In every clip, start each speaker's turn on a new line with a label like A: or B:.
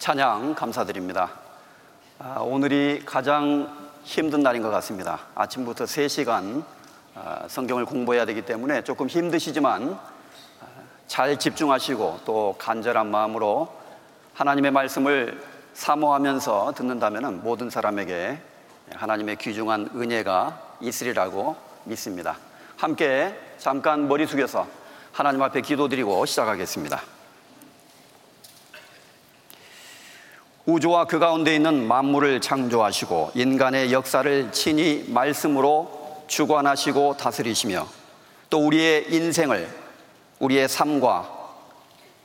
A: 찬양 감사드립니다. 아, 오늘이 가장 힘든 날인 것 같습니다. 아침부터 3시간 아, 성경을 공부해야 되기 때문에 조금 힘드시지만 아, 잘 집중하시고 또 간절한 마음으로 하나님의 말씀을 사모하면서 듣는다면 모든 사람에게 하나님의 귀중한 은혜가 있으리라고 믿습니다. 함께 잠깐 머리 숙여서 하나님 앞에 기도드리고 시작하겠습니다. 우주와 그 가운데 있는 만물을 창조하시고 인간의 역사를 친히 말씀으로 주관하시고 다스리시며 또 우리의 인생을 우리의 삶과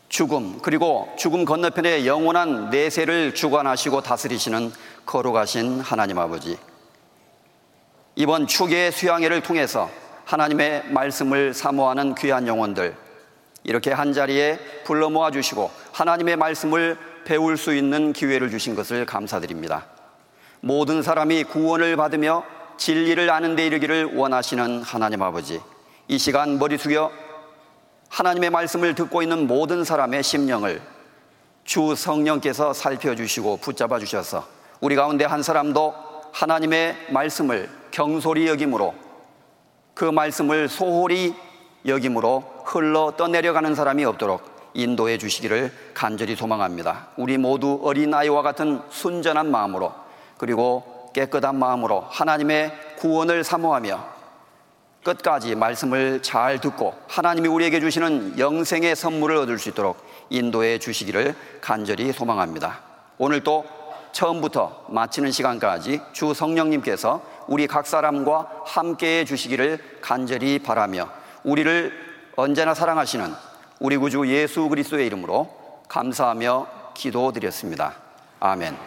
A: 죽음 그리고 죽음 건너편의 영원한 내세를 주관하시고 다스리시는 거룩하신 하나님 아버지. 이번 축의 수양회를 통해서 하나님의 말씀을 사모하는 귀한 영혼들 이렇게 한자리에 불러 모아 주시고 하나님의 말씀을 배울 수 있는 기회를 주신 것을 감사드립니다. 모든 사람이 구원을 받으며 진리를 아는 데 이르기를 원하시는 하나님 아버지. 이 시간 머리 숙여 하나님의 말씀을 듣고 있는 모든 사람의 심령을 주 성령께서 살펴주시고 붙잡아 주셔서 우리 가운데 한 사람도 하나님의 말씀을 경솔히 여김으로 그 말씀을 소홀히 여김으로 흘러 떠내려가는 사람이 없도록 인도해 주시기를 간절히 소망합니다. 우리 모두 어린아이와 같은 순전한 마음으로 그리고 깨끗한 마음으로 하나님의 구원을 사모하며 끝까지 말씀을 잘 듣고 하나님이 우리에게 주시는 영생의 선물을 얻을 수 있도록 인도해 주시기를 간절히 소망합니다. 오늘 또 처음부터 마치는 시간까지 주 성령님께서 우리 각 사람과 함께 해 주시기를 간절히 바라며 우리를 언제나 사랑하시는 우리 구주 예수 그리스도의 이름으로 감사하며 기도드렸습니다. 아멘.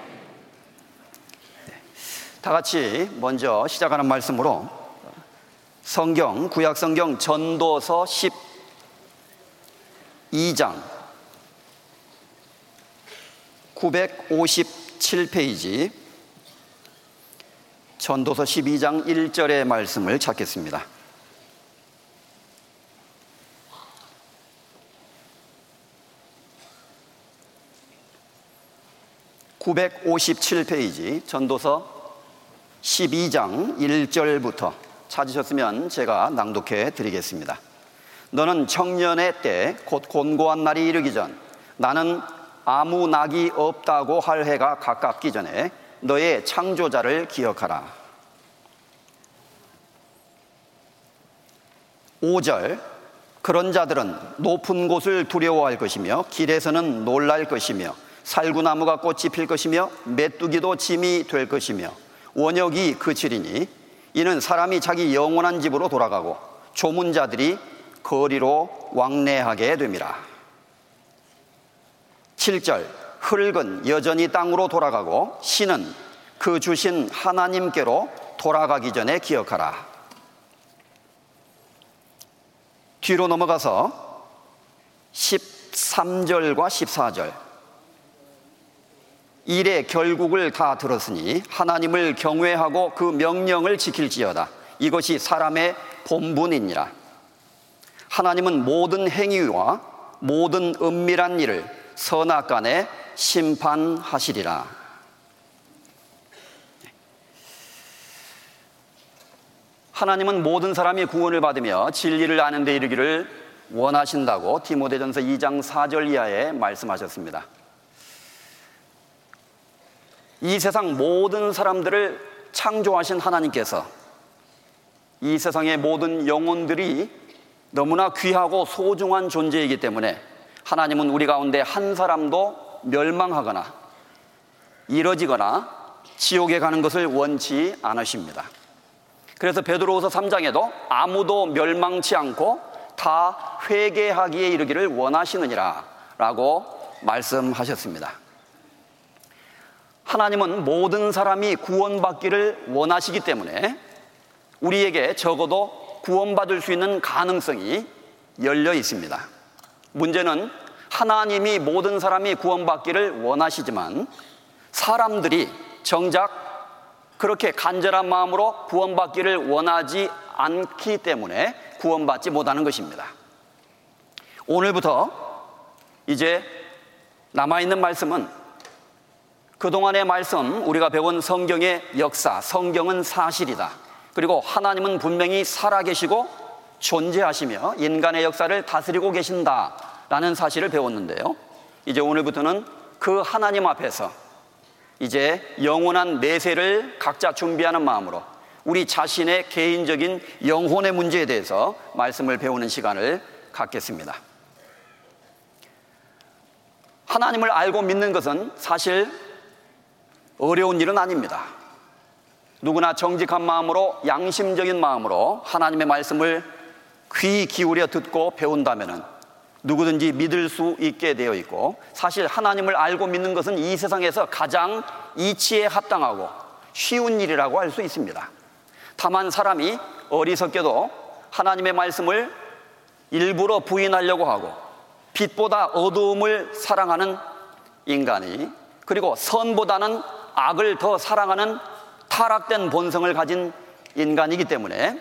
A: 네. 다 같이 먼저 시작하는 말씀으로 성경 구약 성경 전도서 12장 957페이지 전도서 12장 1절의 말씀을 찾겠습니다. 957페이지 전도서 12장 1절부터 찾으셨으면 제가 낭독해 드리겠습니다. 너는 청년의 때 곧 곤고한 날이 이르기 전 나는 아무 낙이 없다고 할 해가 가깝기 전에 너의 창조자를 기억하라. 5절 그런 자들은 높은 곳을 두려워할 것이며 길에서는 놀랄 것이며 살구나무가 꽃이 필 것이며 메뚜기도 짐이 될 것이며 원역이 그치리니 이는 사람이 자기 영원한 집으로 돌아가고 조문자들이 거리로 왕래하게 됨이라. 7절 흙은 여전히 땅으로 돌아가고 신은 그 주신 하나님께로 돌아가기 전에 기억하라. 뒤로 넘어가서 13절과 14절 일의 결국을 다 들었으니 하나님을 경외하고 그 명령을 지킬지어다. 이것이 사람의 본분이니라. 하나님은 모든 행위와 모든 은밀한 일을 선악간에 심판하시리라. 하나님은 모든 사람이 구원을 받으며 진리를 아는 데 이르기를 원하신다고 디모데전서 2장 4절 이하에 말씀하셨습니다. 이 세상 모든 사람들을 창조하신 하나님께서 이 세상의 모든 영혼들이 너무나 귀하고 소중한 존재이기 때문에 하나님은 우리 가운데 한 사람도 멸망하거나 이뤄지거나 지옥에 가는 것을 원치 않으십니다. 그래서 베드로후서 3장에도 아무도 멸망치 않고 다 회개하기에 이르기를 원하시느니라 라고 말씀하셨습니다. 하나님은 모든 사람이 구원받기를 원하시기 때문에 우리에게 적어도 구원받을 수 있는 가능성이 열려 있습니다. 문제는 하나님이 모든 사람이 구원받기를 원하시지만 사람들이 정작 그렇게 간절한 마음으로 구원받기를 원하지 않기 때문에 구원받지 못하는 것입니다. 오늘부터 이제 남아있는 말씀은 그동안의 말씀, 우리가 배운 성경의 역사, 성경은 사실이다. 그리고 하나님은 분명히 살아계시고 존재하시며 인간의 역사를 다스리고 계신다라는 사실을 배웠는데요. 이제 오늘부터는 그 하나님 앞에서 이제 영원한 내세를 각자 준비하는 마음으로 우리 자신의 개인적인 영혼의 문제에 대해서 말씀을 배우는 시간을 갖겠습니다. 하나님을 알고 믿는 것은 사실 어려운 일은 아닙니다. 누구나 정직한 마음으로 양심적인 마음으로 하나님의 말씀을 귀 기울여 듣고 배운다면 누구든지 믿을 수 있게 되어 있고 사실 하나님을 알고 믿는 것은 이 세상에서 가장 이치에 합당하고 쉬운 일이라고 할 수 있습니다. 다만 사람이 어리석게도 하나님의 말씀을 일부러 부인하려고 하고 빛보다 어두움을 사랑하는 인간이 그리고 선보다는 악을 더 사랑하는 타락된 본성을 가진 인간이기 때문에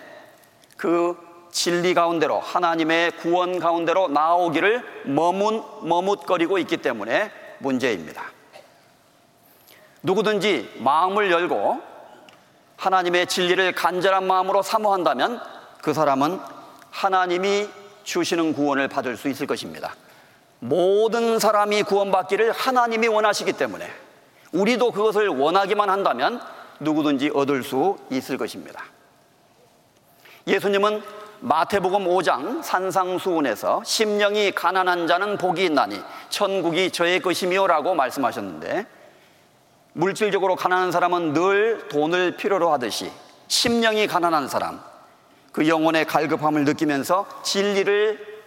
A: 그 진리 가운데로 하나님의 구원 가운데로 나오기를 머문 머뭇거리고 있기 때문에 문제입니다. 누구든지 마음을 열고 하나님의 진리를 간절한 마음으로 사모한다면 그 사람은 하나님이 주시는 구원을 받을 수 있을 것입니다. 모든 사람이 구원받기를 하나님이 원하시기 때문에 우리도 그것을 원하기만 한다면 누구든지 얻을 수 있을 것입니다. 예수님은 마태복음 5장 산상수훈에서 심령이 가난한 자는 복이 있나니 천국이 저의 것이며라고 말씀하셨는데 물질적으로 가난한 사람은 늘 돈을 필요로 하듯이 심령이 가난한 사람 그 영혼의 갈급함을 느끼면서 진리를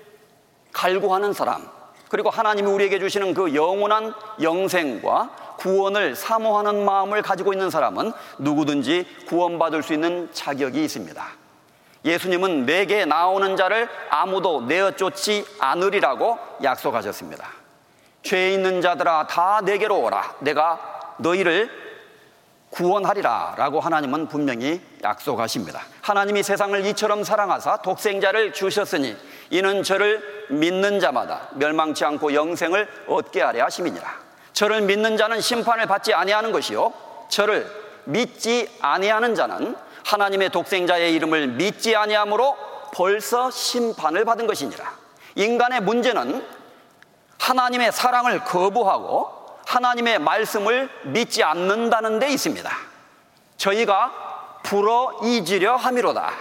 A: 갈구하는 사람 그리고 하나님이 우리에게 주시는 그 영원한 영생과 구원을 사모하는 마음을 가지고 있는 사람은 누구든지 구원받을 수 있는 자격이 있습니다. 예수님은 내게 나오는 자를 아무도 내어 쫓지 않으리라고 약속하셨습니다. 죄 있는 자들아 다 내게로 오라. 내가 너희를 구원하리라 라고 하나님은 분명히 약속하십니다. 하나님이 세상을 이처럼 사랑하사 독생자를 주셨으니 이는 저를 믿는 자마다 멸망치 않고 영생을 얻게 하려 하심이니라. 저를 믿는 자는 심판을 받지 아니하는 것이요 저를 믿지 아니하는 자는 하나님의 독생자의 이름을 믿지 아니함으로 벌써 심판을 받은 것이니라. 인간의 문제는 하나님의 사랑을 거부하고 하나님의 말씀을 믿지 않는다는 데 있습니다. 저희가 불어 잊으려 함이로다.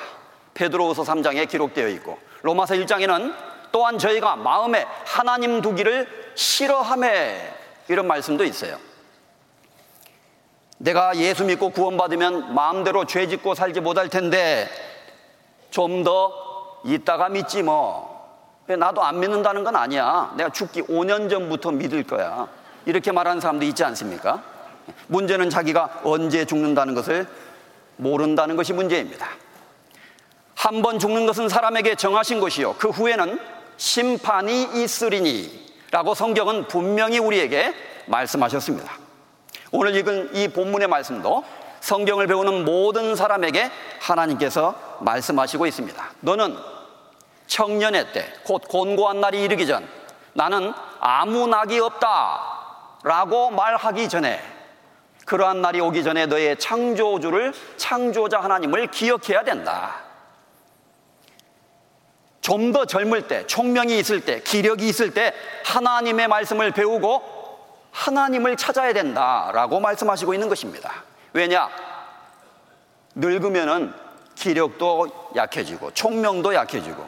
A: 베드로후서 3장에 기록되어 있고 로마서 1장에는 또한 저희가 마음에 하나님 두기를 싫어함에 이런 말씀도 있어요. 내가 예수 믿고 구원받으면 마음대로 죄 짓고 살지 못할 텐데 좀더 있다가 믿지 뭐. 나도 안 믿는다는 건 아니야. 내가 죽기 5년 전부터 믿을 거야. 이렇게 말하는 사람도 있지 않습니까? 문제는 자기가 언제 죽는다는 것을 모른다는 것이 문제입니다. 한 번 죽는 것은 사람에게 정하신 것이요. 그 후에는 심판이 있으리니 라고 성경은 분명히 우리에게 말씀하셨습니다. 오늘 읽은 이 본문의 말씀도 성경을 배우는 모든 사람에게 하나님께서 말씀하시고 있습니다. 너는 청년의 때, 곧 곤고한 날이 이르기 전, 나는 아무 낙이 없다. 라고 말하기 전에, 그러한 날이 오기 전에 너의 창조주를, 창조자 하나님을 기억해야 된다. 좀 더 젊을 때, 총명이 있을 때, 기력이 있을 때, 하나님의 말씀을 배우고 하나님을 찾아야 된다라고 말씀하시고 있는 것입니다. 왜냐? 늙으면은 기력도 약해지고 총명도 약해지고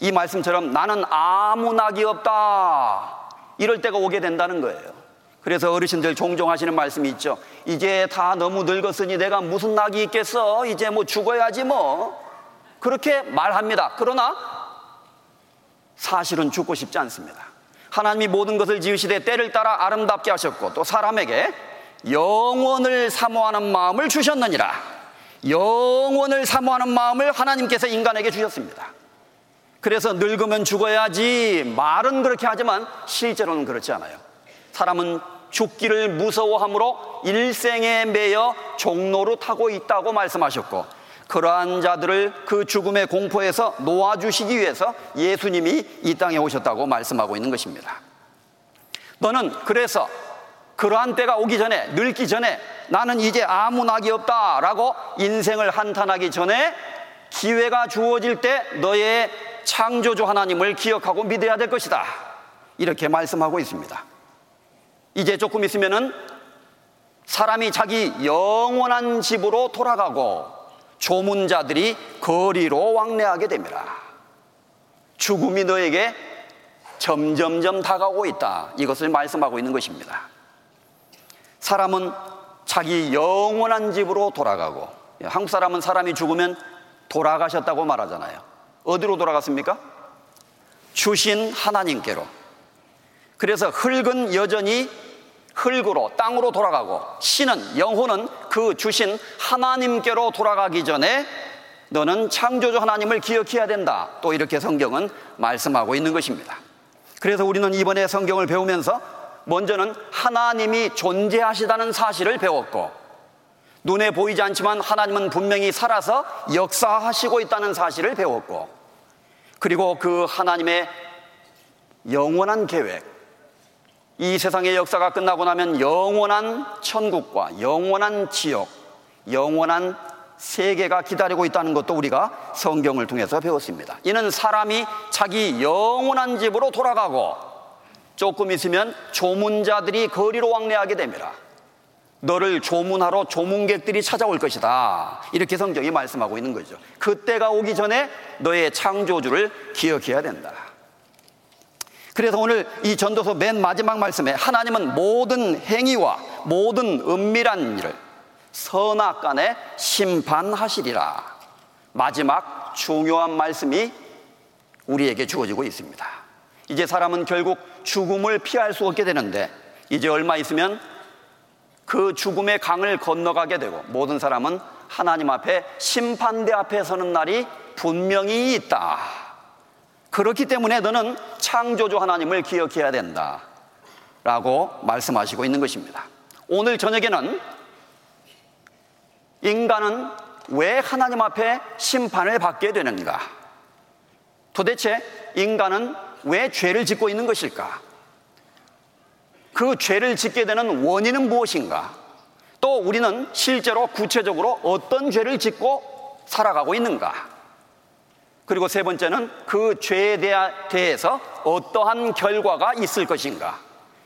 A: 이 말씀처럼 나는 아무 낙이 없다 이럴 때가 오게 된다는 거예요. 그래서 어르신들 종종 하시는 말씀이 있죠. 이제 다 너무 늙었으니 내가 무슨 낙이 있겠어? 이제 뭐 죽어야지 뭐. 그렇게 말합니다. 그러나 사실은 죽고 싶지 않습니다. 하나님이 모든 것을 지으시되 때를 따라 아름답게 하셨고 또 사람에게 영원을 사모하는 마음을 주셨느니라. 영원을 사모하는 마음을 하나님께서 인간에게 주셨습니다. 그래서 늙으면 죽어야지 말은 그렇게 하지만 실제로는 그렇지 않아요. 사람은 죽기를 무서워함으로 일생에 매여 종로로 타고 있다고 말씀하셨고 그러한 자들을 그 죽음의 공포에서 놓아주시기 위해서 예수님이 이 땅에 오셨다고 말씀하고 있는 것입니다. 너는 그래서 그러한 때가 오기 전에, 늙기 전에 나는 이제 아무 낙이 없다 라고 인생을 한탄하기 전에 기회가 주어질 때 너의 창조주 하나님을 기억하고 믿어야 될 것이다. 이렇게 말씀하고 있습니다. 이제 조금 있으면은 사람이 자기 영원한 집으로 돌아가고 조문자들이 거리로 왕래하게 됩니다. 죽음이 너에게 점점점 다가오고 있다. 이것을 말씀하고 있는 것입니다. 사람은 자기 영원한 집으로 돌아가고 한국 사람은 사람이 죽으면 돌아가셨다고 말하잖아요. 어디로 돌아갔습니까? 주신 하나님께로. 그래서 흙은 여전히 흙으로 땅으로 돌아가고 신은 영혼은 그 주신 하나님께로 돌아가기 전에 너는 창조주 하나님을 기억해야 된다. 또 이렇게 성경은 말씀하고 있는 것입니다. 그래서 우리는 이번에 성경을 배우면서 먼저는 하나님이 존재하시다는 사실을 배웠고 눈에 보이지 않지만 하나님은 분명히 살아서 역사하시고 있다는 사실을 배웠고 그리고 그 하나님의 영원한 계획 이 세상의 역사가 끝나고 나면 영원한 천국과 영원한 지옥 영원한 세계가 기다리고 있다는 것도 우리가 성경을 통해서 배웠습니다. 이는 사람이 자기 영원한 집으로 돌아가고 조금 있으면 조문자들이 거리로 왕래하게 됩니다. 너를 조문하러 조문객들이 찾아올 것이다. 이렇게 성경이 말씀하고 있는 거죠. 그때가 오기 전에 너의 창조주를 기억해야 된다. 그래서 오늘 이 전도서 맨 마지막 말씀에 하나님은 모든 행위와 모든 은밀한 일을 선악간에 심판하시리라. 마지막 중요한 말씀이 우리에게 주어지고 있습니다. 이제 사람은 결국 죽음을 피할 수 없게 되는데 이제 얼마 있으면 그 죽음의 강을 건너가게 되고 모든 사람은 하나님 앞에 심판대 앞에 서는 날이 분명히 있다. 그렇기 때문에 너는 창조주 하나님을 기억해야 된다. 라고 말씀하시고 있는 것입니다. 오늘 저녁에는 인간은 왜 하나님 앞에 심판을 받게 되는가? 도대체 인간은 왜 죄를 짓고 있는 것일까? 그 죄를 짓게 되는 원인은 무엇인가? 또 우리는 실제로 구체적으로 어떤 죄를 짓고 살아가고 있는가? 그리고 세 번째는 그 죄에 대해서 어떠한 결과가 있을 것인가?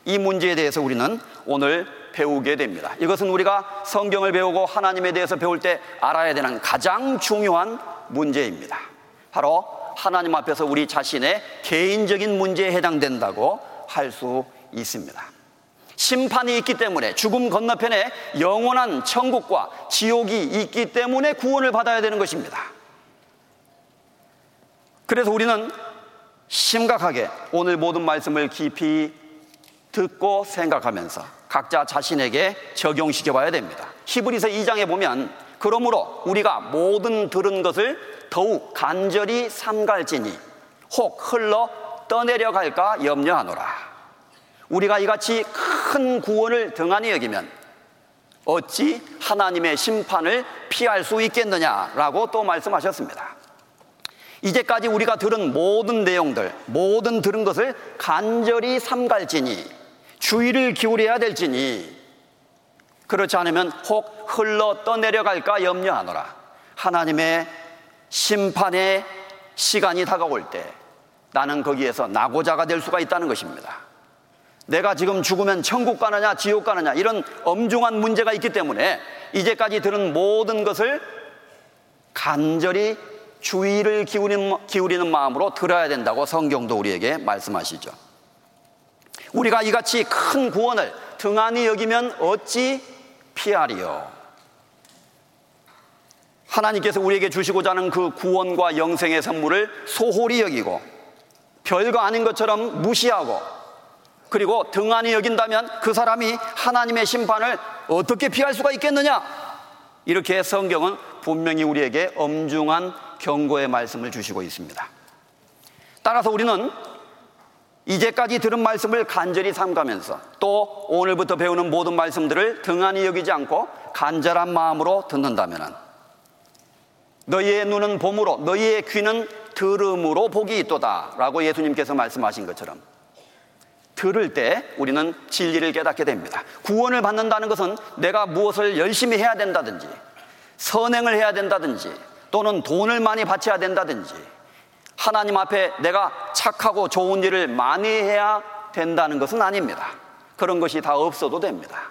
A: 이 문제에 대해서 우리는 오늘 배우게 됩니다. 이것은 우리가 성경을 배우고 하나님에 대해서 배울 때 알아야 되는 가장 중요한 문제입니다. 바로 하나님 앞에서 우리 자신의 개인적인 문제에 해당된다고 할 수 있습니다. 심판이 있기 때문에 죽음 건너편에 영원한 천국과 지옥이 있기 때문에 구원을 받아야 되는 것입니다. 그래서 우리는 심각하게 오늘 모든 말씀을 깊이 듣고 생각하면서 각자 자신에게 적용시켜 봐야 됩니다. 히브리서 2장에 보면 그러므로 우리가 모든 들은 것을 더욱 간절히 삼갈지니 혹 흘러 떠내려갈까 염려하노라. 우리가 이같이 큰 구원을 등한히 여기면 어찌 하나님의 심판을 피할 수 있겠느냐라고 또 말씀하셨습니다. 이제까지 우리가 들은 모든 내용들, 모든 들은 것을 간절히 삼갈지니 주의를 기울여야 될지니 그렇지 않으면 혹 흘러 떠내려갈까 염려하노라. 하나님의 심판의 시간이 다가올 때 나는 거기에서 나고자가 될 수가 있다는 것입니다. 내가 지금 죽으면 천국 가느냐 지옥 가느냐 이런 엄중한 문제가 있기 때문에 이제까지 들은 모든 것을 간절히 주의를 기울이는, 기울이는 마음으로 들어야 된다고 성경도 우리에게 말씀하시죠. 우리가 이같이 큰 구원을 등한히 여기면 어찌 피하리요? 하나님께서 우리에게 주시고자 하는 그 구원과 영생의 선물을 소홀히 여기고 별거 아닌 것처럼 무시하고 그리고 등한히 여긴다면 그 사람이 하나님의 심판을 어떻게 피할 수가 있겠느냐? 이렇게 성경은 분명히 우리에게 엄중한 경고의 말씀을 주시고 있습니다. 따라서 우리는 이제까지 들은 말씀을 간절히 삼가면서 또 오늘부터 배우는 모든 말씀들을 등한히 여기지 않고 간절한 마음으로 듣는다면 너희의 눈은 봄으로 너희의 귀는 들음으로 복이 있도다 라고 예수님께서 말씀하신 것처럼 들을 때 우리는 진리를 깨닫게 됩니다. 구원을 받는다는 것은 내가 무엇을 열심히 해야 된다든지, 선행을 해야 된다든지, 또는 돈을 많이 바쳐야 된다든지, 하나님 앞에 내가 착하고 좋은 일을 많이 해야 된다는 것은 아닙니다. 그런 것이 다 없어도 됩니다.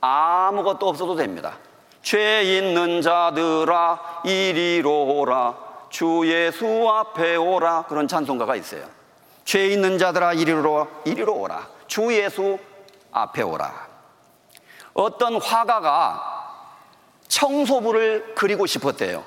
A: 아무것도 없어도 됩니다. 죄 있는 자들아 이리로 오라 주 예수 앞에 오라 그런 찬송가가 있어요. 죄 있는 자들아 이리로 이리로 오라 주 예수 앞에 오라. 어떤 화가가 청소부를 그리고 싶었대요.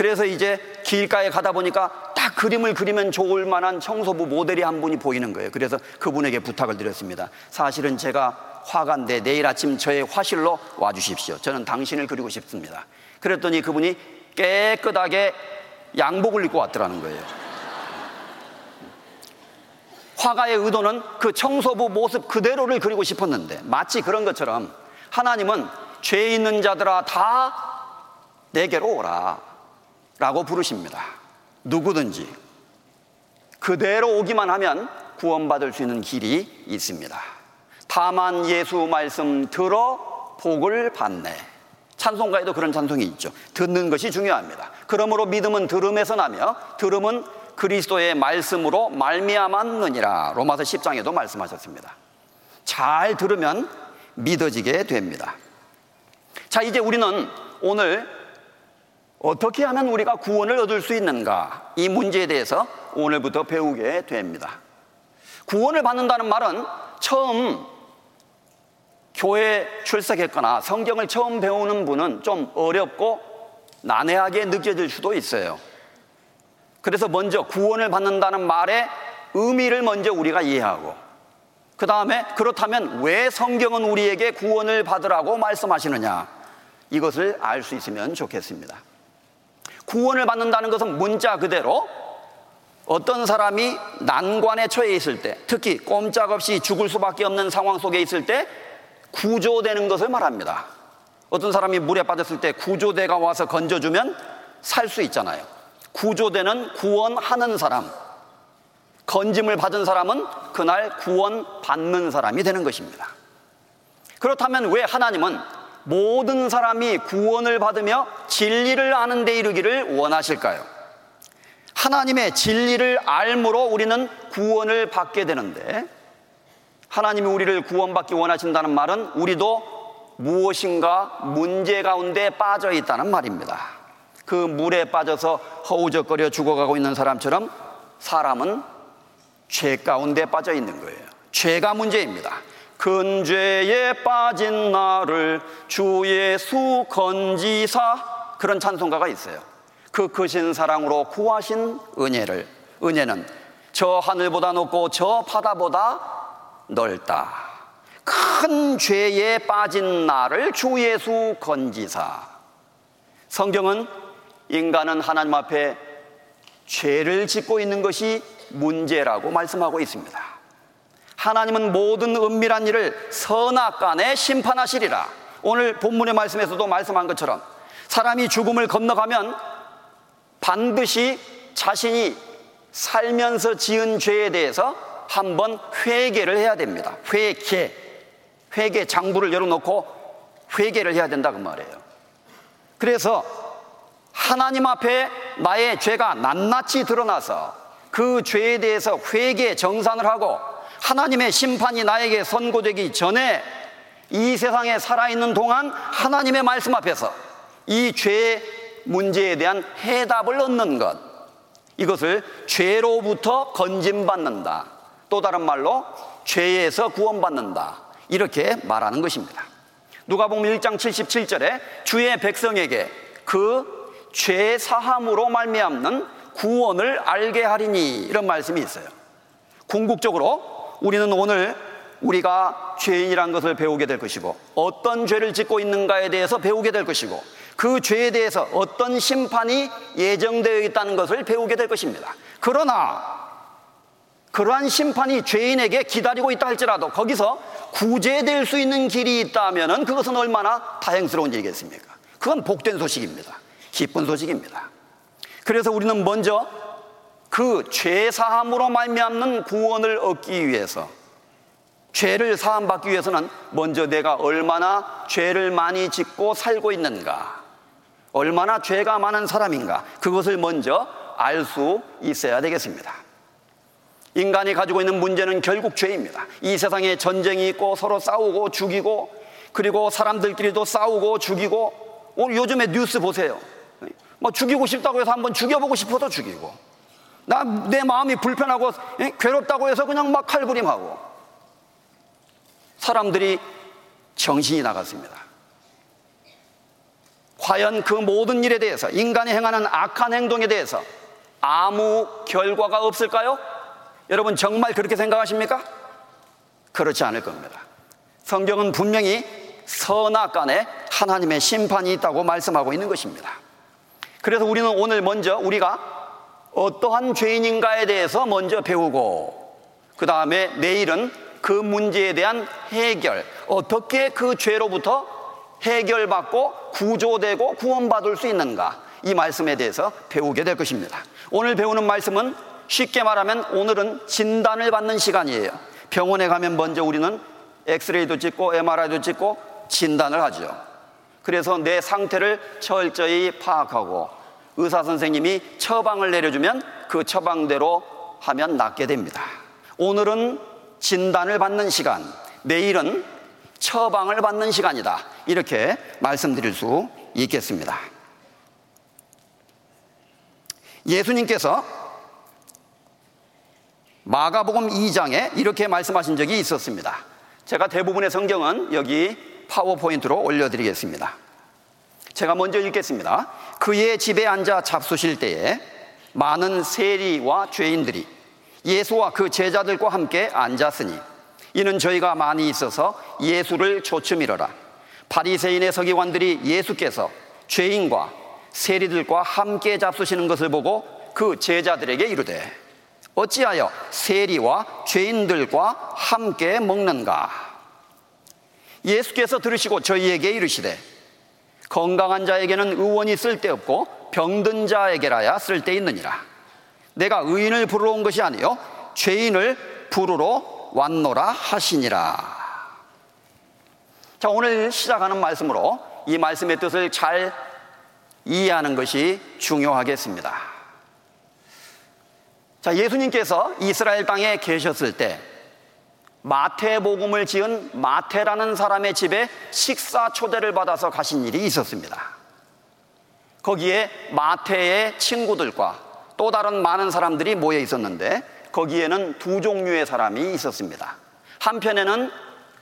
A: 그래서 이제 길가에 가다 보니까 딱 그림을 그리면 좋을 만한 청소부 모델이 한 분이 보이는 거예요. 그래서 그분에게 부탁을 드렸습니다. 사실은 제가 화가인데 내일 아침 저의 화실로 와 주십시오. 저는 당신을 그리고 싶습니다. 그랬더니 그분이 깨끗하게 양복을 입고 왔더라는 거예요. 화가의 의도는 그 청소부 모습 그대로를 그리고 싶었는데 마치 그런 것처럼 하나님은 죄 있는 자들아 다 내게로 오라 라고 부르십니다. 누구든지 그대로 오기만 하면 구원받을 수 있는 길이 있습니다. 다만 예수 말씀 들어 복을 받네. 찬송가에도 그런 찬송이 있죠. 듣는 것이 중요합니다. 그러므로 믿음은 들음에서 나며 들음은 그리스도의 말씀으로 말미암았느니라. 로마서 10장에도 말씀하셨습니다. 잘 들으면 믿어지게 됩니다. 자, 이제 우리는 오늘 어떻게 하면 우리가 구원을 얻을 수 있는가? 이 문제에 대해서 오늘부터 배우게 됩니다. 구원을 받는다는 말은 처음 교회 출석했거나 성경을 처음 배우는 분은 좀 어렵고 난해하게 느껴질 수도 있어요. 그래서 먼저 구원을 받는다는 말의 의미를 먼저 우리가 이해하고 그 다음에 그렇다면 왜 성경은 우리에게 구원을 받으라고 말씀하시느냐 이것을 알 수 있으면 좋겠습니다. 구원을 받는다는 것은 문자 그대로 어떤 사람이 난관에 처해 있을 때, 특히 꼼짝없이 죽을 수밖에 없는 상황 속에 있을 때 구조되는 것을 말합니다. 어떤 사람이 물에 빠졌을 때 구조대가 와서 건져주면 살 수 있잖아요. 구조되는 구원하는 사람, 건짐을 받은 사람은 그날 구원받는 사람이 되는 것입니다. 그렇다면 왜 하나님은 모든 사람이 구원을 받으며 진리를 아는 데 이르기를 원하실까요? 하나님의 진리를 알므로 우리는 구원을 받게 되는데 하나님이 우리를 구원받기 원하신다는 말은 우리도 무엇인가 문제 가운데 빠져 있다는 말입니다. 그 물에 빠져서 허우적거려 죽어가고 있는 사람처럼 사람은 죄 가운데 빠져 있는 거예요. 죄가 문제입니다. 큰 죄에 빠진 나를 주 예수 건지사 그런 찬송가가 있어요. 그 크신 사랑으로 구하신 은혜를 은혜는 저 하늘보다 높고 저 바다보다 넓다. 큰 죄에 빠진 나를 주 예수 건지사. 성경은 인간은 하나님 앞에 죄를 짓고 있는 것이 문제라고 말씀하고 있습니다. 하나님은 모든 은밀한 일을 선악간에 심판하시리라. 오늘 본문의 말씀에서도 말씀한 것처럼 사람이 죽음을 건너가면 반드시 자신이 살면서 지은 죄에 대해서 한번 회개를 해야 됩니다. 회개. 회개 장부를 열어놓고 회개를 해야 된다 그 말이에요. 그래서 하나님 앞에 나의 죄가 낱낱이 드러나서 그 죄에 대해서 회개 정산을 하고 하나님의 심판이 나에게 선고되기 전에 이 세상에 살아있는 동안 하나님의 말씀 앞에서 이 죄의 문제에 대한 해답을 얻는 것. 이것을 죄로부터 건짐받는다. 또 다른 말로 죄에서 구원받는다. 이렇게 말하는 것입니다. 누가 보면 1장 77절에 주의 백성에게 그 죄 사함으로 말미암는 구원을 알게 하리니 이런 말씀이 있어요. 궁극적으로 우리는 오늘 우리가 죄인이란 것을 배우게 될 것이고 어떤 죄를 짓고 있는가에 대해서 배우게 될 것이고 그 죄에 대해서 어떤 심판이 예정되어 있다는 것을 배우게 될 것입니다. 그러나 그러한 심판이 죄인에게 기다리고 있다 할지라도 거기서 구제될 수 있는 길이 있다면 그것은 얼마나 다행스러운 일이겠습니까? 그건 복된 소식입니다. 기쁜 소식입니다. 그래서 우리는 먼저 그 죄사함으로 말미암는 구원을 얻기 위해서 죄를 사함받기 위해서는 먼저 내가 얼마나 죄를 많이 짓고 살고 있는가, 얼마나 죄가 많은 사람인가, 그것을 먼저 알 수 있어야 되겠습니다. 인간이 가지고 있는 문제는 결국 죄입니다. 이 세상에 전쟁이 있고 서로 싸우고 죽이고 그리고 사람들끼리도 싸우고 죽이고 오늘 요즘에 뉴스 보세요. 뭐 죽이고 싶다고 해서 한번 죽여보고 싶어서 죽이고 나 내 마음이 불편하고 괴롭다고 해서 그냥 막 칼부림하고 사람들이 정신이 나갔습니다. 과연 그 모든 일에 대해서 인간이 행하는 악한 행동에 대해서 아무 결과가 없을까요? 여러분 정말 그렇게 생각하십니까? 그렇지 않을 겁니다. 성경은 분명히 선악간에 하나님의 심판이 있다고 말씀하고 있는 것입니다. 그래서 우리는 오늘 먼저 우리가 어떠한 죄인인가에 대해서 먼저 배우고 그 다음에 내일은 그 문제에 대한 해결 어떻게 그 죄로부터 해결받고 구조되고 구원받을 수 있는가 이 말씀에 대해서 배우게 될 것입니다. 오늘 배우는 말씀은 쉽게 말하면 오늘은 진단을 받는 시간이에요. 병원에 가면 먼저 우리는 엑스레이도 찍고 MRI도 찍고 진단을 하죠. 그래서 내 상태를 철저히 파악하고 의사 선생님이 처방을 내려주면 그 처방대로 하면 낫게 됩니다. 오늘은 진단을 받는 시간, 내일은 처방을 받는 시간이다. 이렇게 말씀드릴 수 있겠습니다. 예수님께서 마가복음 2장에 이렇게 말씀하신 적이 있었습니다. 제가 대부분의 성경은 여기 파워포인트로 올려드리겠습니다. 제가 먼저 읽겠습니다. 그의 집에 앉아 잡수실 때에 많은 세리와 죄인들이 예수와 그 제자들과 함께 앉았으니 이는 저희가 많이 있어서 예수를 조춤이러라. 바리새인의 서기관들이 예수께서 죄인과 세리들과 함께 잡수시는 것을 보고 그 제자들에게 이르되 어찌하여 세리와 죄인들과 함께 먹는가? 예수께서 들으시고 저희에게 이르시되 건강한 자에게는 의원이 쓸데없고 병든 자에게라야 쓸데있느니라. 내가 의인을 부르러 온 것이 아니요 죄인을 부르러 왔노라 하시니라. 자, 오늘 시작하는 말씀으로 이 말씀의 뜻을 잘 이해하는 것이 중요하겠습니다. 자, 예수님께서 이스라엘 땅에 계셨을 때 마태복음을 지은 마태라는 사람의 집에 식사 초대를 받아서 가신 일이 있었습니다. 거기에 마태의 친구들과 또 다른 많은 사람들이 모여 있었는데 거기에는 두 종류의 사람이 있었습니다. 한편에는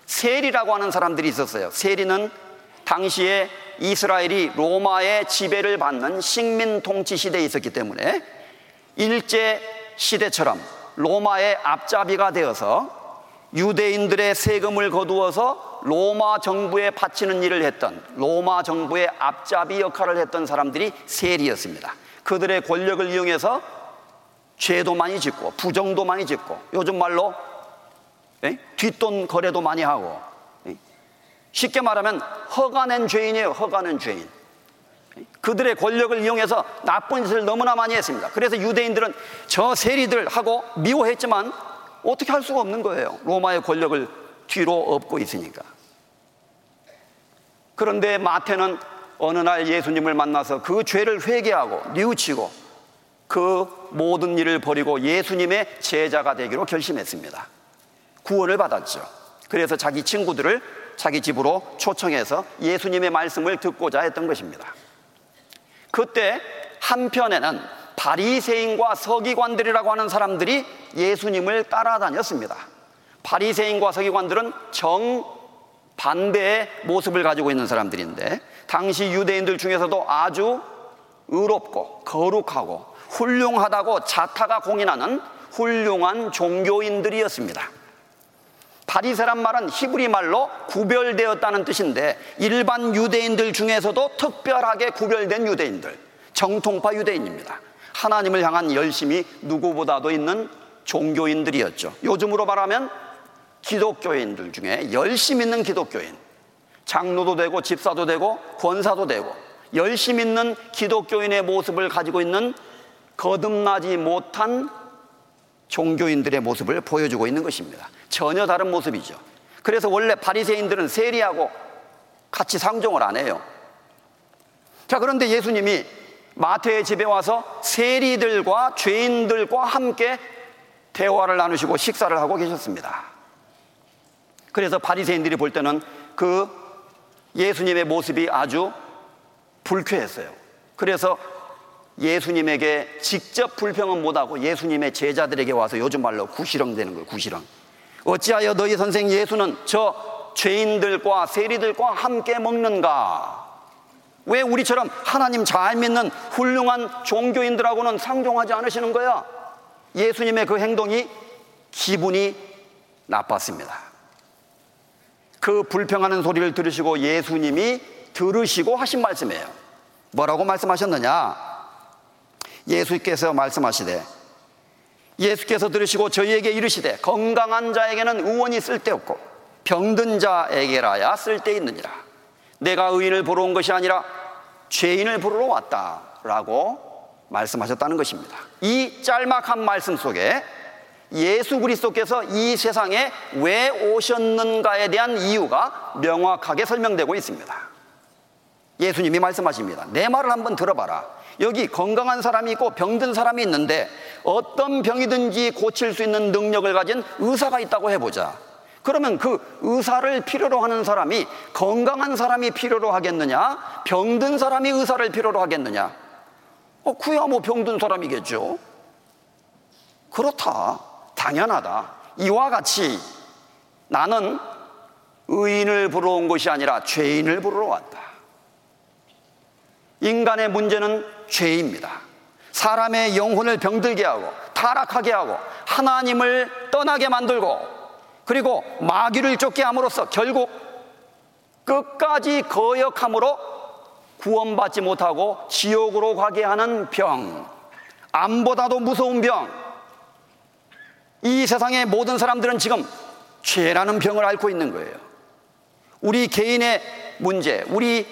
A: 세리라고 하는 사람들이 있었어요. 세리는 당시에 이스라엘이 로마의 지배를 받는 식민 통치 시대에 있었기 때문에 일제 시대처럼 로마의 앞잡이가 되어서 유대인들의 세금을 거두어서 로마 정부에 바치는 일을 했던 로마 정부의 앞잡이 역할을 했던 사람들이 세리였습니다. 그들의 권력을 이용해서 죄도 많이 짓고 부정도 많이 짓고 요즘 말로 에? 뒷돈 거래도 많이 하고 에? 쉽게 말하면 허가낸 죄인이에요. 허가낸 죄인. 그들의 권력을 이용해서 나쁜 짓을 너무나 많이 했습니다. 그래서 유대인들은 저 세리들하고 미워했지만 어떻게 할 수가 없는 거예요. 로마의 권력을 뒤로 업고 있으니까. 그런데 마태는 어느 날 예수님을 만나서 그 죄를 회개하고 뉘우치고 그 모든 일을 버리고 예수님의 제자가 되기로 결심했습니다. 구원을 받았죠. 그래서 자기 친구들을 자기 집으로 초청해서 예수님의 말씀을 듣고자 했던 것입니다. 그때 한편에는 바리새인과 서기관들이라고 하는 사람들이 예수님을 따라다녔습니다. 바리새인과 서기관들은 정 반대의 모습을 가지고 있는 사람들인데 당시 유대인들 중에서도 아주 의롭고 거룩하고 훌륭하다고 자타가 공인하는 훌륭한 종교인들이었습니다. 바리새란 말은 히브리 말로 구별되었다는 뜻인데 일반 유대인들 중에서도 특별하게 구별된 유대인들, 정통파 유대인입니다. 하나님을 향한 열심이 누구보다도 있는 종교인들이었죠. 요즘으로 말하면 기독교인들 중에 열심 있는 기독교인, 장로도 되고 집사도 되고 권사도 되고 열심 있는 기독교인의 모습을 가지고 있는 거듭나지 못한 종교인들의 모습을 보여주고 있는 것입니다. 전혀 다른 모습이죠. 그래서 원래 바리새인들은 세리하고 같이 상종을 안 해요. 자, 그런데 예수님이 마태의 집에 와서 세리들과 죄인들과 함께 대화를 나누시고 식사를 하고 계셨습니다. 그래서 바리새인들이 볼 때는 그 예수님의 모습이 아주 불쾌했어요. 그래서 예수님에게 직접 불평은 못하고 예수님의 제자들에게 와서 요즘 말로 구시렁 되는 거예요, 구시렁. 어찌하여 너희 선생 예수는 저 죄인들과 세리들과 함께 먹는가? 왜 우리처럼 하나님 잘 믿는 훌륭한 종교인들하고는 상종하지 않으시는 거야? 예수님의 그 행동이 기분이 나빴습니다. 그 불평하는 소리를 들으시고 예수님이 들으시고 하신 말씀이에요. 뭐라고 말씀하셨느냐? 예수께서 말씀하시되 예수께서 들으시고 저희에게 이르시되 건강한 자에게는 의원이 쓸데없고 병든 자에게라야 쓸데있느니라. 내가 의인을 보러 온 것이 아니라 죄인을 부르러 왔다라고 말씀하셨다는 것입니다. 이 짤막한 말씀 속에 예수 그리스도께서 이 세상에 왜 오셨는가에 대한 이유가 명확하게 설명되고 있습니다. 예수님이 말씀하십니다. 내 말을 한번 들어봐라. 여기 건강한 사람이 있고 병든 사람이 있는데 어떤 병이든지 고칠 수 있는 능력을 가진 의사가 있다고 해보자. 그러면 그 의사를 필요로 하는 사람이 건강한 사람이 필요로 하겠느냐? 병든 사람이 의사를 필요로 하겠느냐? 어, 그야 뭐 병든 사람이겠죠. 그렇다. 당연하다. 이와 같이 나는 의인을 부르러 온 것이 아니라 죄인을 부르러 왔다. 인간의 문제는 죄입니다. 사람의 영혼을 병들게 하고 타락하게 하고 하나님을 떠나게 만들고 그리고 마귀를 쫓게 함으로써 결국 끝까지 거역함으로 구원받지 못하고 지옥으로 가게 하는 병, 암보다도 무서운 병. 이 세상의 모든 사람들은 지금 죄라는 병을 앓고 있는 거예요. 우리 개인의 문제, 우리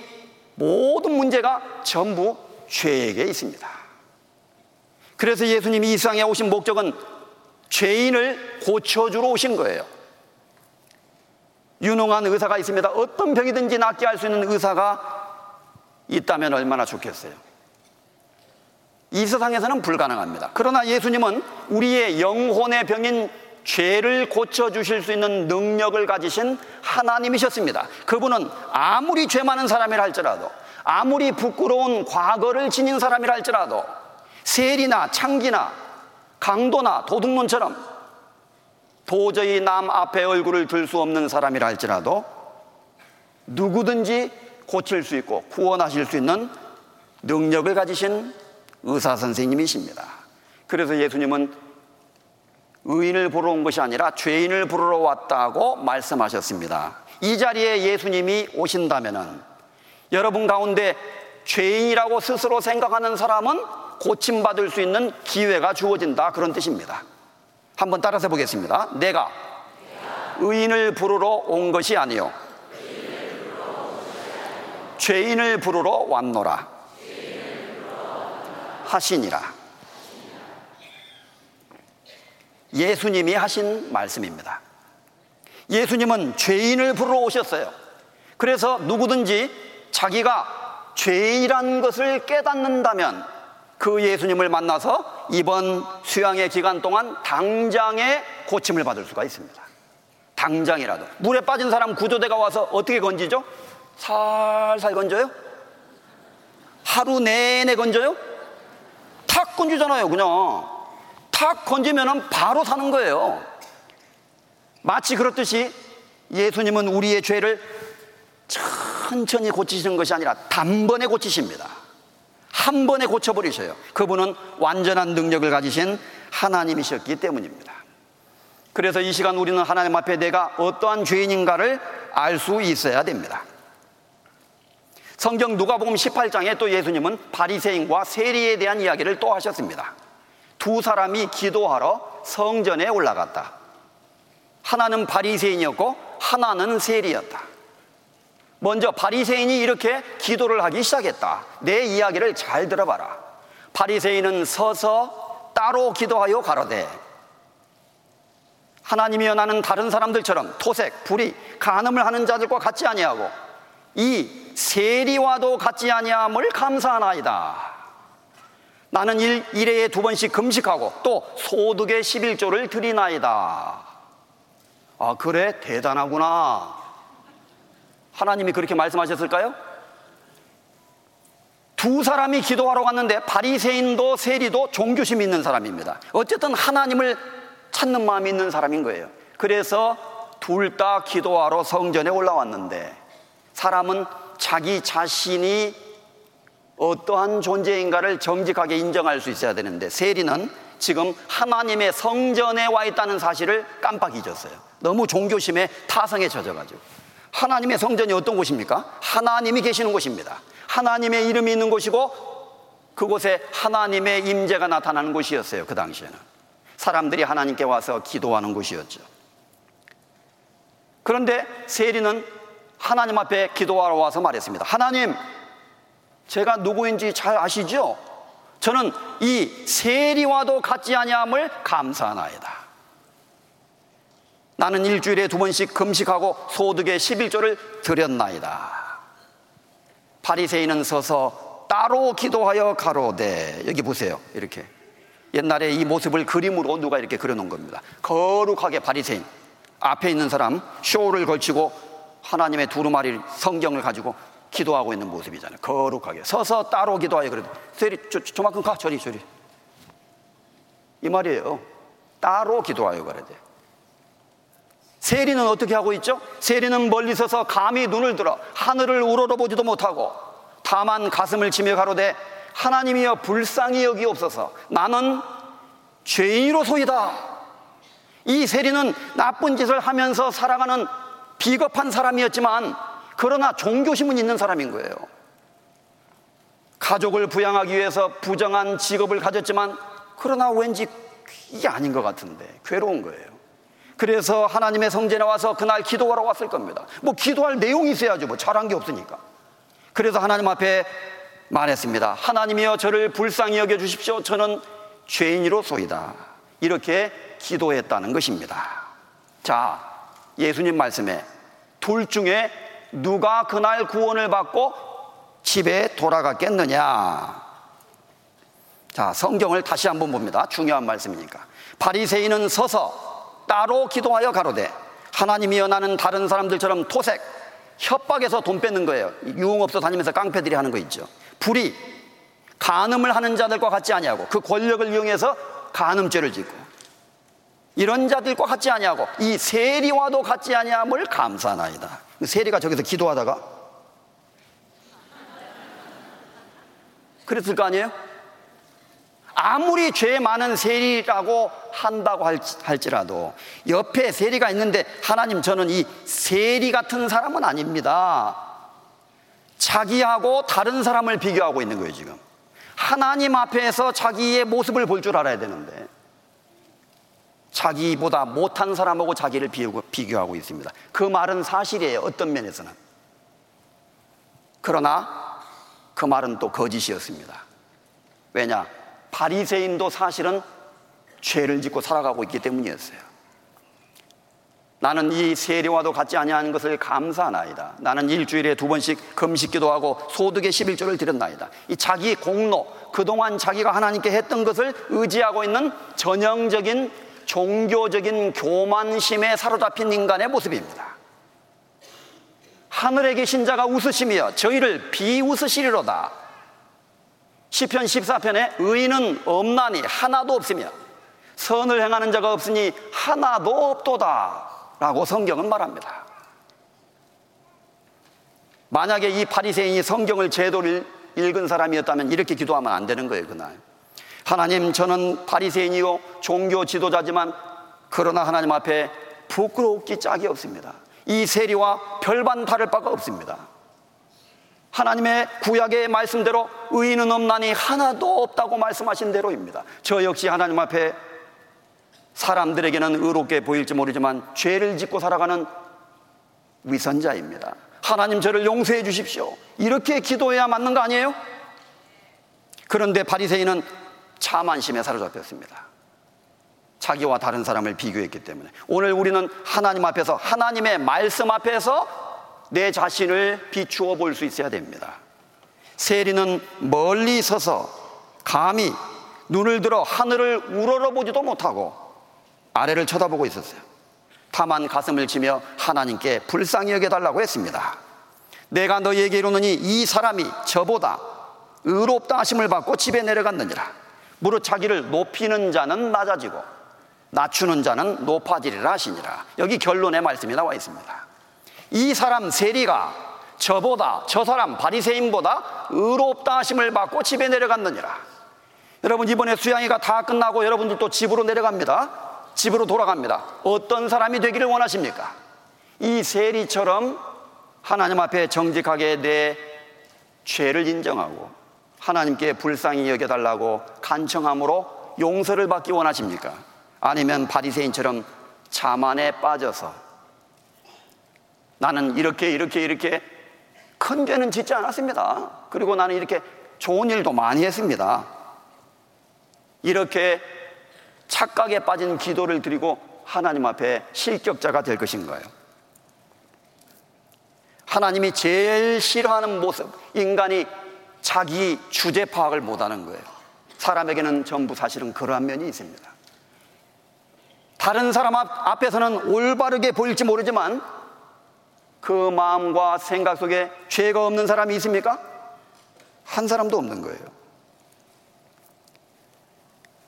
A: 모든 문제가 전부 죄에게 있습니다. 그래서 예수님이 이 세상에 오신 목적은 죄인을 고쳐주러 오신 거예요. 유능한 의사가 있습니다. 어떤 병이든지 낫게 할 수 있는 의사가 있다면 얼마나 좋겠어요. 이 세상에서는 불가능합니다. 그러나 예수님은 우리의 영혼의 병인 죄를 고쳐주실 수 있는 능력을 가지신 하나님이셨습니다. 그분은 아무리 죄 많은 사람이라 할지라도, 아무리 부끄러운 과거를 지닌 사람이라 할지라도, 세리나 창기나 강도나 도둑놈처럼 도저히 남 앞에 얼굴을 들 수 없는 사람이라 할지라도 누구든지 고칠 수 있고 구원하실 수 있는 능력을 가지신 의사 선생님이십니다. 그래서 예수님은 의인을 보러 온 것이 아니라 죄인을 부르러 왔다고 말씀하셨습니다. 이 자리에 예수님이 오신다면 여러분 가운데 죄인이라고 스스로 생각하는 사람은 고침받을 수 있는 기회가 주어진다. 그런 뜻입니다. 한번 따라서 보겠습니다. 내가 의인을 부르러 온 것이 아니요. 죄인을 부르러 왔노라 하시니라. 예수님이 하신 말씀입니다. 예수님은 죄인을 부르러 오셨어요. 그래서 누구든지 자기가 죄인이라는 것을 깨닫는다면 그 예수님을 만나서 이번 수양의 기간 동안 당장에 고침을 받을 수가 있습니다. 당장이라도. 물에 빠진 사람 구조대가 와서 어떻게 건지죠? 살살 건져요? 하루 내내 건져요? 탁 건지잖아요, 그냥. 탁 건지면 바로 사는 거예요. 마치 그렇듯이 예수님은 우리의 죄를 천천히 고치시는 것이 아니라 단번에 고치십니다. 한 번에 고쳐버리셔요. 그분은 완전한 능력을 가지신 하나님이셨기 때문입니다. 그래서 이 시간 우리는 하나님 앞에 내가 어떠한 죄인인가를 알 수 있어야 됩니다. 성경 누가복음 18장에 또 예수님은 바리새인과 세리에 대한 이야기를 또 하셨습니다. 두 사람이 기도하러 성전에 올라갔다. 하나는 바리새인이었고 하나는 세리였다. 먼저 바리새인이 이렇게 기도를 하기 시작했다. 내 이야기를 잘 들어봐라. 바리새인은 서서 따로 기도하여 가로되 하나님이여 나는 다른 사람들처럼 토색, 불이, 간음을 하는 자들과 같지 아니하고 이 세리와도 같지 아니함을 감사하나이다. 나는 일, 일회에 두 번씩 금식하고 또 소득의 11조를 드리나이다. 아, 그래? 대단하구나. 하나님이 그렇게 말씀하셨을까요? 두 사람이 기도하러 갔는데 바리새인도 세리도 종교심 있는 사람입니다. 어쨌든 하나님을 찾는 마음이 있는 사람인 거예요. 그래서 둘 다 기도하러 성전에 올라왔는데 사람은 자기 자신이 어떠한 존재인가를 정직하게 인정할 수 있어야 되는데 세리는 지금 하나님의 성전에 와 있다는 사실을 깜빡 잊었어요. 너무 종교심에 타성에 젖어가지고. 하나님의 성전이 어떤 곳입니까? 하나님이 계시는 곳입니다. 하나님의 이름이 있는 곳이고 그곳에 하나님의 임재가 나타나는 곳이었어요. 그 당시에는. 사람들이 하나님께 와서 기도하는 곳이었죠. 그런데 세리는 하나님 앞에 기도하러 와서 말했습니다. 하나님, 제가 누구인지 잘 아시죠? 저는 이 세리와도 같지 아니함을 감사하나이다. 나는 일주일에 두 번씩 금식하고 소득의 11조를 드렸나이다. 바리새인은 서서 따로 기도하여 가로되 여기 보세요. 이렇게 옛날에 이 모습을 그림으로 누가 이렇게 그려놓은 겁니다. 거룩하게 바리새인 앞에 있는 사람 쇼를 걸치고 하나님의 두루마리 성경을 가지고 기도하고 있는 모습이잖아요. 거룩하게 서서 따로 기도하여 그래도 세리 저, 저만큼 가 저리 저리 이 말이에요. 따로 기도하여 그래야 돼. 세리는 어떻게 하고 있죠? 세리는 멀리 서서 감히 눈을 들어 하늘을 우러러보지도 못하고 다만 가슴을 치며 가로되 하나님이여 불쌍히 여기옵소서. 나는 죄인으로소이다. 이 세리는 나쁜 짓을 하면서 살아가는 비겁한 사람이었지만 그러나 종교심은 있는 사람인 거예요. 가족을 부양하기 위해서 부정한 직업을 가졌지만 그러나 왠지 이게 아닌 것 같은데 괴로운 거예요 그래서 하나님의 성전에 와서 그날 기도하러 왔을 겁니다 뭐 기도할 내용이 있어야죠 뭐 잘한 게 없으니까 그래서 하나님 앞에 말했습니다. 하나님이여 저를 불쌍히 여겨 주십시오. 저는 죄인이로소이다. 이렇게 기도했다는 것입니다. 자, 예수님 말씀에 둘 중에 누가 그날 구원을 받고 집에 돌아갔겠느냐? 자, 성경을 다시 한번 봅니다. 중요한 말씀이니까. 바리새인은 서서 따로 기도하여 가로되 하나님이여 나는 다른 사람들처럼 토색 협박해서 돈 뺏는 거예요. 유흥업소 다니면서 깡패들이 하는 거 있죠. 불이 간음을 하는 자들과 같지 아니하고 그 권력을 이용해서 간음죄를 짓고 이런 자들과 같지 아니하고 이 세리와도 같지 아니함을 감사나이다. 그 세리가 저기서 기도하다가 그랬을 거 아니에요? 아무리 죄 많은 세리라고 한다고 할지라도 옆에 세리가 있는데 하나님 저는 이 세리 같은 사람은 아닙니다. 자기하고 다른 사람을 비교하고 있는 거예요, 지금. 하나님 앞에서 자기의 모습을 볼 줄 알아야 되는데, 자기보다 못한 사람하고 자기를 비교하고 있습니다. 그 말은 사실이에요, 어떤 면에서는. 그러나 그 말은 또 거짓이었습니다. 왜냐? 바리새인도 사실은 죄를 짓고 살아가고 있기 때문이었어요. 나는 이 세례와도 같지 아니하는 것을 감사하나이다. 나는 일주일에 두 번씩 금식 기도 하고 소득의 11조를 드렸나이다. 이 자기 공로, 그동안 자기가 하나님께 했던 것을 의지하고 있는 전형적인 종교적인 교만심에 사로잡힌 인간의 모습입니다. 하늘에 계신 자가 웃으시며 저희를 비웃으시리로다. 시편 14편에 의인은 없나니 하나도 없으며 선을 행하는 자가 없으니 하나도 없도다. 라고 성경은 말합니다. 만약에 이 바리새인이 성경을 제대로 읽은 사람이었다면 이렇게 기도하면 안 되는 거예요, 그날. 하나님, 저는 바리새인이요 종교 지도자지만 그러나 하나님 앞에 부끄럽기 짝이 없습니다. 이 세리와 별반 다를 바가 없습니다. 하나님의 구약의 말씀대로 의인은 없나니 하나도 없다고 말씀하신 대로입니다. 저 역시 하나님 앞에 사람들에게는 의롭게 보일지 모르지만 죄를 짓고 살아가는 위선자입니다. 하나님 저를 용서해 주십시오. 이렇게 기도해야 맞는 거 아니에요? 그런데 바리새인은 자만심에 사로잡혔습니다. 자기와 다른 사람을 비교했기 때문에 오늘 우리는 하나님 앞에서 하나님의 말씀 앞에서 내 자신을 비추어 볼 수 있어야 됩니다. 세리는 멀리 서서 감히 눈을 들어 하늘을 우러러보지도 못하고 아래를 쳐다보고 있었어요. 다만 가슴을 치며 하나님께 불쌍히 여겨달라고 했습니다. 내가 너희에게 이르노니 이 사람이 저보다 의롭다 하심을 받고 집에 내려갔느니라. 무릇 자기를 높이는 자는 낮아지고 낮추는 자는 높아지리라 하시니라. 여기 결론의 말씀이 나와 있습니다. 이 사람 세리가 저보다 저 사람 바리새인보다 의롭다 하심을 받고 집에 내려갔느니라. 여러분 이번에 수양이가 다 끝나고 여러분들도 집으로 내려갑니다. 집으로 돌아갑니다. 어떤 사람이 되기를 원하십니까? 이 세리처럼 하나님 앞에 정직하게 내 죄를 인정하고 하나님께 불쌍히 여겨달라고 간청함으로 용서를 받기 원하십니까? 아니면 바리새인처럼 자만에 빠져서 나는 이렇게 이렇게 이렇게 큰 죄는 짓지 않았습니다. 그리고 나는 이렇게 좋은 일도 많이 했습니다. 이렇게 착각에 빠진 기도를 드리고 하나님 앞에 실격자가 될 것인가요? 하나님이 제일 싫어하는 모습, 인간이 자기 주제 파악을 못하는 거예요. 사람에게는 전부 사실은 그러한 면이 있습니다. 다른 사람 앞에서는 올바르게 보일지 모르지만 그 마음과 생각 속에 죄가 없는 사람이 있습니까? 한 사람도 없는 거예요.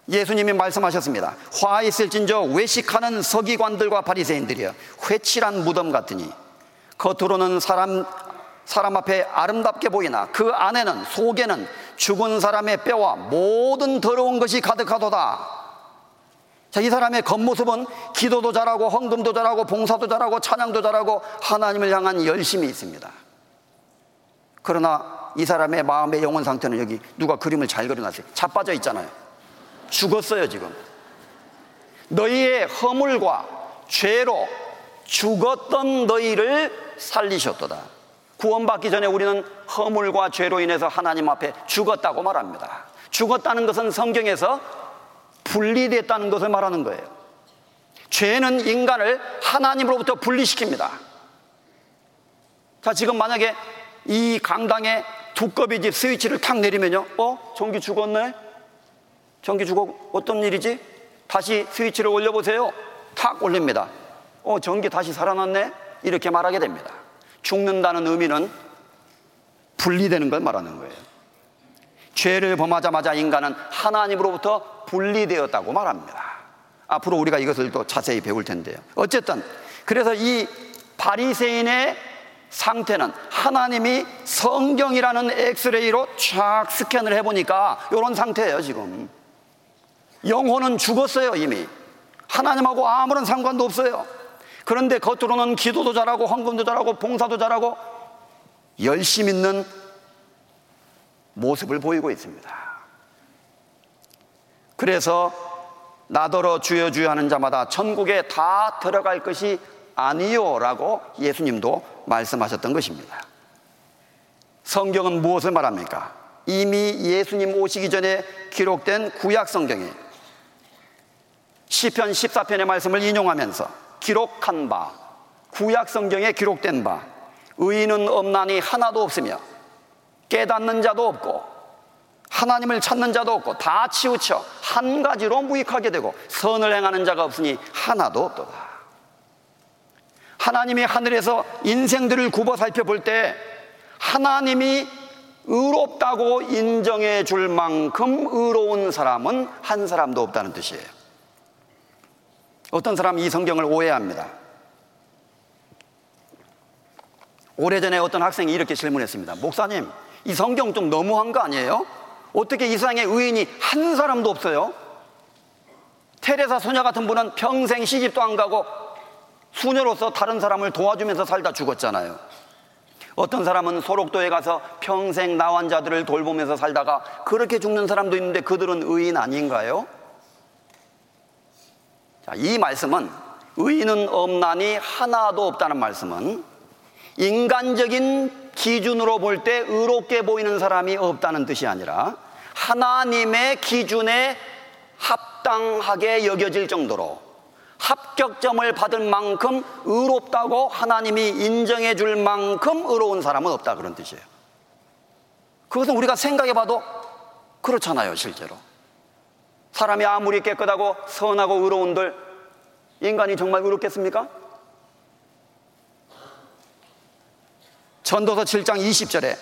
A: 예수님이 말씀하셨습니다. 화 있을진저 외식하는 서기관들과 바리새인들이여 회칠한 무덤 같으니 겉으로는 사람 사람 앞에 아름답게 보이나 그 안에는 속에는 죽은 사람의 뼈와 모든 더러운 것이 가득하도다. 자, 이 사람의 겉모습은 기도도 잘하고 헌금도 잘하고 봉사도 잘하고 찬양도 잘하고 하나님을 향한 열심이 있습니다. 그러나 이 사람의 마음의 영혼 상태는 여기 누가 그림을 잘 그려놨어요. 자빠져 있잖아요. 죽었어요, 지금. 너희의 허물과 죄로 죽었던 너희를 살리셨도다. 구원받기 전에 우리는 허물과 죄로 인해서 하나님 앞에 죽었다고 말합니다. 죽었다는 것은 성경에서 분리됐다는 것을 말하는 거예요. 죄는 인간을 하나님으로부터 분리시킵니다. 자, 지금 만약에 이 강당에 두꺼비 집 스위치를 탁 내리면요. 어? 전기 죽었네? 전기 죽어 어떤 일이지? 다시 스위치를 올려보세요. 탁 올립니다. 어, 전기 다시 살아났네? 이렇게 말하게 됩니다. 죽는다는 의미는 분리되는 걸 말하는 거예요. 죄를 범하자마자 인간은 하나님으로부터 분리되었다고 말합니다. 앞으로 우리가 이것을 또 자세히 배울 텐데요. 어쨌든 그래서 이 바리새인의 상태는 하나님이 성경이라는 엑스레이로 쫙 스캔을 해보니까 이런 상태예요 지금 영혼은 죽었어요 이미 하나님하고 아무런 상관도 없어요 그런데 겉으로는 기도도 잘하고 헌금도 잘하고 봉사도 잘하고 열심 있는 모습을 보이고 있습니다. 그래서 나더러 주여 주여 하는 자마다 천국에 다 들어갈 것이 아니요라고 예수님도 말씀하셨던 것입니다. 성경은 무엇을 말합니까? 이미 예수님 오시기 전에 기록된 구약 성경에 시편 14편의 말씀을 인용하면서 기록한 바 구약 성경에 기록된 바 의인은 없나니 하나도 없으며 깨닫는 자도 없고 하나님을 찾는 자도 없고 다 치우쳐 한 가지로 무익하게 되고 선을 행하는 자가 없으니 하나도 없도다. 하나님이 하늘에서 인생들을 굽어 살펴볼 때 하나님이 의롭다고 인정해 줄 만큼 의로운 사람은 한 사람도 없다는 뜻이에요. 어떤 사람이 이 성경을 오해합니다. 오래전에 어떤 학생이 이렇게 질문했습니다. 목사님, 이 성경 좀 너무한 거 아니에요? 어떻게 이 세상에 의인이 한 사람도 없어요? 테레사 소녀 같은 분은 평생 시집도 안 가고 수녀로서 다른 사람을 도와주면서 살다 죽었잖아요. 어떤 사람은 소록도에 가서 평생 나환자들을 돌보면서 살다가 그렇게 죽는 사람도 있는데 그들은 의인 아닌가요? 자, 이 말씀은 의인은 없나니 하나도 없다는 말씀은 인간적인 기준으로 볼 때 의롭게 보이는 사람이 없다는 뜻이 아니라 하나님의 기준에 합당하게 여겨질 정도로 합격점을 받을 만큼 의롭다고 하나님이 인정해 줄 만큼 의로운 사람은 없다 그런 뜻이에요. 그것은 우리가 생각해 봐도 그렇잖아요, 실제로. 사람이 아무리 깨끗하고 선하고 의로운들 인간이 정말 의롭겠습니까? 전도서 7장 20절에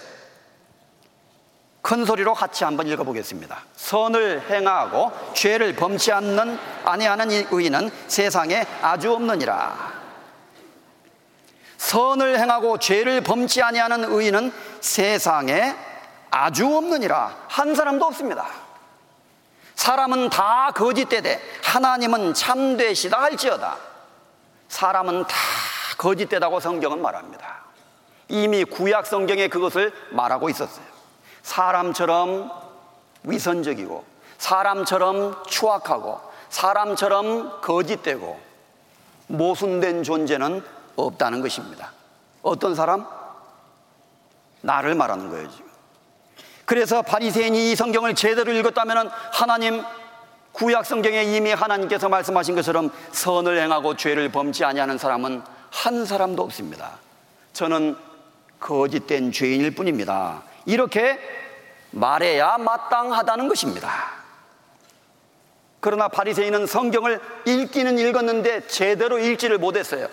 A: 큰 소리로 같이 한번 읽어보겠습니다. 선을 행하고 죄를 범치 않는 아니하는 의인은 세상에 아주 없느니라. 선을 행하고 죄를 범치 아니하는 의인은 세상에 아주 없느니라. 한 사람도 없습니다. 사람은 다 거짓되되 하나님은 참되시다 할지어다. 사람은 다 거짓되다고 성경은 말합니다. 이미 구약 성경에 그것을 말하고 있었어요. 사람처럼 위선적이고 사람처럼 추악하고 사람처럼 거짓되고 모순된 존재는 없다는 것입니다. 어떤 사람? 나를 말하는 거예요, 지금. 그래서 바리새인이 이 성경을 제대로 읽었다면 하나님 구약 성경에 이미 하나님께서 말씀하신 것처럼 선을 행하고 죄를 범치 아니하는 사람은 한 사람도 없습니다. 저는 거짓된 죄인일 뿐입니다. 이렇게 말해야 마땅하다는 것입니다. 그러나 바리새인은 성경을 읽기는 읽었는데 제대로 읽지를 못했어요.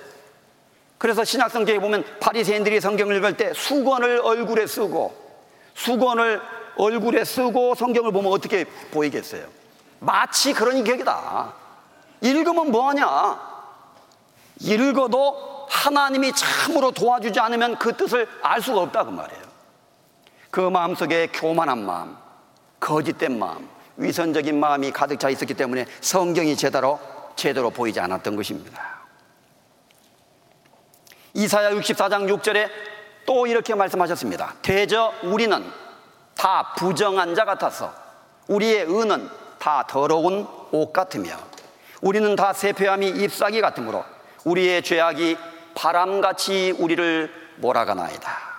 A: 그래서 신약 성경에 보면 바리새인들이 성경을 읽을 때 수건을 얼굴에 쓰고 수건을 얼굴에 쓰고 성경을 보면 어떻게 보이겠어요? 마치 그런 격이다. 읽으면 뭐하냐? 읽어도 하나님이 참으로 도와주지 않으면 그 뜻을 알 수가 없다 그 말이에요. 그 마음속에 교만한 마음, 거짓된 마음, 위선적인 마음이 가득 차 있었기 때문에 성경이 제대로 제대로 보이지 않았던 것입니다. 이사야 64장 6절에 또 이렇게 말씀하셨습니다. 대저 우리는 다 부정한 자 같아서 우리의 은은 다 더러운 옷 같으며 우리는 다 세폐함이 잎사귀 같으므로 우리의 죄악이 바람같이 우리를 몰아가나이다.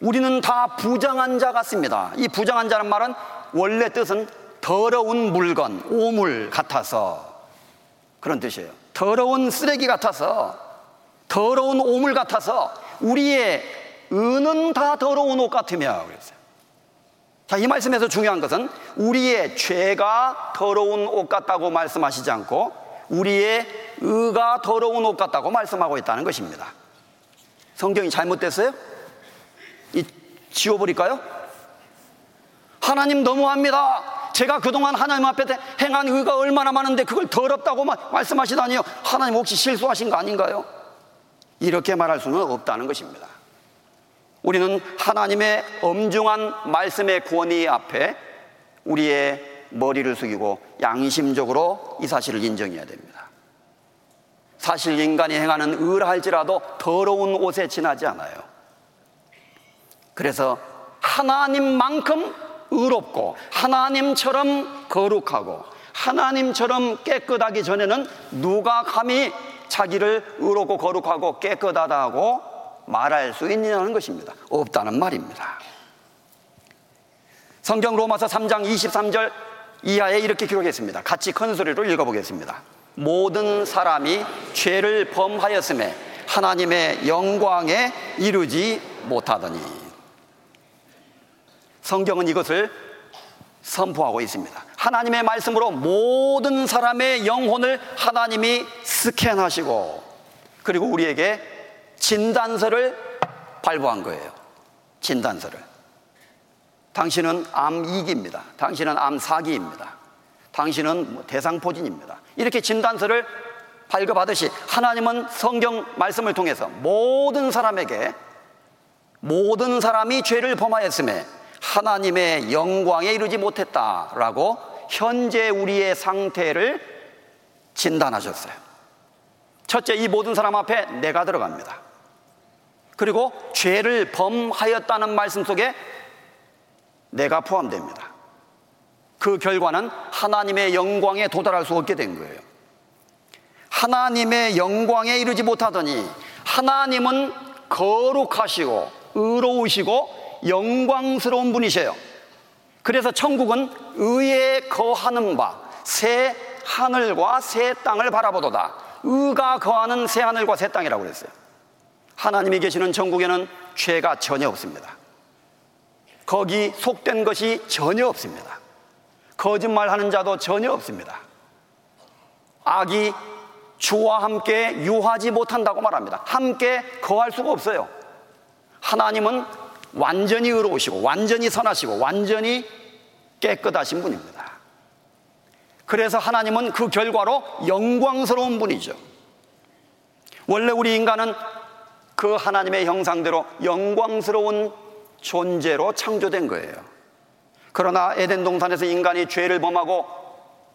A: 우리는 다 부정한 자 같습니다. 이 부정한 자는 말은 원래 뜻은 더러운 물건, 오물 같아서 그런 뜻이에요. 더러운 쓰레기 같아서 더러운 오물 같아서 우리의 은은 다 더러운 옷 같으며 그랬어요. 자, 이 말씀에서 중요한 것은 우리의 죄가 더러운 옷 같다고 말씀하시지 않고 우리의 의가 더러운 옷 같다고 말씀하고 있다는 것입니다. 성경이 잘못됐어요? 지워버릴까요? 하나님 너무합니다. 제가 그동안 하나님 앞에 행한 의가 얼마나 많은데 그걸 더럽다고 말씀하시다니요. 하나님 혹시 실수하신 거 아닌가요? 이렇게 말할 수는 없다는 것입니다. 우리는 하나님의 엄중한 말씀의 권위 앞에 우리의 머리를 숙이고 양심적으로 이 사실을 인정해야 됩니다. 사실 인간이 행하는 의라 할지라도 더러운 옷에 지나지 않아요. 그래서 하나님만큼 의롭고 하나님처럼 거룩하고 하나님처럼 깨끗하기 전에는 누가 감히 자기를 의롭고 거룩하고 깨끗하다고 말할 수 있느냐는 것입니다. 없다는 말입니다. 성경 로마서 3장 23절 이하에 이렇게 기록했습니다. 같이 큰 소리로 읽어보겠습니다. 모든 사람이 죄를 범하였음에 하나님의 영광에 이르지 못하더니 성경은 이것을 선포하고 있습니다. 하나님의 말씀으로 모든 사람의 영혼을 하나님이 스캔하시고 그리고 우리에게 진단서를 발부한 거예요. 진단서를. 당신은 암 2기입니다. 당신은 암 4기입니다. 당신은 뭐 대상포진입니다. 이렇게 진단서를 발급하듯이 하나님은 성경 말씀을 통해서 모든 사람에게 모든 사람이 죄를 범하였음에 하나님의 영광에 이르지 못했다라고 현재 우리의 상태를 진단하셨어요. 첫째, 이 모든 사람 앞에 내가 들어갑니다. 그리고 죄를 범하였다는 말씀 속에 내가 포함됩니다. 그 결과는 하나님의 영광에 도달할 수 없게 된 거예요. 하나님의 영광에 이르지 못하더니 하나님은 거룩하시고 의로우시고 영광스러운 분이세요. 그래서 천국은 의에 거하는 바, 새 하늘과 새 땅을 바라보도다. 의가 거하는 새 하늘과 새 땅이라고 그랬어요. 하나님이 계시는 천국에는 죄가 전혀 없습니다. 거기 속된 것이 전혀 없습니다. 거짓말하는 자도 전혀 없습니다. 악이 주와 함께 유하지 못한다고 말합니다. 함께 거할 수가 없어요. 하나님은 완전히 의로우시고, 완전히 선하시고, 완전히 깨끗하신 분입니다. 그래서 하나님은 그 결과로 영광스러운 분이죠. 원래 우리 인간은 그 하나님의 형상대로 영광스러운 존재로 창조된 거예요. 그러나 에덴 동산에서 인간이 죄를 범하고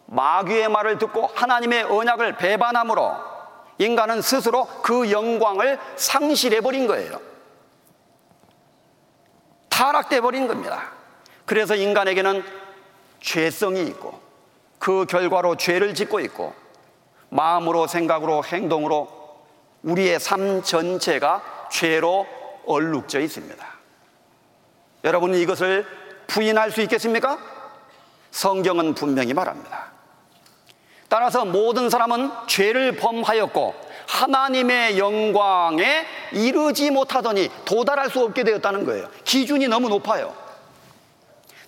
A: 마귀의 말을 듣고 하나님의 언약을 배반함으로 인간은 스스로 그 영광을 상실해 버린 거예요. 타락돼 버린 겁니다. 그래서 인간에게는 죄성이 있고 그 결과로 죄를 짓고 있고 마음으로 생각으로 행동으로 우리의 삶 전체가 죄로 얼룩져 있습니다. 여러분은 이것을 부인할 수 있겠습니까? 성경은 분명히 말합니다. 따라서 모든 사람은 죄를 범하였고 하나님의 영광에 이르지 못하더니 도달할 수 없게 되었다는 거예요. 기준이 너무 높아요.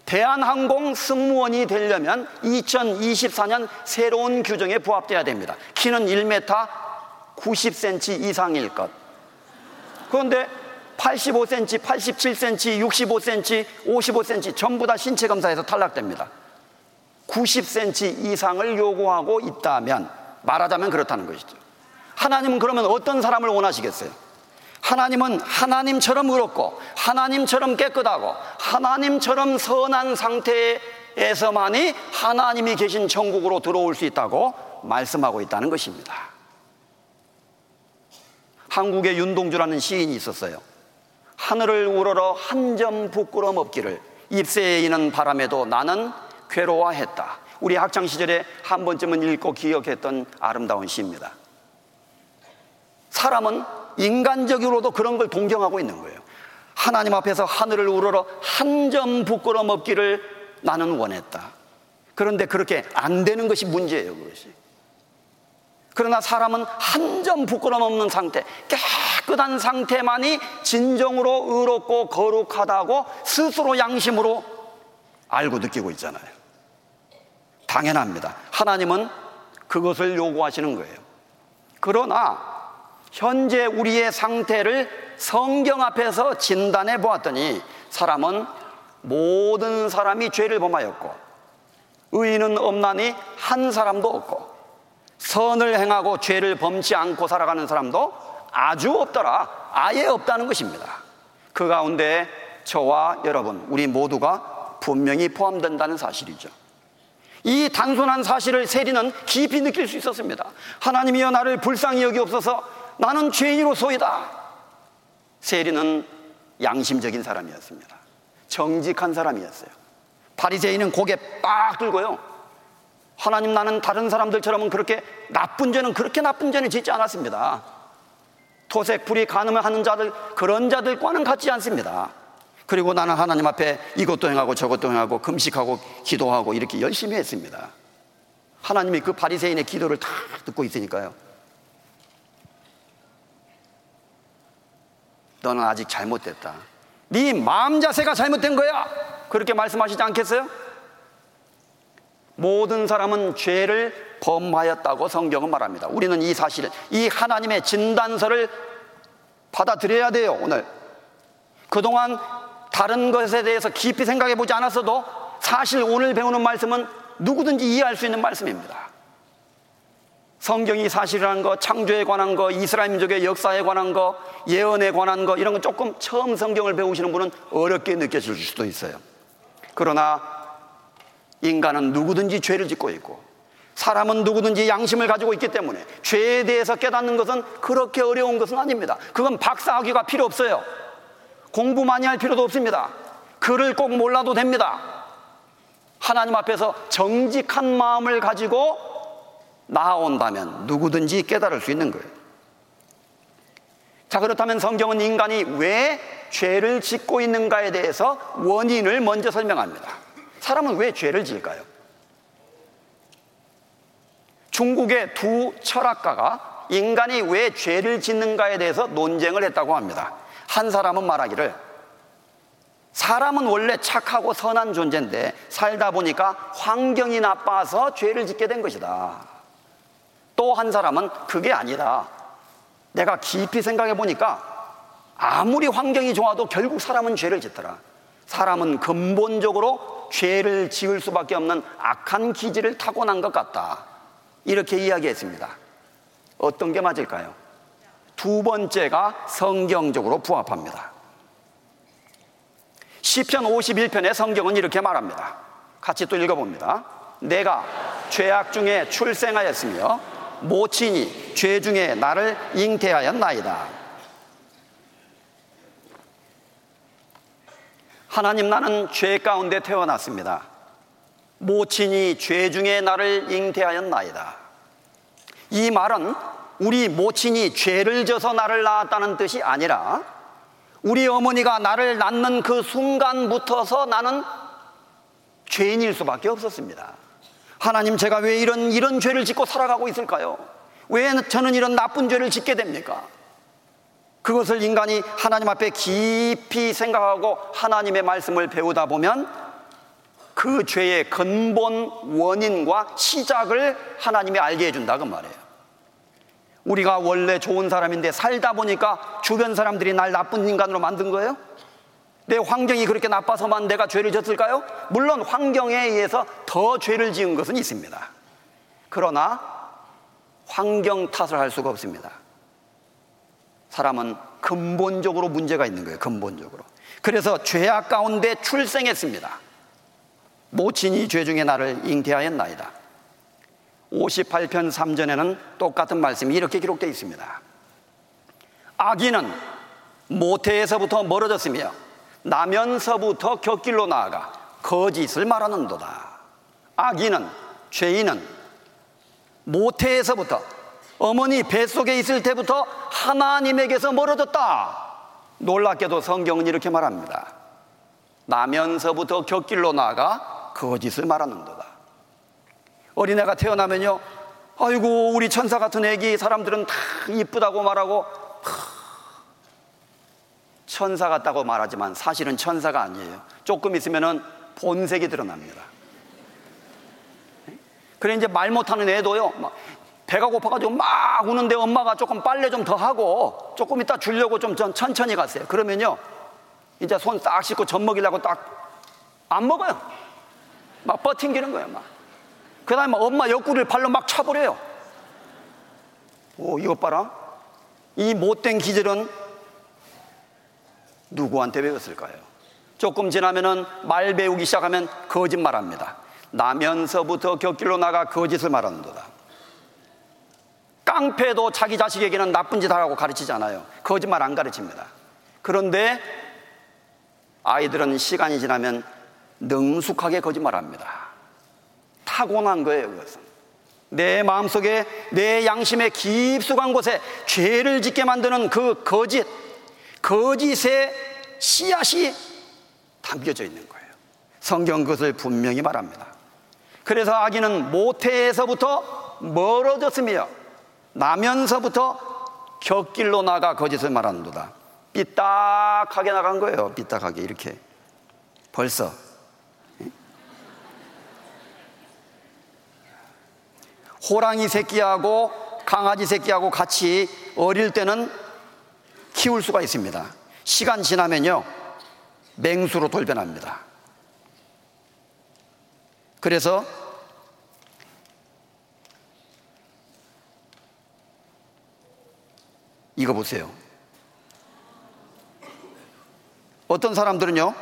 A: 대한항공 승무원이 되려면 2024년 새로운 규정에 부합돼야 됩니다. 키는 1m 90cm 이상일 것. 그런데 85cm, 87cm, 65cm, 55cm 전부 다 신체 검사에서 탈락됩니다. 90cm 이상을 요구하고 있다면 말하자면 그렇다는 것이죠. 하나님은 그러면 어떤 사람을 원하시겠어요? 하나님은 하나님처럼 의롭고 하나님처럼 깨끗하고 하나님처럼 선한 상태에서만이 하나님이 계신 천국으로 들어올 수 있다고 말씀하고 있다는 것입니다. 한국에 윤동주라는 시인이 있었어요. 하늘을 우러러 한 점 부끄럼 없기를 입새에 이는 바람에도 나는 괴로워했다. 우리 학창 시절에 한 번쯤은 읽고 기억했던 아름다운 시입니다. 사람은 인간적으로도 그런 걸 동경하고 있는 거예요. 하나님 앞에서 하늘을 우러러 한 점 부끄럼 없기를 나는 원했다. 그런데 그렇게 안 되는 것이 문제예요, 그것이. 그러나 사람은 한 점 부끄럼 없는 상태, 깨끗한 상태만이 진정으로 의롭고 거룩하다고 스스로 양심으로 알고 느끼고 있잖아요. 당연합니다. 하나님은 그것을 요구하시는 거예요. 그러나 현재 우리의 상태를 성경 앞에서 진단해 보았더니 사람은 모든 사람이 죄를 범하였고 의인은 없나니 한 사람도 없고 선을 행하고 죄를 범치 않고 살아가는 사람도 아주 없더라. 아예 없다는 것입니다. 그 가운데 저와 여러분, 우리 모두가 분명히 포함된다는 사실이죠. 이 단순한 사실을 세리는 깊이 느낄 수 있었습니다. 하나님이여 나를 불쌍히 여기옵소서 나는 죄인으로소이다. 세리는 양심적인 사람이었습니다. 정직한 사람이었어요. 바리새인은 고개 빡 들고요. 하나님 나는 다른 사람들처럼은 그렇게 나쁜 죄는 그렇게 나쁜 죄는 짓지 않았습니다. 토색 불이 가늠하는 자들 그런 자들과는 같지 않습니다. 그리고 나는 하나님 앞에 이것도 행하고 저것도 행하고 금식하고 기도하고 이렇게 열심히 했습니다. 하나님이 그 바리새인의 기도를 다 듣고 있으니까요. 너는 아직 잘못됐다. 네 마음 자세가 잘못된 거야. 그렇게 말씀하시지 않겠어요? 모든 사람은 죄를 범하였다고 성경은 말합니다. 우리는 이 사실을, 이 하나님의 진단서를 받아들여야 돼요, 오늘. 그동안 다른 것에 대해서 깊이 생각해 보지 않았어도 사실 오늘 배우는 말씀은 누구든지 이해할 수 있는 말씀입니다. 성경이 사실이라는 거, 창조에 관한 거, 이스라엘 민족의 역사에 관한 거, 예언에 관한 거, 이런 건 조금 처음 성경을 배우시는 분은 어렵게 느껴질 수도 있어요. 그러나 인간은 누구든지 죄를 짓고 있고, 사람은 누구든지 양심을 가지고 있기 때문에 죄에 대해서 깨닫는 것은 그렇게 어려운 것은 아닙니다. 그건 박사학위가 필요 없어요. 공부 많이 할 필요도 없습니다. 글을 꼭 몰라도 됩니다. 하나님 앞에서 정직한 마음을 가지고 나아온다면 누구든지 깨달을 수 있는 거예요. 자, 그렇다면 성경은 인간이 왜 죄를 짓고 있는가에 대해서 원인을 먼저 설명합니다. 사람은 왜 죄를 지을까요? 중국의 두 철학가가 인간이 왜 죄를 짓는가에 대해서 논쟁을 했다고 합니다. 한 사람은 말하기를 사람은 원래 착하고 선한 존재인데 살다 보니까 환경이 나빠서 죄를 짓게 된 것이다. 또 한 사람은 그게 아니다. 내가 깊이 생각해 보니까 아무리 환경이 좋아도 결국 사람은 죄를 짓더라. 사람은 근본적으로 죄를 지을 수밖에 없는 악한 기질을 타고난 것 같다. 이렇게 이야기했습니다. 어떤 게 맞을까요? 두 번째가 성경적으로 부합합니다. 시편 51편의 성경은 이렇게 말합니다. 같이 또 읽어봅니다. 내가 죄악 중에 출생하였으며 모친이 죄 중에 나를 잉태하였나이다. 하나님 나는 죄 가운데 태어났습니다. 모친이 죄 중에 나를 잉태하였나이다. 이 말은 우리 모친이 죄를 져서 나를 낳았다는 뜻이 아니라 우리 어머니가 나를 낳는 그 순간부터서 나는 죄인일 수밖에 없었습니다. 하나님 제가 왜 이런 이런 죄를 짓고 살아가고 있을까요? 왜 저는 이런 나쁜 죄를 짓게 됩니까? 그것을 인간이 하나님 앞에 깊이 생각하고 하나님의 말씀을 배우다 보면 그 죄의 근본 원인과 시작을 하나님이 알게 해준다 그 말이에요. 우리가 원래 좋은 사람인데 살다 보니까 주변 사람들이 날 나쁜 인간으로 만든 거예요? 내 환경이 그렇게 나빠서만 내가 죄를 졌을까요? 물론 환경에 의해서 더 죄를 지은 것은 있습니다. 그러나 환경 탓을 할 수가 없습니다. 사람은 근본적으로 문제가 있는 거예요. 근본적으로. 그래서 죄악 가운데 출생했습니다. 모친이 죄 중에 나를 잉태하였나이다. 58편 3전에는 똑같은 말씀이 이렇게 기록되어 있습니다. 아기는 모태에서부터 멀어졌으며 나면서부터 곁길로 나아가 거짓을 말하는도다. 아기는 죄인은 모태에서부터 어머니 뱃속에 있을 때부터 하나님에게서 멀어졌다. 놀랍게도 성경은 이렇게 말합니다. 나면서부터 곁길로 나아가 거짓을 말하는도다. 어린애가 태어나면요. 아이고, 우리 천사 같은 애기 사람들은 다 이쁘다고 말하고, 천사 같다고 말하지만 사실은 천사가 아니에요. 조금 있으면은 본색이 드러납니다. 그래, 이제 말 못하는 애도요. 배가 고파가지고 막 우는데 엄마가 조금 빨래 좀 더 하고 조금 이따 주려고 좀 천천히 갔어요. 그러면요. 이제 손 딱 씻고 젖 먹이려고 딱 안 먹어요. 막 버팅기는 거예요, 막. 그 다음에 엄마 옆구리를 발로 막 차버려요. 오, 이것 봐라. 이 못된 기질은 누구한테 배웠을까요? 조금 지나면은 말 배우기 시작하면 거짓말 합니다. 나면서부터 곁길로 나가 거짓을 말하는도다. 깡패도 자기 자식에게는 나쁜 짓 하라고 가르치지 않아요. 거짓말 안 가르칩니다. 그런데 아이들은 시간이 지나면 능숙하게 거짓말합니다. 타고난 거예요, 그것은. 내 마음속에 내 양심의 깊숙한 곳에 죄를 짓게 만드는 그 거짓, 거짓의 씨앗이 담겨져 있는 거예요. 성경 그것을 분명히 말합니다. 그래서 아기는 모태에서부터 멀어졌으며 나면서부터 곁길로 나가 거짓을 말하는도다. 삐딱하게 나간 거예요. 삐딱하게 이렇게. 벌써. 호랑이 새끼하고 강아지 새끼하고 같이 어릴 때는 키울 수가 있습니다. 시간 지나면요. 맹수로 돌변합니다. 그래서 이거 보세요. 어떤 사람들은요,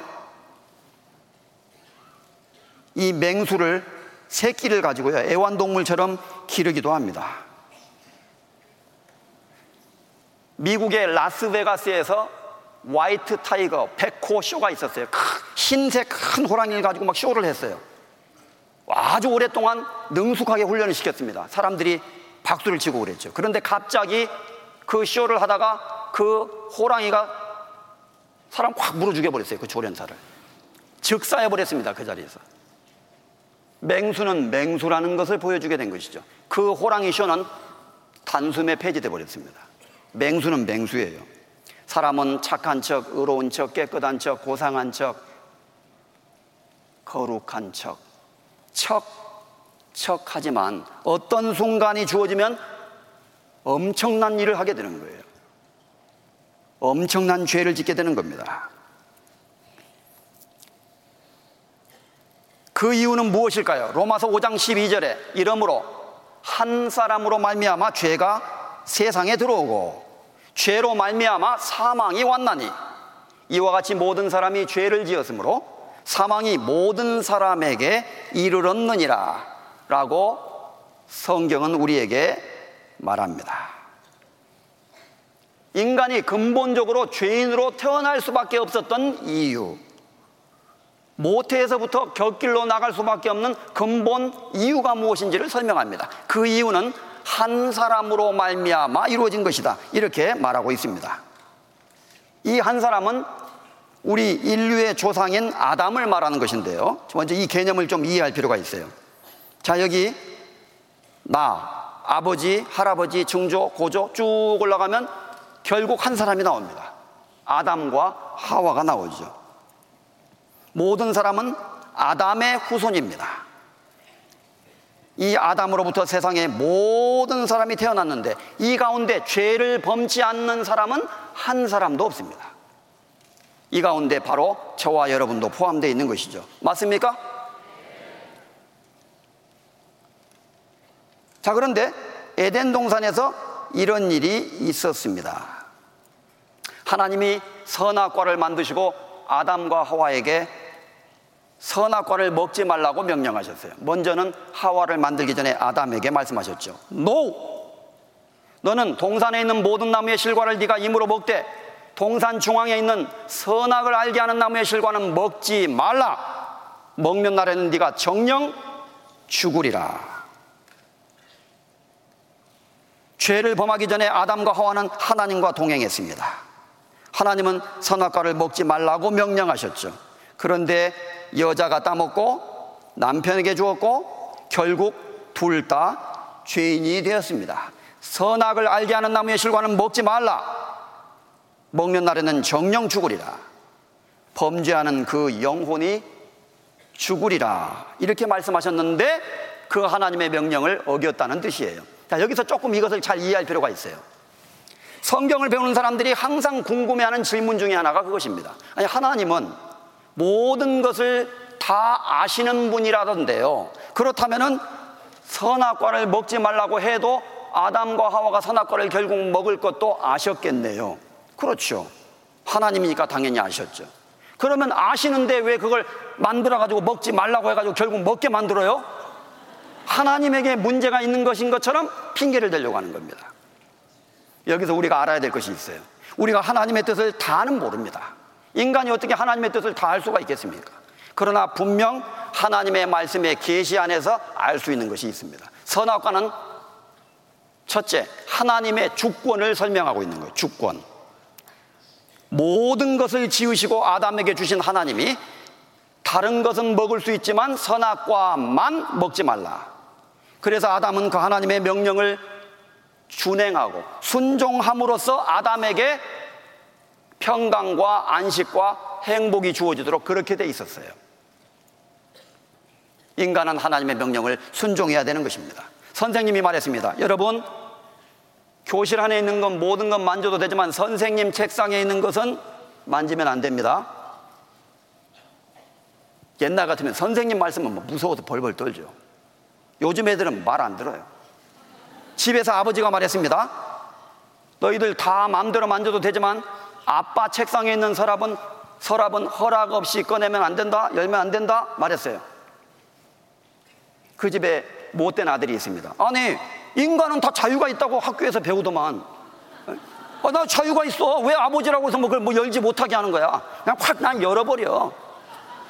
A: 이 맹수를 새끼를 가지고요, 애완동물처럼 기르기도 합니다. 미국의 라스베가스에서 white tiger 백호 쇼가 있었어요. 흰색 큰 호랑이를 가지고 막 쇼를 했어요. 아주 오랫동안 능숙하게 훈련을 시켰습니다. 사람들이 박수를 치고 그랬죠. 그런데 갑자기 그 쇼를 하다가 그 호랑이가 사람 확 물어 죽여버렸어요. 그 조련사를. 즉사해버렸습니다. 그 자리에서. 맹수는 맹수라는 것을 보여주게 된 것이죠. 그 호랑이 쇼는 단숨에 폐지돼 버렸습니다. 맹수는 맹수예요. 사람은 착한 척, 의로운 척, 깨끗한 척, 고상한 척, 거룩한 척, 척, 척하지만 어떤 순간이 주어지면 엄청난 일을 하게 되는 거예요. 엄청난 죄를 짓게 되는 겁니다. 그 이유는 무엇일까요? 로마서 5장 12절에 이러므로 한 사람으로 말미암아 죄가 세상에 들어오고 죄로 말미암아 사망이 왔나니 이와 같이 모든 사람이 죄를 지었으므로 사망이 모든 사람에게 이르렀느니라 라고 성경은 우리에게 말합니다. 인간이 근본적으로 죄인으로 태어날 수밖에 없었던 이유 모태에서부터 곁길로 나갈 수밖에 없는 근본 이유가 무엇인지를 설명합니다. 그 이유는 한 사람으로 말미암아 이루어진 것이다. 이렇게 말하고 있습니다. 이 한 사람은 우리 인류의 조상인 아담을 말하는 것인데요. 먼저 이 개념을 좀 이해할 필요가 있어요. 자, 여기 나, 아버지, 할아버지, 증조, 고조 쭉 올라가면 결국 한 사람이 나옵니다. 아담과 하와가 나오죠. 모든 사람은 아담의 후손입니다. 이 아담으로부터 세상에 모든 사람이 태어났는데 이 가운데 죄를 범치 않는 사람은 한 사람도 없습니다. 이 가운데 바로 저와 여러분도 포함되어 있는 것이죠. 맞습니까? 자, 그런데 에덴 동산에서 이런 일이 있었습니다. 하나님이 선악과를 만드시고 아담과 하와에게 선악과를 먹지 말라고 명령하셨어요. 먼저는 하와를 만들기 전에 아담에게 말씀하셨죠. No! 너는 동산에 있는 모든 나무의 실과를 네가 임으로 먹되 동산 중앙에 있는 선악을 알게 하는 나무의 실과는 먹지 말라. 먹는 날에는 네가 정령 죽으리라. 죄를 범하기 전에 아담과 하와는 하나님과 동행했습니다. 하나님은 선악과를 먹지 말라고 명령하셨죠. 그런데 여자가 따먹고 남편에게 주었고 결국 둘 다 죄인이 되었습니다. 선악을 알게 하는 나무의 실과는 먹지 말라. 먹는 날에는 정령 죽으리라. 범죄하는 그 영혼이 죽으리라. 이렇게 말씀하셨는데 그 하나님의 명령을 어겼다는 뜻이에요. 자, 여기서 조금 이것을 잘 이해할 필요가 있어요. 성경을 배우는 사람들이 항상 궁금해하는 질문 중에 하나가 그것입니다. 아니, 하나님은 모든 것을 다 아시는 분이라던데요. 그렇다면은 선악과를 먹지 말라고 해도 아담과 하와가 선악과를 결국 먹을 것도 아셨겠네요. 그렇죠. 하나님이니까 당연히 아셨죠. 그러면 아시는데 왜 그걸 만들어가지고 먹지 말라고 해가지고 결국 먹게 만들어요? 하나님에게 문제가 있는 것인 것처럼 핑계를 대려고 하는 겁니다. 여기서 우리가 알아야 될 것이 있어요. 우리가 하나님의 뜻을 다는 모릅니다. 인간이 어떻게 하나님의 뜻을 다 알 수가 있겠습니까? 그러나 분명 하나님의 말씀의 계시 안에서 알 수 있는 것이 있습니다. 선악과는 첫째, 하나님의 주권을 설명하고 있는 거예요. 주권. 모든 것을 지으시고 아담에게 주신 하나님이 다른 것은 먹을 수 있지만 선악과만 먹지 말라. 그래서 아담은 그 하나님의 명령을 준행하고 순종함으로써 아담에게 평강과 안식과 행복이 주어지도록 그렇게 돼 있었어요. 인간은 하나님의 명령을 순종해야 되는 것입니다. 선생님이 말했습니다. 여러분, 교실 안에 있는 건 모든 건 만져도 되지만 선생님 책상에 있는 것은 만지면 안 됩니다. 옛날 같으면 선생님 말씀은 뭐 무서워서 벌벌 떨죠. 요즘 애들은 말 안 들어요. 집에서 아버지가 말했습니다. 너희들 다 마음대로 만져도 되지만 아빠 책상에 있는 서랍은 서랍은 허락 없이 꺼내면 안 된다, 열면 안 된다 말했어요. 그 집에 못된 아들이 있습니다. 아니 인간은 다 자유가 있다고 학교에서 배우더만. 아, 나 자유가 있어. 왜 아버지라고 해서 뭐 그걸 뭐 열지 못하게 하는 거야? 그냥 확 난 열어버려.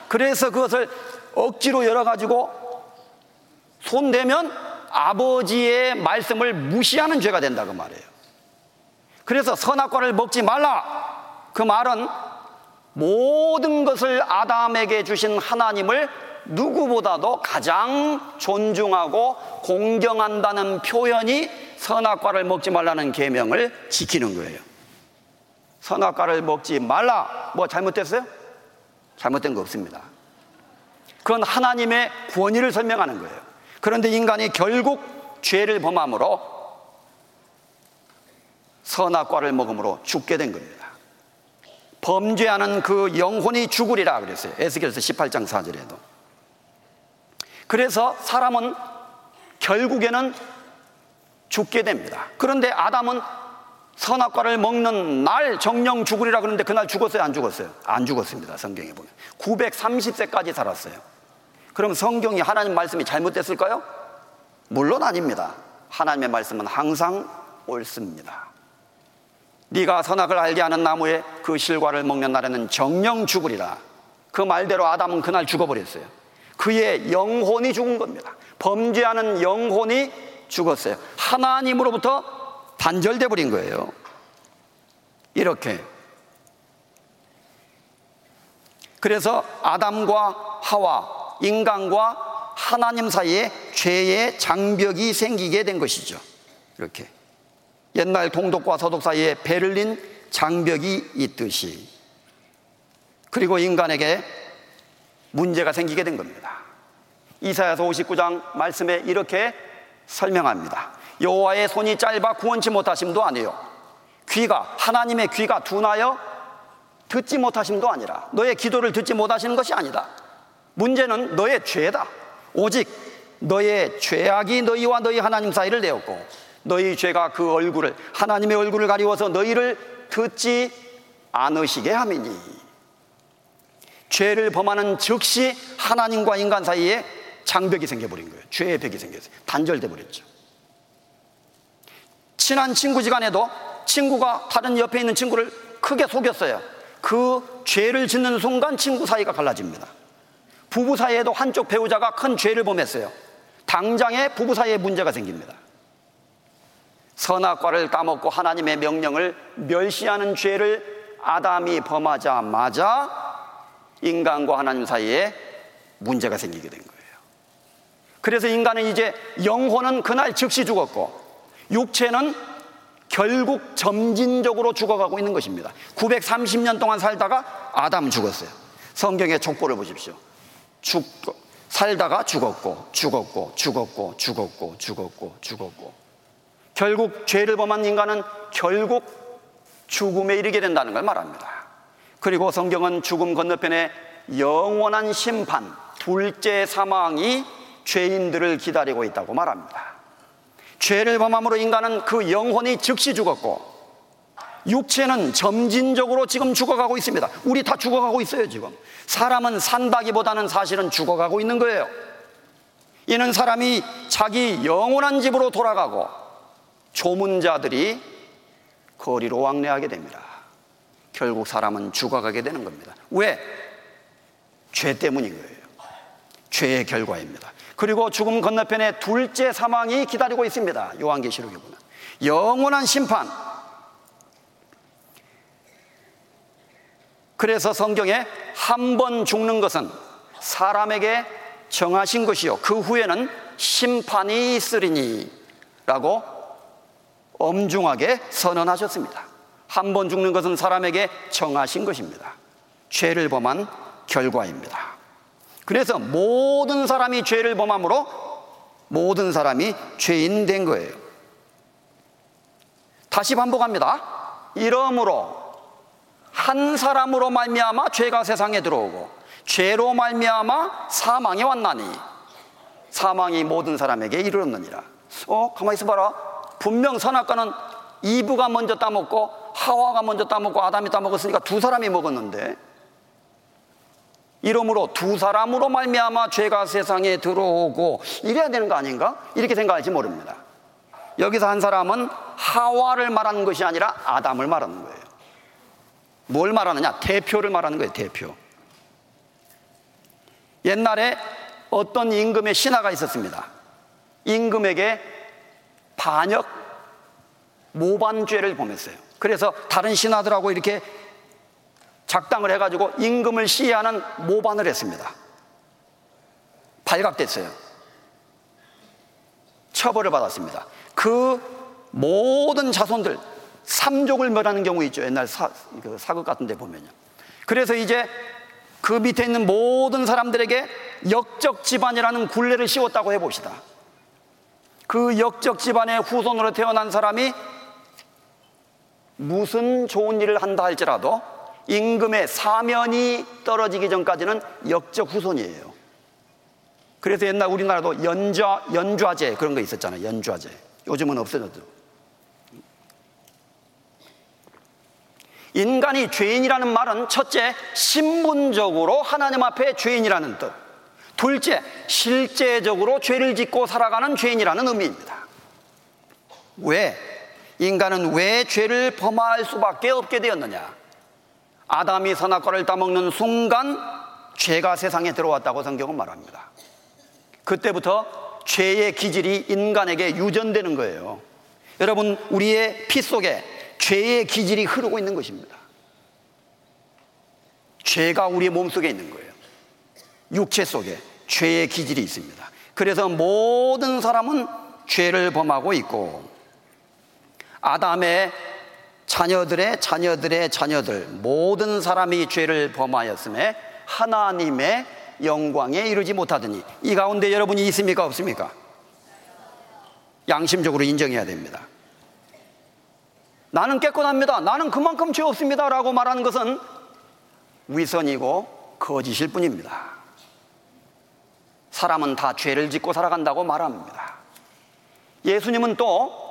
A: 그래서 그것을 억지로 열어가지고 손 대면 아버지의 말씀을 무시하는 죄가 된다 그 말이에요. 그래서 선악과를 먹지 말라. 그 말은 모든 것을 아담에게 주신 하나님을 누구보다도 가장 존중하고 공경한다는 표현이 선악과를 먹지 말라는 계명을 지키는 거예요. 선악과를 먹지 말라. 뭐 잘못됐어요? 잘못된 거 없습니다. 그건 하나님의 권위를 설명하는 거예요. 그런데 인간이 결국 죄를 범함으로 선악과를 먹음으로 죽게 된 겁니다. 범죄하는 그 영혼이 죽으리라 그랬어요. 에스겔서 18장 4절에도. 그래서 사람은 결국에는 죽게 됩니다. 그런데 아담은 선악과를 먹는 날 정령 죽으리라 그러는데 그날 죽었어요? 안 죽었어요? 안 죽었습니다. 성경에 보면. 930세까지 살았어요. 그럼 성경이 하나님 말씀이 잘못됐을까요? 물론 아닙니다. 하나님의 말씀은 항상 옳습니다. 네가 선악을 알게 하는 나무의 그 실과를 먹는 날에는 정령 죽으리라. 그 말대로 아담은 그날 죽어버렸어요. 그의 영혼이 죽은 겁니다. 범죄하는 영혼이 죽었어요. 하나님으로부터 단절돼 버린 거예요. 이렇게. 그래서 아담과 하와, 인간과 하나님 사이에 죄의 장벽이 생기게 된 것이죠. 이렇게. 옛날 동독과 서독 사이에 베를린 장벽이 있듯이. 그리고 인간에게 문제가 생기게 된 겁니다. 이사야서 59장 말씀에 이렇게 설명합니다. 여호와의 손이 짧아 구원치 못하심도 아니요 귀가 하나님의 귀가 둔하여 듣지 못하심도 아니라 너의 기도를 듣지 못하시는 것이 아니다. 문제는 너의 죄다. 오직 너의 죄악이 너희와 너희 하나님 사이를 내었고 너희 죄가 그 얼굴을 하나님의 얼굴을 가리워서 너희를 듣지 않으시게 함이니 죄를 범하는 즉시 하나님과 인간 사이에 장벽이 생겨버린 거예요. 죄의 벽이 생겼어요. 단절돼 버렸죠. 친한 친구지간에도 친구가 다른 옆에 있는 친구를 크게 속였어요. 그 죄를 짓는 순간 친구 사이가 갈라집니다. 부부 사이에도 한쪽 배우자가 큰 죄를 범했어요. 당장에 부부 사이에 문제가 생깁니다. 선악과를 따먹고 하나님의 명령을 멸시하는 죄를 아담이 범하자마자 인간과 하나님 사이에 문제가 생기게 된 거예요. 그래서 인간은 이제 영혼은 그날 즉시 죽었고 육체는 결국 점진적으로 죽어가고 있는 것입니다. 930년 동안 살다가 아담 죽었어요. 성경의 족보를 보십시오. 죽, 살다가 죽었고, 죽었고, 죽었고, 죽었고, 죽었고, 죽었고. 결국 죄를 범한 인간은 결국 죽음에 이르게 된다는 걸 말합니다. 그리고 성경은 죽음 건너편에 영원한 심판, 둘째 사망이 죄인들을 기다리고 있다고 말합니다. 죄를 범함으로 인간은 그 영혼이 즉시 죽었고 육체는 점진적으로 지금 죽어가고 있습니다. 우리 다 죽어가고 있어요, 지금. 사람은 산다기보다는 사실은 죽어가고 있는 거예요. 이는 사람이 자기 영원한 집으로 돌아가고 조문자들이 거리로 왕래하게 됩니다. 결국 사람은 죽어가게 되는 겁니다. 왜? 죄 때문인 거예요. 죄의 결과입니다. 그리고 죽음 건너편에 둘째 사망이 기다리고 있습니다. 요한계시록에 보면. 영원한 심판. 그래서 성경에 한 번 죽는 것은 사람에게 정하신 것이요. 그 후에는 심판이 있으리니 라고 엄중하게 선언하셨습니다. 한 번 죽는 것은 사람에게 정하신 것입니다. 죄를 범한 결과입니다. 그래서 모든 사람이 죄를 범함으로 모든 사람이 죄인 된 거예요. 다시 반복합니다. 이러므로 한 사람으로 말미암아 죄가 세상에 들어오고 죄로 말미암아 사망이 왔나니 사망이 모든 사람에게 이르렀느니라. 어, 가만히 있어 봐라. 분명 선악과는 이브가 먼저 따먹고 하와가 먼저 따먹고 아담이 따먹었으니까 두 사람이 먹었는데 이러므로 두 사람으로 말미암아 죄가 세상에 들어오고 이래야 되는 거 아닌가? 이렇게 생각할지 모릅니다. 여기서 한 사람은 하와를 말하는 것이 아니라 아담을 말하는 거예요. 뭘 말하느냐? 대표를 말하는 거예요, 대표. 옛날에 어떤 임금의 신하가 있었습니다. 임금에게 반역 모반죄를 범했어요. 그래서 다른 신하들하고 이렇게 작당을 해가지고 임금을 시해하는 모반을 했습니다. 발각됐어요. 처벌을 받았습니다. 그 모든 자손들, 삼족을 멸하는 경우 있죠. 옛날 사, 그 사극 같은 데 보면요. 그래서 이제 그 밑에 있는 모든 사람들에게 역적 집안이라는 굴레를 씌웠다고 해봅시다. 그 역적 집안의 후손으로 태어난 사람이 무슨 좋은 일을 한다 할지라도 임금의 사면이 떨어지기 전까지는 역적 후손이에요. 그래서 옛날 우리나라도 연좌, 연좌제 그런 거 있었잖아요. 연좌제. 요즘은 없어졌죠. 인간이 죄인이라는 말은 첫째, 신분적으로 하나님 앞에 죄인이라는 뜻. 둘째, 실제적으로 죄를 짓고 살아가는 죄인이라는 의미입니다. 왜? 인간은 왜 죄를 범할 수밖에 없게 되었느냐? 아담이 선악과를 따먹는 순간 죄가 세상에 들어왔다고 성경은 말합니다. 그때부터 죄의 기질이 인간에게 유전되는 거예요. 여러분, 우리의 피 속에 죄의 기질이 흐르고 있는 것입니다. 죄가 우리 몸속에 있는 거예요. 육체 속에 죄의 기질이 있습니다. 그래서 모든 사람은 죄를 범하고 있고 아담의 자녀들의 자녀들의 자녀들 모든 사람이 죄를 범하였음에 하나님의 영광에 이르지 못하더니 이 가운데 여러분이 있습니까 없습니까? 양심적으로 인정해야 됩니다. 나는 깨끗합니다. 나는 그만큼 죄 없습니다. 라고 말하는 것은 위선이고 거짓일 뿐입니다. 사람은 다 죄를 짓고 살아간다고 말합니다. 예수님은 또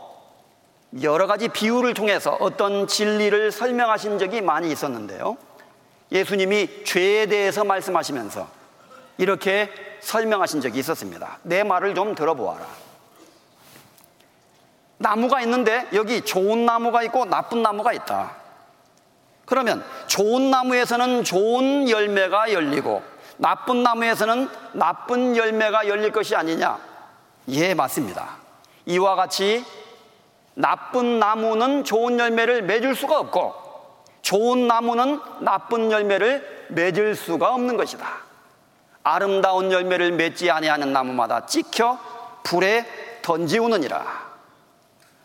A: 여러 가지 비유를 통해서 어떤 진리를 설명하신 적이 많이 있었는데요. 예수님이 죄에 대해서 말씀하시면서 이렇게 설명하신 적이 있었습니다. 내 말을 좀 들어보아라. 나무가 있는데 여기 좋은 나무가 있고 나쁜 나무가 있다. 그러면 좋은 나무에서는 좋은 열매가 열리고 나쁜 나무에서는 나쁜 열매가 열릴 것이 아니냐? 예, 맞습니다. 이와 같이 나쁜 나무는 좋은 열매를 맺을 수가 없고 좋은 나무는 나쁜 열매를 맺을 수가 없는 것이다. 아름다운 열매를 맺지 아니하는 나무마다 찍혀 불에 던지우느니라.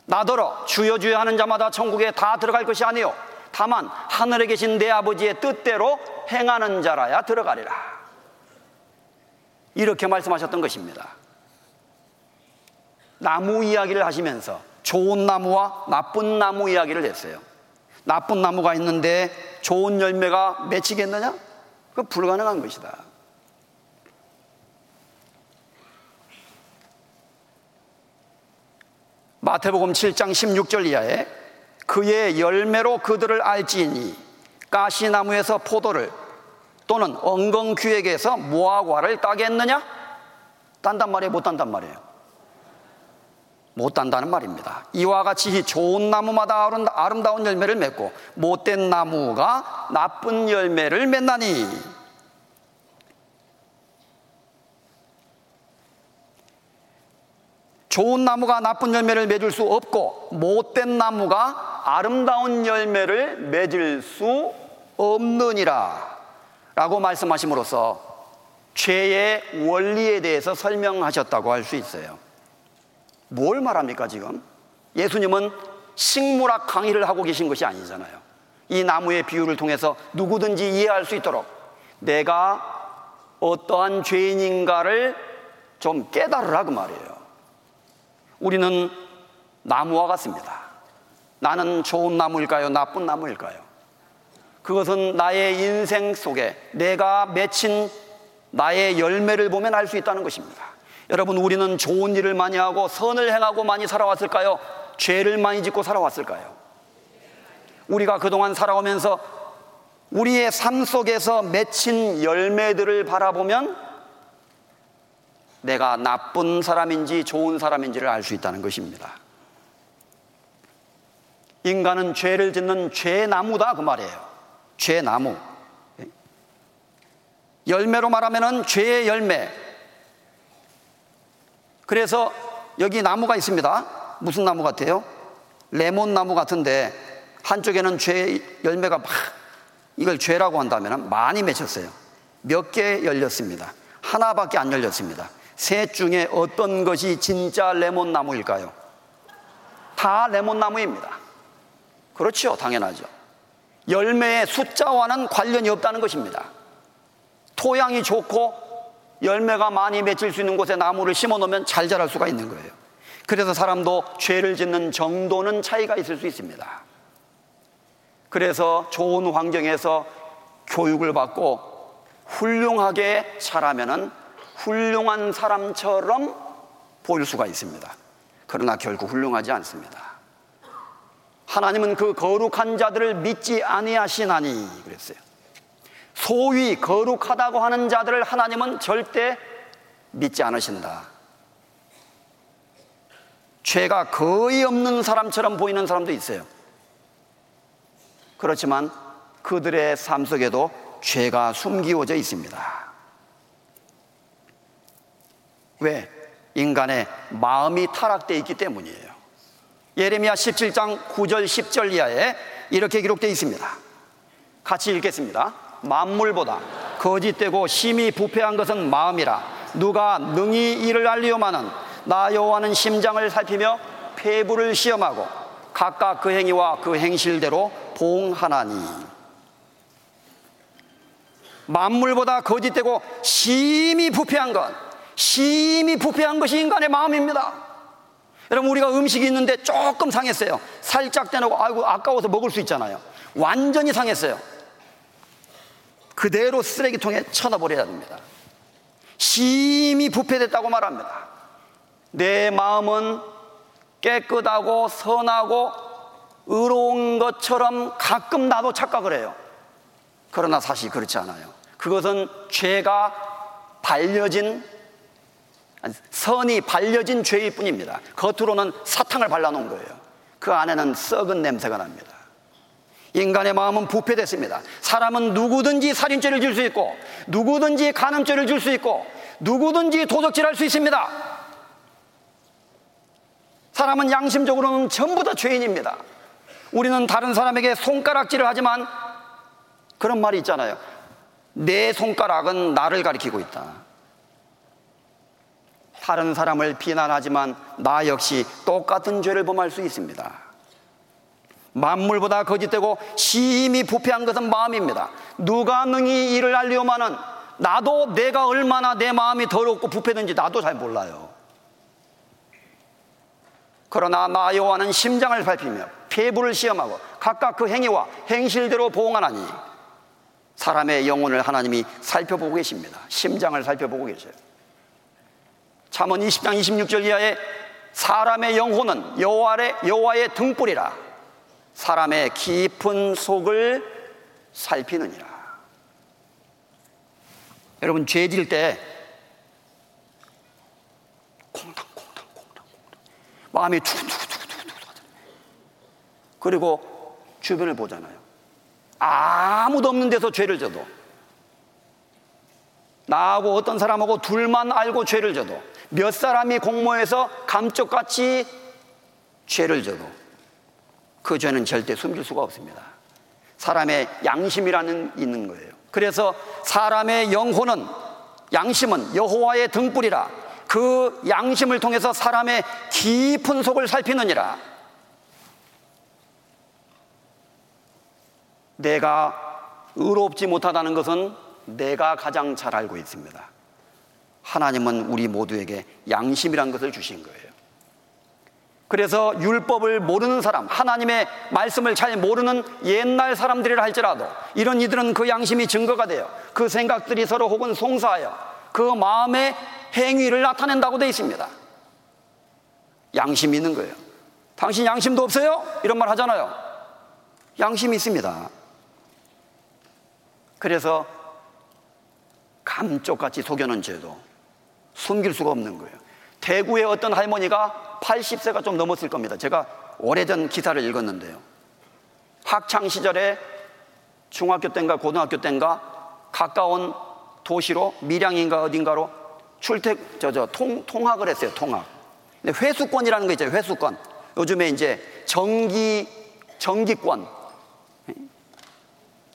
A: 나더러 주여 주여 하는 자마다 천국에 다 들어갈 것이 아니요. 다만 하늘에 계신 내 아버지의 뜻대로 행하는 자라야 들어가리라. 이렇게 말씀하셨던 것입니다. 나무 이야기를 하시면서 좋은 나무와 나쁜 나무 이야기를 했어요. 나쁜 나무가 있는데 좋은 열매가 맺히겠느냐? 그 불가능한 것이다 마태복음 7장 16절 이하에 그의 열매로 그들을 알지니 가시나무에서 포도를 또는 엉겅퀴에게서 무화과를 따겠느냐? 딴단 말이에요? 못 딴단 말이에요? 못 딴다는 말입니다. 이와 같이 좋은 나무마다 아름다운 열매를 맺고 못된 나무가 나쁜 열매를 맺나니 좋은 나무가 나쁜 열매를 맺을 수 없고 못된 나무가 아름다운 열매를 맺을 수 없느니라 라고 말씀하심으로써 죄의 원리에 대해서 설명하셨다고 할 수 있어요. 뭘 말합니까, 지금? 예수님은 식물학 강의를 하고 계신 것이 아니잖아요. 이 나무의 비유를 통해서 누구든지 이해할 수 있도록 내가 어떠한 죄인인가를 좀 깨달으라 그 말이에요. 우리는 나무와 같습니다. 나는 좋은 나무일까요? 나쁜 나무일까요? 그것은 나의 인생 속에 내가 맺힌 나의 열매를 보면 알 수 있다는 것입니다. 여러분, 우리는 좋은 일을 많이 하고 선을 행하고 많이 살아왔을까요? 죄를 많이 짓고 살아왔을까요? 우리가 그동안 살아오면서 우리의 삶 속에서 맺힌 열매들을 바라보면 내가 나쁜 사람인지 좋은 사람인지를 알 수 있다는 것입니다. 인간은 죄를 짓는 죄나무다 그 말이에요. 죄나무. 열매로 말하면은 죄의 열매. 그래서 여기 나무가 있습니다. 무슨 나무 같아요? 레몬 나무 같은데 한쪽에는 죄 열매가 막 이걸 죄라고 한다면 많이 맺혔어요. 몇 개 열렸습니다. 하나밖에 안 열렸습니다. 셋 중에 어떤 것이 진짜 레몬나무일까요? 다 레몬나무입니다. 그렇죠. 당연하죠. 열매의 숫자와는 관련이 없다는 것입니다. 토양이 좋고 열매가 많이 맺힐 수 있는 곳에 나무를 심어 놓으면 잘 자랄 수가 있는 거예요. 그래서 사람도 죄를 짓는 정도는 차이가 있을 수 있습니다. 그래서 좋은 환경에서 교육을 받고 훌륭하게 자라면은 훌륭한 사람처럼 보일 수가 있습니다. 그러나 결국 훌륭하지 않습니다. 하나님은 그 거룩한 자들을 믿지 아니하시나니 그랬어요. 소위 거룩하다고 하는 자들을 하나님은 절대 믿지 않으신다. 죄가 거의 없는 사람처럼 보이는 사람도 있어요. 그렇지만 그들의 삶 속에도 죄가 숨기워져 있습니다. 왜? 인간의 마음이 타락되어 있기 때문이에요. 예레미야 17장 9절 10절 이하에 이렇게 기록되어 있습니다. 같이 읽겠습니다. 만물보다 거짓되고 심히 부패한 것은 마음이라 누가 능히 이를 알리오마는 나 여호와는 심장을 살피며 폐부를 시험하고 각각 그 행위와 그 행실대로 봉하나니 만물보다 거짓되고 심히 부패한 것, 심히 부패한 것이 인간의 마음입니다. 여러분 우리가 음식이 있는데 조금 상했어요. 살짝 떼놓고 아이고 아까워서 먹을 수 있잖아요. 완전히 상했어요. 그대로 쓰레기통에 쳐넣어버려야 됩니다. 심히 부패됐다고 말합니다. 내 마음은 깨끗하고 선하고 의로운 것처럼 가끔 나도 착각을 해요. 그러나 사실 그렇지 않아요. 그것은 죄가 발려진 선이 발려진 죄일 뿐입니다. 겉으로는 사탕을 발라놓은 거예요. 그 안에는 썩은 냄새가 납니다. 인간의 마음은 부패됐습니다. 사람은 누구든지 살인죄를 질 수 있고, 누구든지 간음죄를 질 수 있고, 누구든지 도적질할 수 있습니다. 사람은 양심적으로는 전부 다 죄인입니다. 우리는 다른 사람에게 손가락질을 하지만 그런 말이 있잖아요. 내 손가락은 나를 가리키고 있다. 다른 사람을 비난하지만 나 역시 똑같은 죄를 범할 수 있습니다. 만물보다 거짓되고 심히 부패한 것은 마음입니다. 누가 능히 이를 알리오마는 나도 내가 얼마나 내 마음이 더럽고 부패든지 나도 잘 몰라요. 그러나 나 여호와는 심장을 밟히며 폐부를 시험하고 각각 그 행위와 행실대로 보응하나니 사람의 영혼을 하나님이 살펴보고 계십니다. 심장을 살펴보고 계셔요. 잠언 20장 26절 이하에 사람의 영혼은 여호와의 여호와의 등불이라 사람의 깊은 속을 살피느니라. 여러분 죄질 때 콩당콩당 콩당 콩당 마음이 두근두근두근두근 그리고 주변을 보잖아요. 아무도 없는 데서 죄를 져도 나하고 어떤 사람하고 둘만 알고 죄를 져도 몇 사람이 공모해서 감쪽같이 죄를 져도 그 죄는 절대 숨길 수가 없습니다. 사람의 양심이라는 있는 거예요. 그래서 사람의 영혼은 양심은 여호와의 등불이라 그 양심을 통해서 사람의 깊은 속을 살피느니라. 내가 의롭지 못하다는 것은 내가 가장 잘 알고 있습니다. 하나님은 우리 모두에게 양심이란 것을 주신 거예요. 그래서 율법을 모르는 사람, 하나님의 말씀을 잘 모르는 옛날 사람들이라 할지라도 이런 이들은 그 양심이 증거가 돼요. 그 생각들이 서로 혹은 송사하여 그 마음의 행위를 나타낸다고 되어 있습니다. 양심이 있는 거예요. 당신 양심도 없어요? 이런 말 하잖아요. 양심이 있습니다. 그래서 감쪽같이 속여놓은 죄도 숨길 수가 없는 거예요. 대구의 어떤 할머니가 80세가 좀 넘었을 겁니다. 제가 오래전 기사를 읽었는데요. 학창 시절에 중학교 때인가 고등학교 때인가 가까운 도시로 밀양인가 어딘가로 출퇴 저저 통 통학을 했어요. 통학. 근데 회수권이라는 거 있죠. 회수권. 요즘에 이제 전기 전기권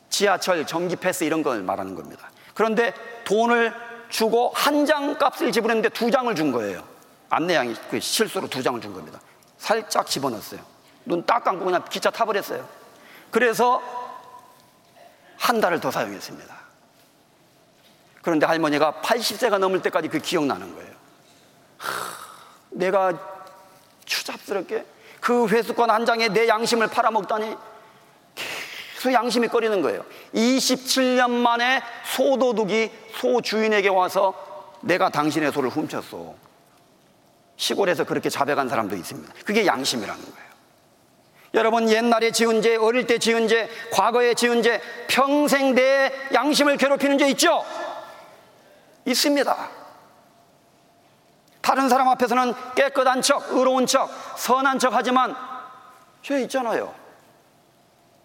A: 지하철 전기 패스 이런 걸 말하는 겁니다. 그런데 돈을 주고 한 장 값을 지불했는데 두 장을 준 거예요. 안내양이 그 실수로 두 장을 준 겁니다. 살짝 집어넣었어요. 눈 딱 감고 그냥 기차 타버렸어요. 그래서 한 달을 더 사용했습니다. 그런데 할머니가 80세가 넘을 때까지 그 기억나는 거예요. 하, 내가 추잡스럽게 그 회수권 한 장에 내 양심을 팔아먹다니 계속 양심이 꺼리는 거예요. 27년 만에 소도둑이 소 주인에게 와서 내가 당신의 소를 훔쳤어. 시골에서 그렇게 자백한 사람도 있습니다. 그게 양심이라는 거예요. 여러분 옛날에 지은 죄, 어릴 때 지은 죄, 과거에 지은 죄, 평생 내 양심을 괴롭히는 죄 있죠? 있습니다. 다른 사람 앞에서는 깨끗한 척, 의로운 척, 선한 척 하지만 죄 있잖아요.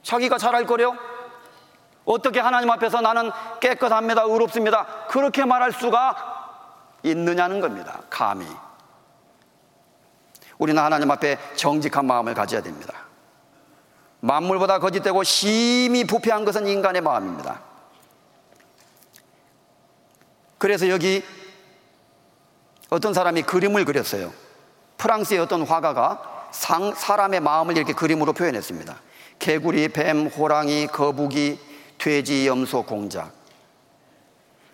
A: 자기가 잘할 거려? 어떻게 하나님 앞에서 나는 깨끗합니다, 의롭습니다. 그렇게 말할 수가 있느냐는 겁니다. 감히. 우리는 하나님 앞에 정직한 마음을 가져야 됩니다. 만물보다 거짓되고 심히 부패한 것은 인간의 마음입니다. 그래서 여기 어떤 사람이 그림을 그렸어요. 프랑스의 어떤 화가가 상, 사람의 마음을 이렇게 그림으로 표현했습니다. 개구리, 뱀, 호랑이, 거북이, 돼지, 염소, 공작.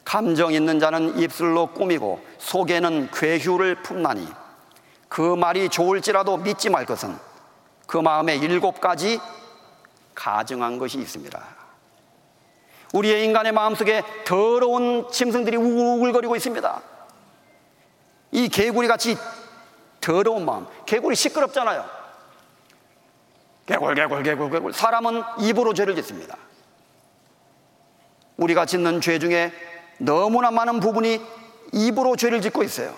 A: 감정 있는 자는 입술로 꾸미고 속에는 괴휴를 품나니 그 말이 좋을지라도 믿지 말 것은 그 마음에 일곱 가지 가정한 것이 있습니다. 우리의 인간의 마음속에 더러운 짐승들이 우글거리고 있습니다. 이 개구리 같이 더러운 마음. 개구리 시끄럽잖아요. 개굴, 개굴, 개굴, 개굴. 사람은 입으로 죄를 짓습니다. 우리가 짓는 죄 중에 너무나 많은 부분이 입으로 죄를 짓고 있어요.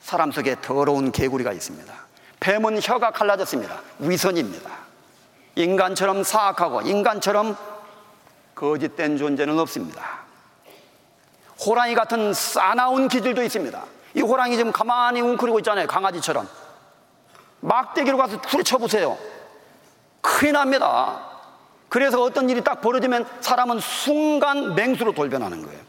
A: 사람 속에 더러운 개구리가 있습니다. 뱀은 혀가 갈라졌습니다. 위선입니다. 인간처럼 사악하고 인간처럼 거짓된 존재는 없습니다. 호랑이 같은 싸나운 기질도 있습니다. 이 호랑이 지금 가만히 웅크리고 있잖아요. 강아지처럼. 막대기로 가서 후려쳐 보세요. 큰일 납니다. 그래서 어떤 일이 딱 벌어지면 사람은 순간 맹수로 돌변하는 거예요.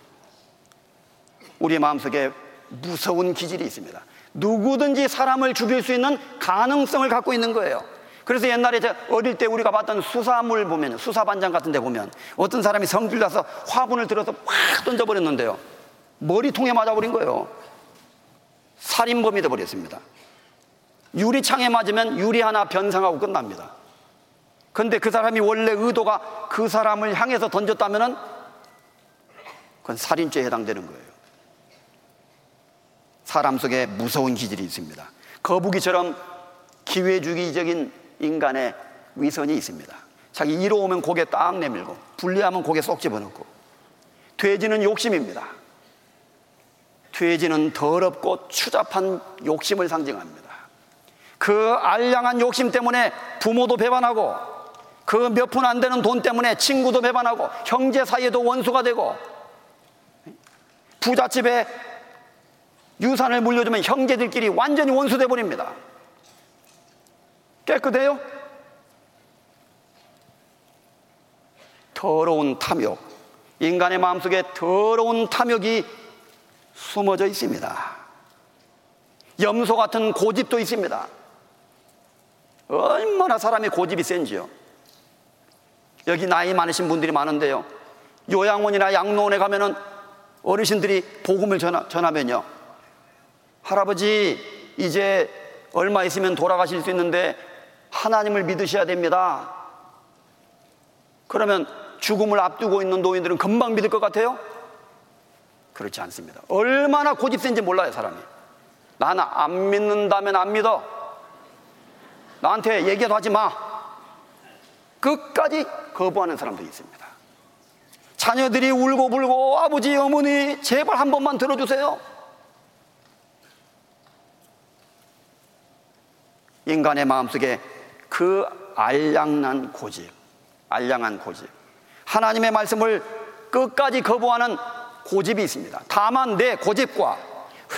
A: 우리 마음속에 무서운 기질이 있습니다. 누구든지 사람을 죽일 수 있는 가능성을 갖고 있는 거예요. 그래서 옛날에 저 어릴 때 우리가 봤던 수사물 보면 수사반장 같은 데 보면 어떤 사람이 성질 나서 화분을 들어서 확 던져버렸는데요. 머리통에 맞아버린 거예요. 살인범이 돼버렸습니다. 유리창에 맞으면 유리 하나 변상하고 끝납니다. 근데 그 사람이 원래 의도가 그 사람을 향해서 던졌다면 그건 살인죄에 해당되는 거예요. 사람 속에 무서운 기질이 있습니다. 거북이처럼 기회주의적인 인간의 위선이 있습니다. 자기 이로우면 고개 딱 내밀고 불리하면 고개 쏙 집어넣고 돼지는 욕심입니다. 돼지는 더럽고 추잡한 욕심을 상징합니다. 그 알량한 욕심 때문에 부모도 배반하고 그 몇 푼 안 되는 돈 때문에 친구도 배반하고 형제 사이에도 원수가 되고 부잣집에 유산을 물려주면 형제들끼리 완전히 원수돼 버립니다. 깨끗해요? 더러운 탐욕. 인간의 마음속에 더러운 탐욕이 숨어져 있습니다. 염소 같은 고집도 있습니다. 얼마나 사람이 고집이 센지요. 여기 나이 많으신 분들이 많은데요. 요양원이나 양로원에 가면은 어르신들이 복음을 전하, 전하면요. 할아버지, 이제 얼마 있으면 돌아가실 수 있는데 하나님을 믿으셔야 됩니다. 그러면 죽음을 앞두고 있는 노인들은 금방 믿을 것 같아요? 그렇지 않습니다. 얼마나 고집센지 몰라요, 사람이. 나는 안 믿는다면 안 믿어. 나한테 얘기도 하지 마. 끝까지 거부하는 사람도 있습니다. 자녀들이 울고 불고 아버지, 어머니, 제발 한 번만 들어주세요. 인간의 마음속에 그 알량난 고집, 알량한 고집. 하나님의 말씀을 끝까지 거부하는 고집이 있습니다. 다만 내 고집과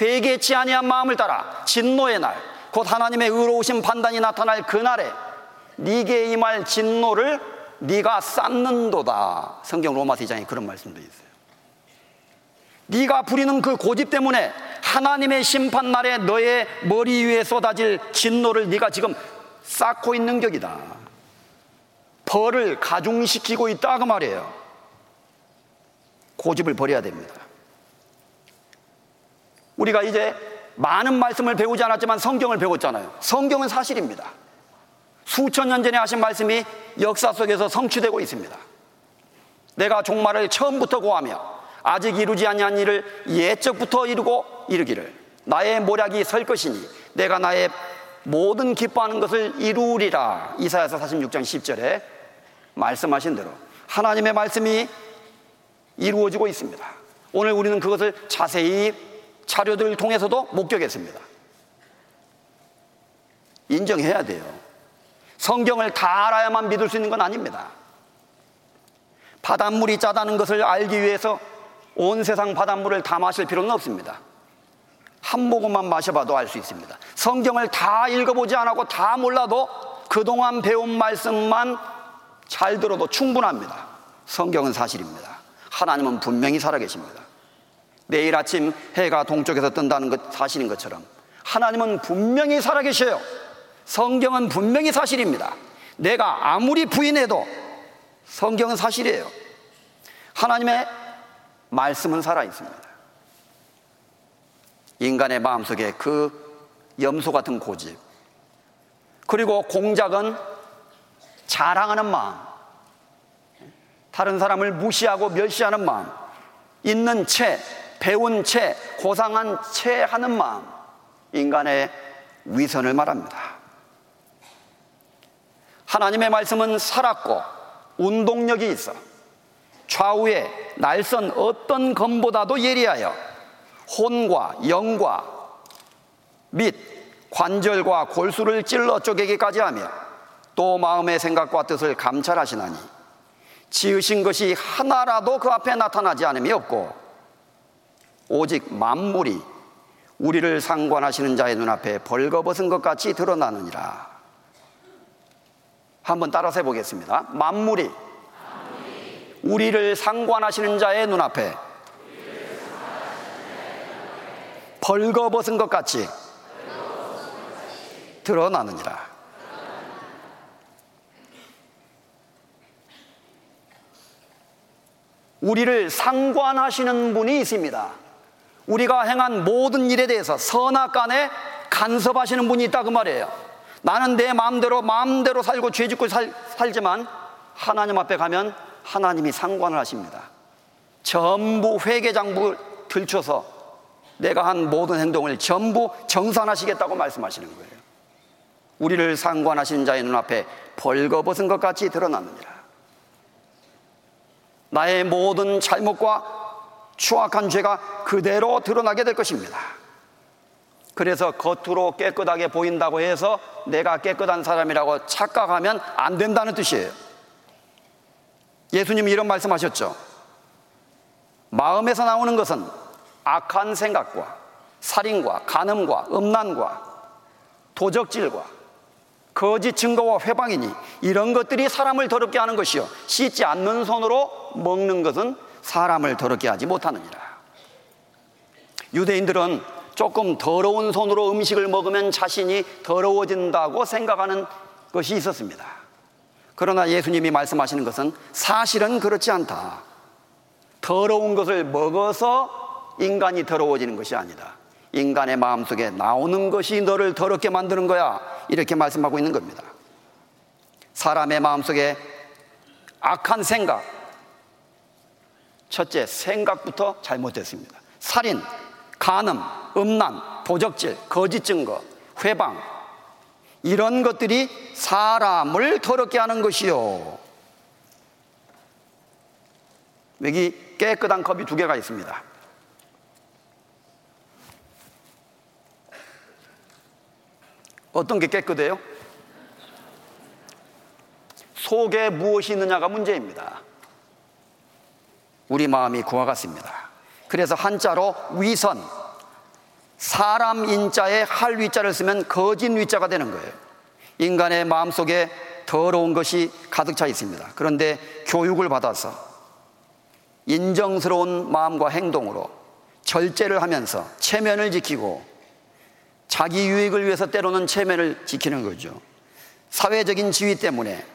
A: 회개치 아니한 마음을 따라 진노의 날, 곧 하나님의 의로우신 판단이 나타날 그날에 네게 임할 진노를 네가 쌓는도다. 성경 로마서 2장에 그런 말씀도 있어요. 네가 부리는 그 고집 때문에 하나님의 심판 날에 너의 머리 위에 쏟아질 진노를 네가 지금 쌓고 있는 격이다. 벌을 가중시키고 있다 그 말이에요. 고집을 버려야 됩니다. 우리가 이제 많은 말씀을 배우지 않았지만 성경을 배웠잖아요. 성경은 사실입니다. 수천 년 전에 하신 말씀이 역사 속에서 성취되고 있습니다. 내가 종말을 처음부터 고하며 아직 이루지 아니한 일을 예적부터 이루고 이르기를 나의 모략이 설 것이니 내가 나의 모든 기뻐하는 것을 이루리라 이사야서 46장 10절에 말씀하신 대로 하나님의 말씀이 이루어지고 있습니다. 오늘 우리는 그것을 자세히 자료들을 통해서도 목격했습니다. 인정해야 돼요. 성경을 다 알아야만 믿을 수 있는 건 아닙니다. 바닷물이 짜다는 것을 알기 위해서 온 세상 바닷물을 다 마실 필요는 없습니다. 한 모금만 마셔봐도 알 수 있습니다. 성경을 다 읽어보지 않고 다 몰라도 그동안 배운 말씀만 잘 들어도 충분합니다. 성경은 사실입니다. 하나님은 분명히 살아계십니다. 내일 아침 해가 동쪽에서 뜬다는 것 사실인 것처럼 하나님은 분명히 살아계셔요. 성경은 분명히 사실입니다. 내가 아무리 부인해도 성경은 사실이에요. 하나님의 말씀은 살아 있습니다. 인간의 마음속에 그 염소 같은 고집, 그리고 공작은 자랑하는 마음, 다른 사람을 무시하고 멸시하는 마음, 있는 채, 배운 채, 고상한 채 하는 마음, 인간의 위선을 말합니다. 하나님의 말씀은 살았고 운동력이 있어 좌우에 날선 어떤 검보다도 예리하여 혼과 영과 및 관절과 골수를 찔러 쪼개기까지 하며 또 마음의 생각과 뜻을 감찰하시나니 지으신 것이 하나라도 그 앞에 나타나지 않음이 없고 오직 만물이 우리를 상관하시는 자의 눈앞에 벌거벗은 것 같이 드러나느니라. 한번 따라서 해보겠습니다. 만물이 우리를 상관하시는 자의 눈앞에 벌거벗은 것 같이 드러나느니라. 우리를 상관하시는 분이 있습니다. 우리가 행한 모든 일에 대해서 선악간에 간섭하시는 분이 있다 그 말이에요. 나는 내 마음대로 마음대로 살고 죄짓고 살, 살지만 하나님 앞에 가면 하나님이 상관을 하십니다. 전부 회계 장부 들춰서 내가 한 모든 행동을 전부 정산하시겠다고 말씀하시는 거예요. 우리를 상관하시는 자의 눈앞에 벌거벗은 것 같이 드러나느니라. 나의 모든 잘못과 추악한 죄가 그대로 드러나게 될 것입니다. 그래서 겉으로 깨끗하게 보인다고 해서 내가 깨끗한 사람이라고 착각하면 안 된다는 뜻이에요. 예수님이 이런 말씀하셨죠. 마음에서 나오는 것은 악한 생각과 살인과 간음과 음란과 도적질과 거짓 증거와 회방이니 이런 것들이 사람을 더럽게 하는 것이요 씻지 않는 손으로 먹는 것은 사람을 더럽게 하지 못하느니라. 유대인들은 조금 더러운 손으로 음식을 먹으면 자신이 더러워진다고 생각하는 것이 있었습니다. 그러나 예수님이 말씀하시는 것은 사실은 그렇지 않다. 더러운 것을 먹어서 인간이 더러워지는 것이 아니다. 인간의 마음속에 나오는 것이 너를 더럽게 만드는 거야. 이렇게 말씀하고 있는 겁니다. 사람의 마음속에 악한 생각, 첫째, 생각부터 잘못됐습니다. 살인, 간음, 음란, 도적질, 거짓 증거, 회방, 이런 것들이 사람을 더럽게 하는 것이요. 여기 깨끗한 컵이 두 개가 있습니다. 어떤 게 깨끗해요? 속에 무엇이 있느냐가 문제입니다. 우리 마음이 그와 같습니다. 그래서 한자로 위선, 사람 인자에 할 위자를 쓰면 거짓 위자가 되는 거예요. 인간의 마음 속에 더러운 것이 가득 차 있습니다. 그런데 교육을 받아서 인정스러운 마음과 행동으로 절제를 하면서 체면을 지키고 자기 유익을 위해서 때로는 체면을 지키는 거죠. 사회적인 지위 때문에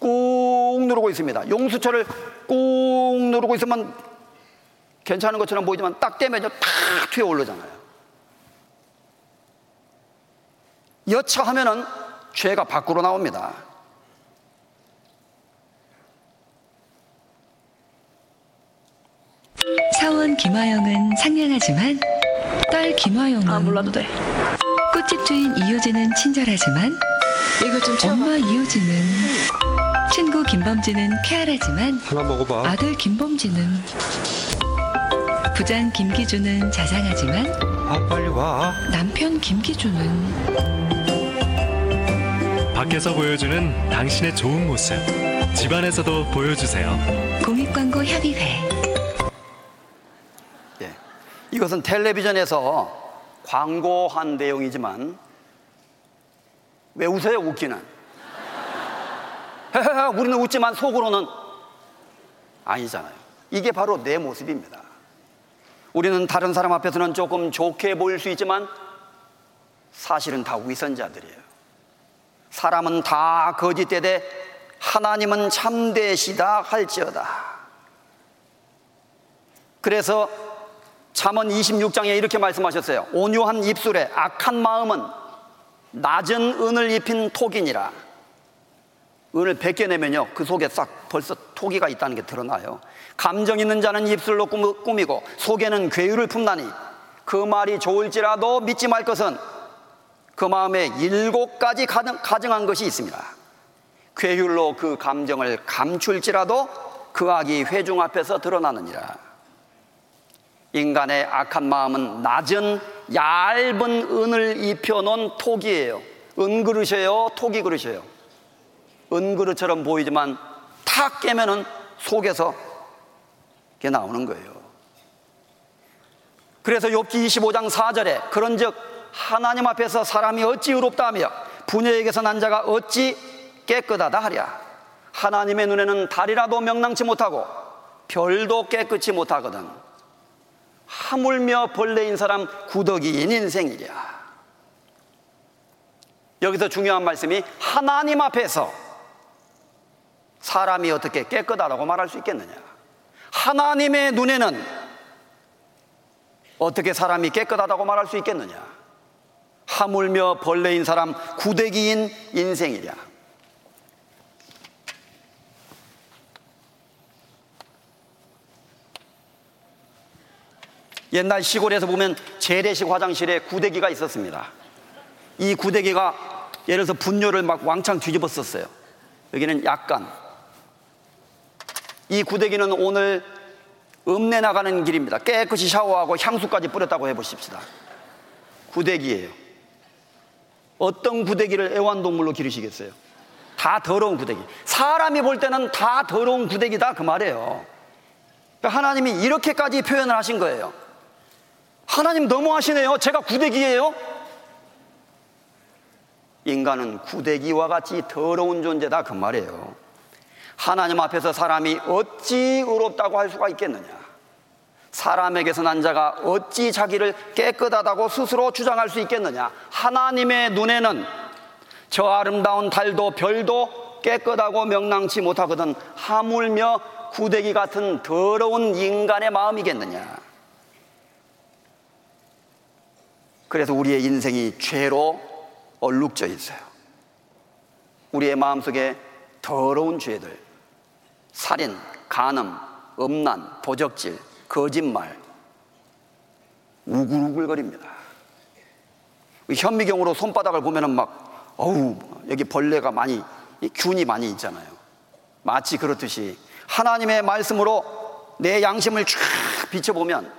A: 꾹 누르고 있습니다. 용수철을 꾹 누르고 있으면 괜찮은 것처럼 보이지만 딱 떼면요, 탁 튀어 오르잖아요. 여차하면은 죄가 밖으로 나옵니다.
B: 사원 김화영은 상냥하지만 딸 김화영은
C: 아 몰라도 돼.
B: 꽃집 주인 이효진은 친절하지만
C: 이거 좀.
B: 엄마 이효진은 친구 김범진은 쾌활하지만
D: 하나 먹어봐.
B: 아들 김범진은 부장 김기준은 자상하지만
D: 아, 빨리 와.
B: 남편 김기준은
E: 밖에서 보여주는 당신의 좋은 모습. 집안에서도 보여주세요.
B: 공익광고 협의회
A: 예. 이것은 텔레비전에서 광고한 내용이지만 왜 웃어요, 웃기는? 우리는 웃지만 속으로는 아니잖아요. 이게 바로 내 모습입니다. 우리는 다른 사람 앞에서는 조금 좋게 보일 수 있지만 사실은 다 위선자들이에요. 사람은 다 거짓되되 하나님은 참되시다 할지어다. 그래서 잠언 26장에 이렇게 말씀하셨어요. 온유한 입술에 악한 마음은 낮은 은을 입힌 톡이니라. 은을 벗겨내면요. 그 속에 싹 벌써 토기가 있다는 게 드러나요. 감정 있는 자는 입술로 꾸미- 꾸미고 속에는 괴유를 품나니 그 말이 좋을지라도 믿지 말 것은 그 마음에 일곱 가지 가증한 것이 있습니다. 괴율로 그 감정을 감출지라도 그 악이 회중 앞에서 드러나느니라. 인간의 악한 마음은 낮은 얇은 은을 입혀놓은 톡이에요. 은그릇이에요, 톡이 그릇이에요. 은그릇처럼 보이지만 탁 깨면은 속에서 이게 나오는 거예요. 그래서 욥기 25장 4절에 그런즉 하나님 앞에서 사람이 어찌 의롭다 하며 부녀에게서 난 자가 어찌 깨끗하다 하랴. 하나님의 눈에는 달이라도 명랑치 못하고 별도 깨끗이 못하거든. 하물며 벌레인 사람 구더기인 인생이랴. 여기서 중요한 말씀이 하나님 앞에서 사람이 어떻게 깨끗하다고 말할 수 있겠느냐? 하나님의 눈에는 어떻게 사람이 깨끗하다고 말할 수 있겠느냐? 하물며 벌레인 사람 구대기인 인생이랴. 옛날 시골에서 보면 재래식 화장실에 구데기가 있었습니다. 이 구데기가 예를 들어서 분뇨를 막 왕창 뒤집었었어요. 여기는 약간. 이 구데기는 오늘 읍내 나가는 길입니다. 깨끗이 샤워하고 향수까지 뿌렸다고 해보십시다. 구데기예요. 어떤 구데기를 애완동물로 기르시겠어요? 다 더러운 구데기. 사람이 볼 때는 다 더러운 구데기다 그 말이에요. 그러니까 하나님이 이렇게까지 표현을 하신 거예요. 하나님 너무하시네요. 제가 구데기예요. 인간은 구데기와 같이 더러운 존재다 그 말이에요. 하나님 앞에서 사람이 어찌 의롭다고 할 수가 있겠느냐? 사람에게서 난 자가 어찌 자기를 깨끗하다고 스스로 주장할 수 있겠느냐? 하나님의 눈에는 저 아름다운 달도 별도 깨끗하고 명랑치 못하거든 하물며 구데기 같은 더러운 인간의 마음이겠느냐? 그래서 우리의 인생이 죄로 얼룩져 있어요. 우리의 마음속에 더러운 죄들, 살인, 간음, 음란, 도적질, 거짓말, 우글우글거립니다. 현미경으로 손바닥을 보면은 막, 어우, 여기 벌레가 많이, 균이 많이 있잖아요. 마치 그렇듯이 하나님의 말씀으로 내 양심을 쫙 비춰보면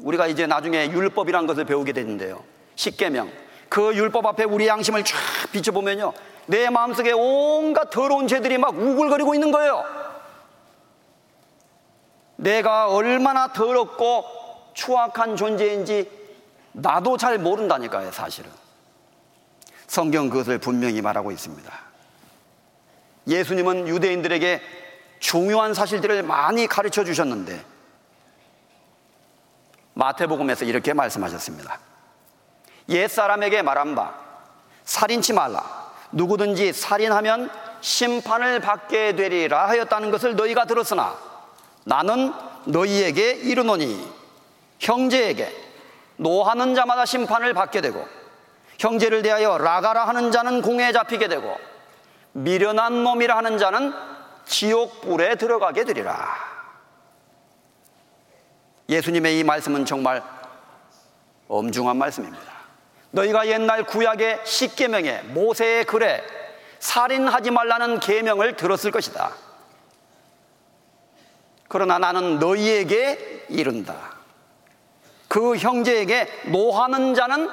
A: 우리가 이제 나중에 율법이란 것을 배우게 되는데요. 십계명. 그 율법 앞에 우리 양심을 쫙 비춰보면요. 내 마음속에 온갖 더러운 죄들이 막 우글거리고 있는 거예요. 내가 얼마나 더럽고 추악한 존재인지 나도 잘 모른다니까요, 사실은. 성경 그것을 분명히 말하고 있습니다. 예수님은 유대인들에게 중요한 사실들을 많이 가르쳐 주셨는데 마태복음에서 이렇게 말씀하셨습니다. 옛사람에게 말한 바 살인치 말라 누구든지 살인하면 심판을 받게 되리라 하였다는 것을 너희가 들었으나 나는 너희에게 이르노니 형제에게 노하는 자마다 심판을 받게 되고 형제를 대하여 라가라 하는 자는 공에 잡히게 되고 미련한 놈이라 하는 자는 지옥 불에 들어가게 되리라. 예수님의 이 말씀은 정말 엄중한 말씀입니다. 너희가 옛날 구약의 십계명에 모세의 글에 살인하지 말라는 계명을 들었을 것이다. 그러나 나는 너희에게 이른다. 그 형제에게 노하는 자는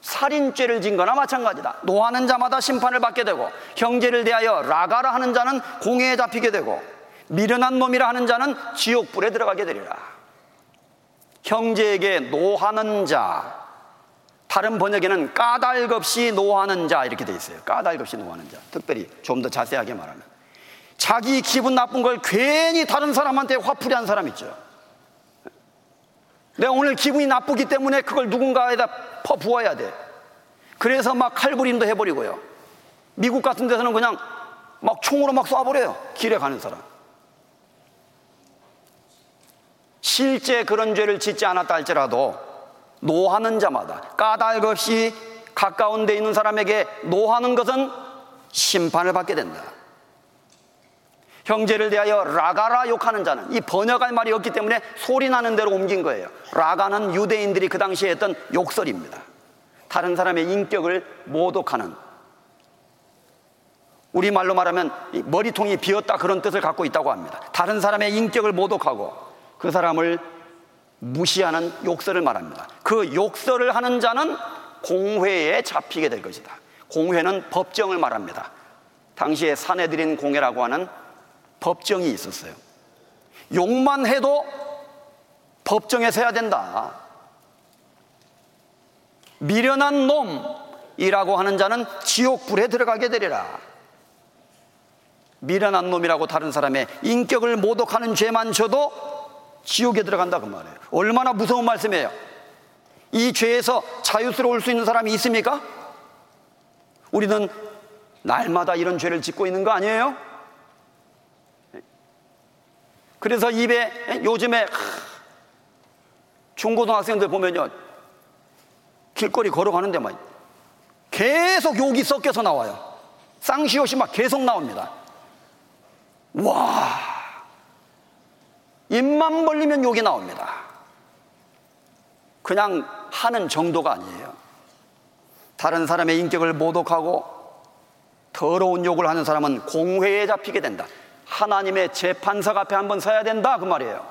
A: 살인죄를 진 거나 마찬가지다. 노하는 자마다 심판을 받게 되고 형제를 대하여 라가라 하는 자는 공회에 잡히게 되고 미련한 놈이라 하는 자는 지옥불에 들어가게 되리라. 형제에게 노하는 자 다른 번역에는 까닭 없이 노하는 자 이렇게 돼 있어요. 까닭 없이 노하는 자. 특별히 좀 더 자세하게 말하면 자기 기분 나쁜 걸 괜히 다른 사람한테 화풀이 한 사람 있죠. 내가 오늘 기분이 나쁘기 때문에 그걸 누군가에다 퍼 부어야 돼. 그래서 막 칼부림도 해버리고요. 미국 같은 데서는 그냥 막 총으로 막 쏴버려요. 길에 가는 사람. 실제 그런 죄를 짓지 않았다 할지라도 노하는 자마다 까닭 없이 가까운 데 있는 사람에게 노하는 것은 심판을 받게 된다. 형제를 대하여 라가라 욕하는 자는 이 번역할 말이 없기 때문에 소리 나는 대로 옮긴 거예요. 라가는 유대인들이 그 당시에 했던 욕설입니다. 다른 사람의 인격을 모독하는 우리말로 말하면 머리통이 비었다 그런 뜻을 갖고 있다고 합니다. 다른 사람의 인격을 모독하고 그 사람을 무시하는 욕설을 말합니다. 그 욕설을 하는 자는 공회에 잡히게 될 것이다. 공회는 법정을 말합니다. 당시에 사내들인 공회라고 하는 법정이 있었어요. 욕만 해도 법정에 서야 된다. 미련한 놈이라고 하는 자는 지옥불에 들어가게 되리라. 미련한 놈이라고 다른 사람의 인격을 모독하는 죄만 져도 지옥에 들어간다 그 말이에요. 얼마나 무서운 말씀이에요. 이 죄에서 자유스러울 수 있는 사람이 있습니까? 우리는 날마다 이런 죄를 짓고 있는 거 아니에요? 그래서 입에 요즘에 중고등학생들 보면요 길거리 걸어가는데 막 계속 욕이 섞여서 나와요. 쌍시옷이 막 계속 나옵니다. 와 입만 벌리면 욕이 나옵니다. 그냥 하는 정도가 아니에요. 다른 사람의 인격을 모독하고 더러운 욕을 하는 사람은 공회에 잡히게 된다 하나님의 재판석 앞에 한번 서야 된다 그 말이에요.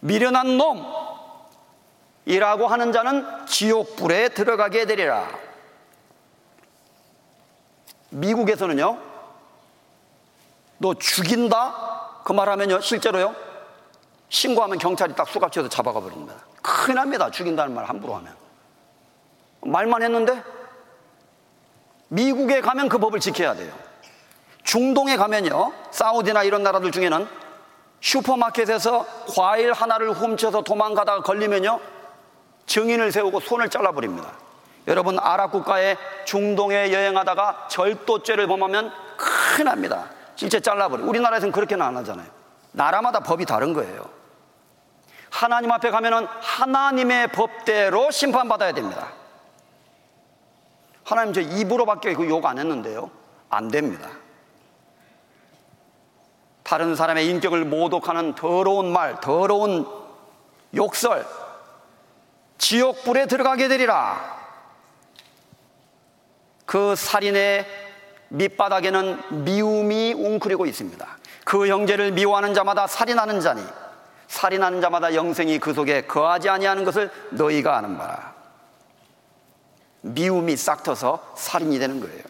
A: 미련한 놈이라고 하는 자는 지옥 불에 들어가게 되리라. 미국에서는요, 너 죽인다? 그 말하면요, 실제로요, 신고하면 경찰이 딱 수갑쳐서 잡아가 버립니다. 큰일 납니다. 죽인다는 말 함부로 하면. 말만 했는데, 미국에 가면 그 법을 지켜야 돼요. 중동에 가면요, 사우디나 이런 나라들 중에는 슈퍼마켓에서 과일 하나를 훔쳐서 도망가다가 걸리면요, 증인을 세우고 손을 잘라버립니다. 여러분, 아랍 국가에 중동에 여행하다가 절도죄를 범하면 큰일 납니다. 실제 잘라버려. 우리나라에서는 그렇게는 안 하잖아요. 나라마다 법이 다른 거예요. 하나님 앞에 가면은 하나님의 법대로 심판받아야 됩니다. 하나님 저 입으로밖에 그 욕 안 했는데요. 안 됩니다. 다른 사람의 인격을 모독하는 더러운 말, 더러운 욕설, 지옥불에 들어가게 되리라. 그 살인의 밑바닥에는 미움이 웅크리고 있습니다. 그 형제를 미워하는 자마다 살인하는 자니 살인하는 자마다 영생이 그 속에 거하지 아니하는 것을 너희가 아는 바라. 미움이 싹 터서 살인이 되는 거예요.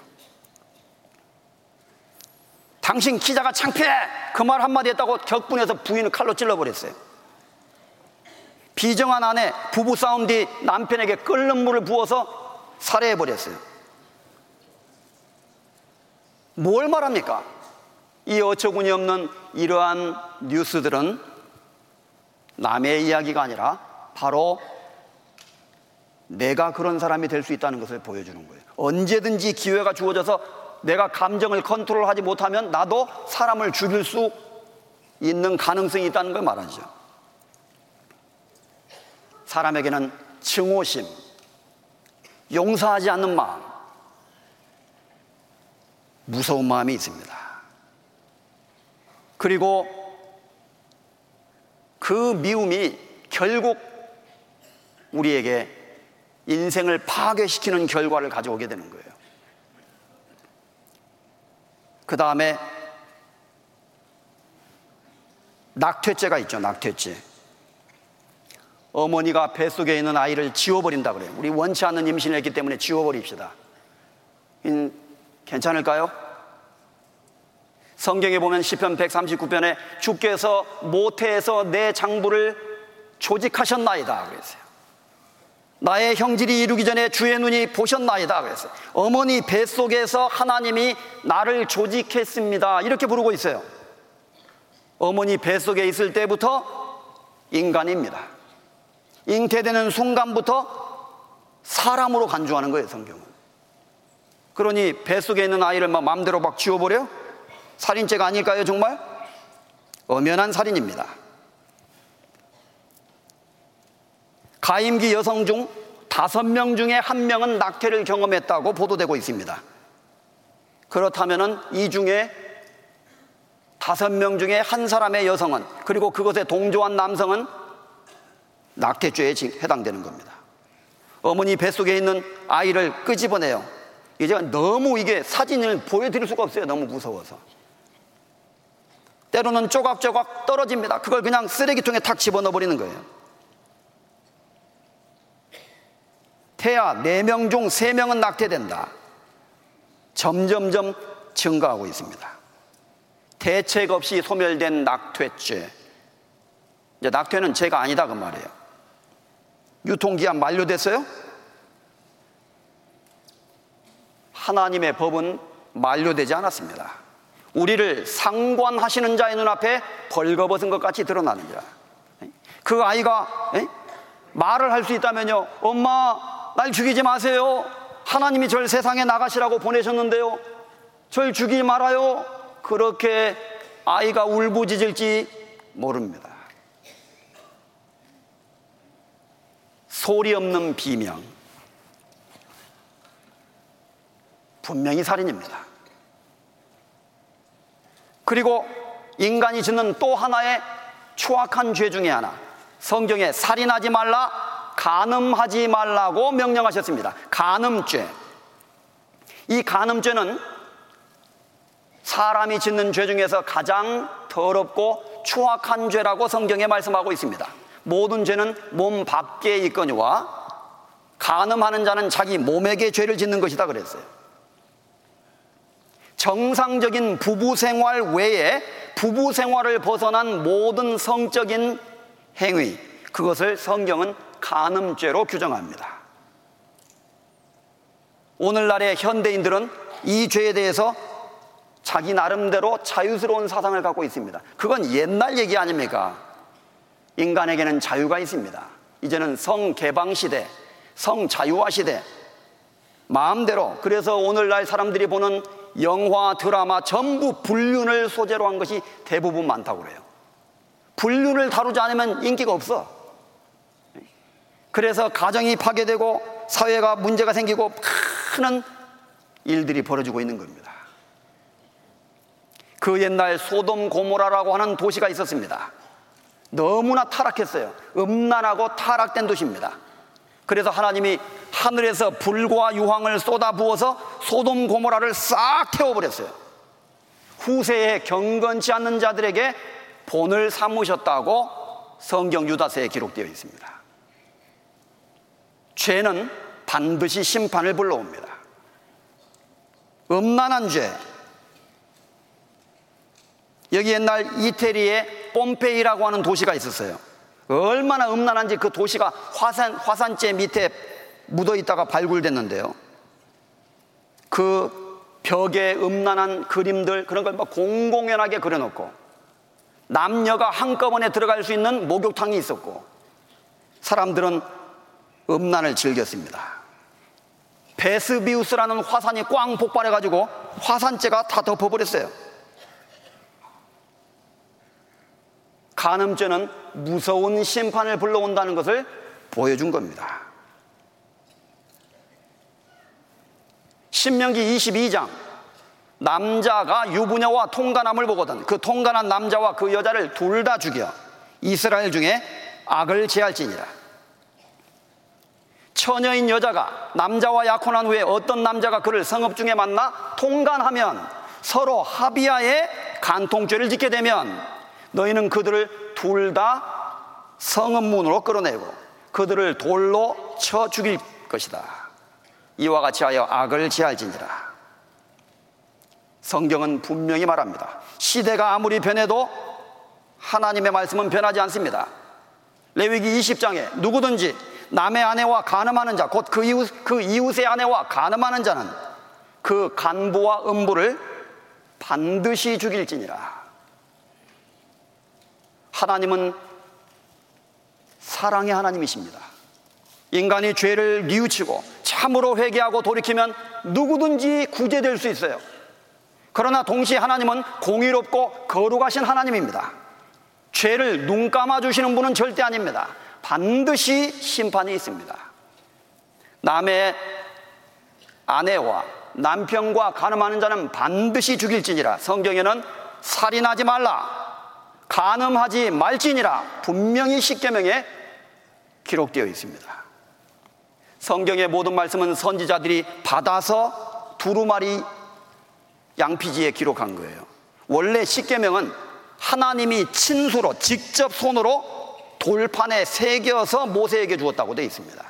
A: 당신 기자가 창피해! 그 말 한마디 했다고 격분해서 부인을 칼로 찔러버렸어요. 비정한 아내, 부부싸움 뒤 남편에게 끓는 물을 부어서 살해해버렸어요. 뭘 말합니까? 이 어처구니 없는 이러한 뉴스들은 남의 이야기가 아니라 바로 내가 그런 사람이 될 수 있다는 것을 보여주는 거예요. 언제든지 기회가 주어져서 내가 감정을 컨트롤하지 못하면 나도 사람을 죽일 수 있는 가능성이 있다는 걸 말하죠. 사람에게는 증오심, 용서하지 않는 마음, 무서운 마음이 있습니다. 그리고 그 미움이 결국 우리에게 인생을 파괴시키는 결과를 가져오게 되는 거예요. 그 다음에 낙퇴죄가 있죠, 낙퇴죄. 어머니가 뱃속에 있는 아이를 지워버린다 그래요. 우리 원치 않는 임신을 했기 때문에 지워버립시다. 인, 괜찮을까요? 성경에 보면 시편 139편에 주께서 모태에서 내 장부를 조직하셨나이다 그랬어요. 나의 형질이 이루기 전에 주의 눈이 보셨나이다 그랬어요. 어머니 뱃속에서 하나님이 나를 조직했습니다. 이렇게 부르고 있어요. 어머니 뱃속에 있을 때부터 인간입니다. 잉태되는 순간부터 사람으로 간주하는 거예요, 성경은. 그러니 뱃속에 있는 아이를 막 마음대로 막 지워버려? 살인죄가 아닐까요, 정말? 엄연한 살인입니다. 가임기 여성 중 다섯 명 중에 한 명은 낙태를 경험했다고 보도되고 있습니다. 그렇다면 이 중에 다섯 명 중에 한 사람의 여성은 그리고 그것에 동조한 남성은 낙태죄에 해당되는 겁니다. 어머니 뱃속에 있는 아이를 끄집어내요. 이제 너무 이게 사진을 보여드릴 수가 없어요. 너무 무서워서. 때로는 조각조각 떨어집니다. 그걸 그냥 쓰레기통에 탁 집어넣어 버리는 거예요. 태아 4명 중 3명은 낙태된다. 점점점 증가하고 있습니다. 대책 없이 소멸된 낙태죄. 이제 낙태는 죄가 아니다 그 말이에요. 유통기한 만료됐어요? 하나님의 법은 만료되지 않았습니다. 우리를 상관하시는 자의 눈앞에 벌거벗은 것 같이 드러나는 자. 그 아이가 말을 할 수 있다면요. 엄마, 날 죽이지 마세요. 하나님이 절 세상에 나가시라고 보내셨는데요. 절 죽이지 말아요. 그렇게 아이가 울부짖을지 모릅니다. 소리 없는 비명. 분명히 살인입니다. 그리고 인간이 짓는 또 하나의 추악한 죄 중에 하나. 성경에 살인하지 말라, 간음하지 말라고 명령하셨습니다. 간음죄. 이 간음죄는 사람이 짓는 죄 중에서 가장 더럽고 추악한 죄라고 성경에 말씀하고 있습니다. 모든 죄는 몸 밖에 있거니와 간음하는 자는 자기 몸에게 죄를 짓는 것이다 그랬어요. 정상적인 부부 생활 외에 부부 생활을 벗어난 모든 성적인 행위, 그것을 성경은 간음죄로 규정합니다. 오늘날의 현대인들은 이 죄에 대해서 자기 나름대로 자유스러운 사상을 갖고 있습니다. 그건 옛날 얘기 아닙니까? 인간에게는 자유가 있습니다. 이제는 성개방 시대, 성자유화 시대, 마음대로. 그래서 오늘날 사람들이 보는 영화, 드라마 전부 불륜을 소재로 한 것이 대부분 많다고 그래요. 불륜을 다루지 않으면 인기가 없어. 그래서 가정이 파괴되고 사회가 문제가 생기고 큰 일들이 벌어지고 있는 겁니다. 그 옛날 소돔 고모라라고 하는 도시가 있었습니다. 너무나 타락했어요. 음란하고 타락된 도시입니다. 그래서 하나님이 하늘에서 불과 유황을 쏟아 부어서 소돔 고모라를 싹 태워버렸어요. 후세에 경건치 않는 자들에게 본을 삼으셨다고 성경 유다서에 기록되어 있습니다. 죄는 반드시 심판을 불러옵니다. 음란한 죄. 여기 옛날 이태리에 뽐페이라고 하는 도시가 있었어요. 얼마나 음란한지 그 도시가 화산, 화산재 밑에 묻어 있다가 발굴됐는데요. 그 벽에 음란한 그림들 그런 걸 막 공공연하게 그려놓고 남녀가 한꺼번에 들어갈 수 있는 목욕탕이 있었고 사람들은 음란을 즐겼습니다. 베스비우스라는 화산이 꽝 폭발해가지고 화산재가 다 덮어버렸어요. 간음죄는 무서운 심판을 불러온다는 것을 보여준 겁니다. 신명기 22장 남자가 유부녀와 통간함을 보거든 그 통간한 남자와 그 여자를 둘 다 죽여 이스라엘 중에 악을 제할지니라 처녀인 여자가 남자와 약혼한 후에 어떤 남자가 그를 성읍 중에 만나 통간하면 서로 합의하에 간통죄를 짓게 되면 너희는 그들을 둘 다 성읍 문으로 끌어내고 그들을 돌로 쳐 죽일 것이다. 이와 같이 하여 악을 제할지니라. 성경은 분명히 말합니다. 시대가 아무리 변해도 하나님의 말씀은 변하지 않습니다. 레위기 20장에 누구든지 남의 아내와 간음하는 자, 곧 그 이웃, 그 이웃의 아내와 간음하는 자는 그 간부와 음부를 반드시 죽일지니라. 하나님은 사랑의 하나님이십니다. 인간이 죄를 뉘우치고 참으로 회개하고 돌이키면 누구든지 구제될 수 있어요. 그러나 동시에 하나님은 공의롭고 거룩하신 하나님입니다. 죄를 눈 감아 주시는 분은 절대 아닙니다. 반드시 심판이 있습니다. 남의 아내와 남편과 가늠하는 자는 반드시 죽일지니라. 성경에는 살인하지 말라, 간음하지 말지니라 분명히 십계명에 기록되어 있습니다. 성경의 모든 말씀은 선지자들이 받아서 두루마리 양피지에 기록한 거예요. 원래 십계명은 하나님이 친수로 직접 손으로 돌판에 새겨서 모세에게 주었다고 되어 있습니다.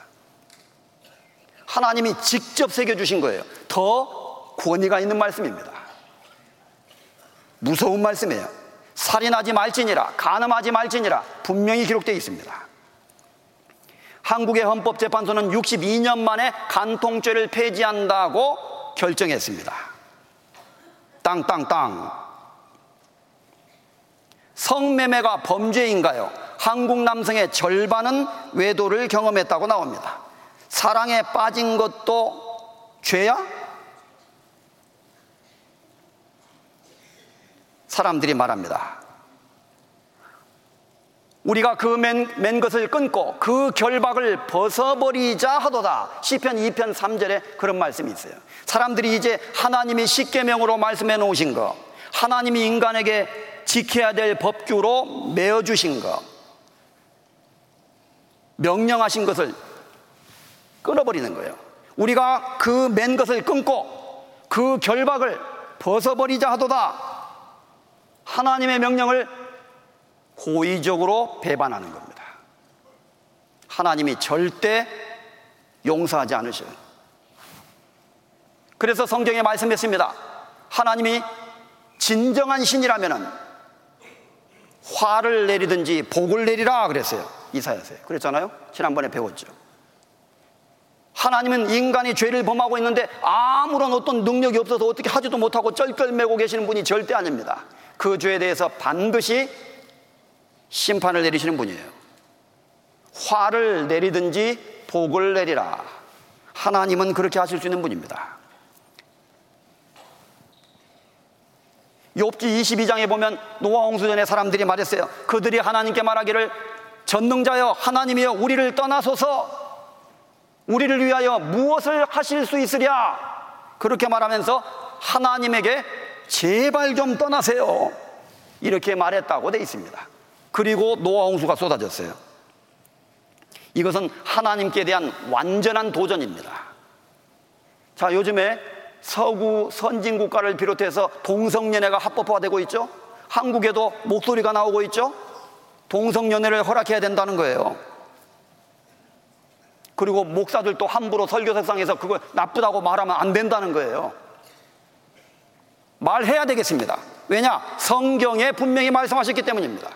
A: 하나님이 직접 새겨주신 거예요. 더 권위가 있는 말씀입니다. 무서운 말씀이에요. 살인하지 말지니라, 간음하지 말지니라 분명히 기록되어 있습니다. 한국의 헌법재판소는 62년 만에 간통죄를 폐지한다고 결정했습니다. 땅땅땅. 성매매가 범죄인가요? 한국 남성의 절반은 외도를 경험했다고 나옵니다. 사랑에 빠진 것도 죄야? 사람들이 말합니다. 우리가 그 맨, 맨 것을 끊고 그 결박을 벗어버리자 하도다. 시편 2편 3절에 그런 말씀이 있어요. 사람들이 이제 하나님이 십계명으로 말씀해 놓으신 거, 하나님이 인간에게 지켜야 될 법규로 메어 주신 거, 명령하신 것을 끊어버리는 거예요. 우리가 그 맨 것을 끊고 그 결박을 벗어버리자 하도다. 하나님의 명령을 고의적으로 배반하는 겁니다. 하나님이 절대 용서하지 않으셔요. 그래서 성경에 말씀했습니다. 하나님이 진정한 신이라면 화를 내리든지 복을 내리라 그랬어요. 이사야서에. 그랬잖아요. 지난번에 배웠죠. 하나님은 인간이 죄를 범하고 있는데 아무런 어떤 능력이 없어서 어떻게 하지도 못하고 쩔쩔매고 계시는 분이 절대 아닙니다. 그 죄에 대해서 반드시 심판을 내리시는 분이에요. 화를 내리든지 복을 내리라. 하나님은 그렇게 하실 수 있는 분입니다. 욥기 22장에 보면 노아 홍수전에 사람들이 말했어요. 그들이 하나님께 말하기를 전능자여 하나님이여 우리를 떠나소서 우리를 위하여 무엇을 하실 수 있으랴 그렇게 말하면서 하나님에게 제발 좀 떠나세요 이렇게 말했다고 돼 있습니다. 그리고 노아 홍수가 쏟아졌어요. 이것은 하나님께 대한 완전한 도전입니다. 자, 요즘에 서구 선진 국가를 비롯해서 동성연애가 합법화되고 있죠. 한국에도 목소리가 나오고 있죠. 동성연애를 허락해야 된다는 거예요. 그리고 목사들도 함부로 설교석상에서 그걸 나쁘다고 말하면 안 된다는 거예요. 말해야 되겠습니다. 왜냐? 성경에 분명히 말씀하셨기 때문입니다.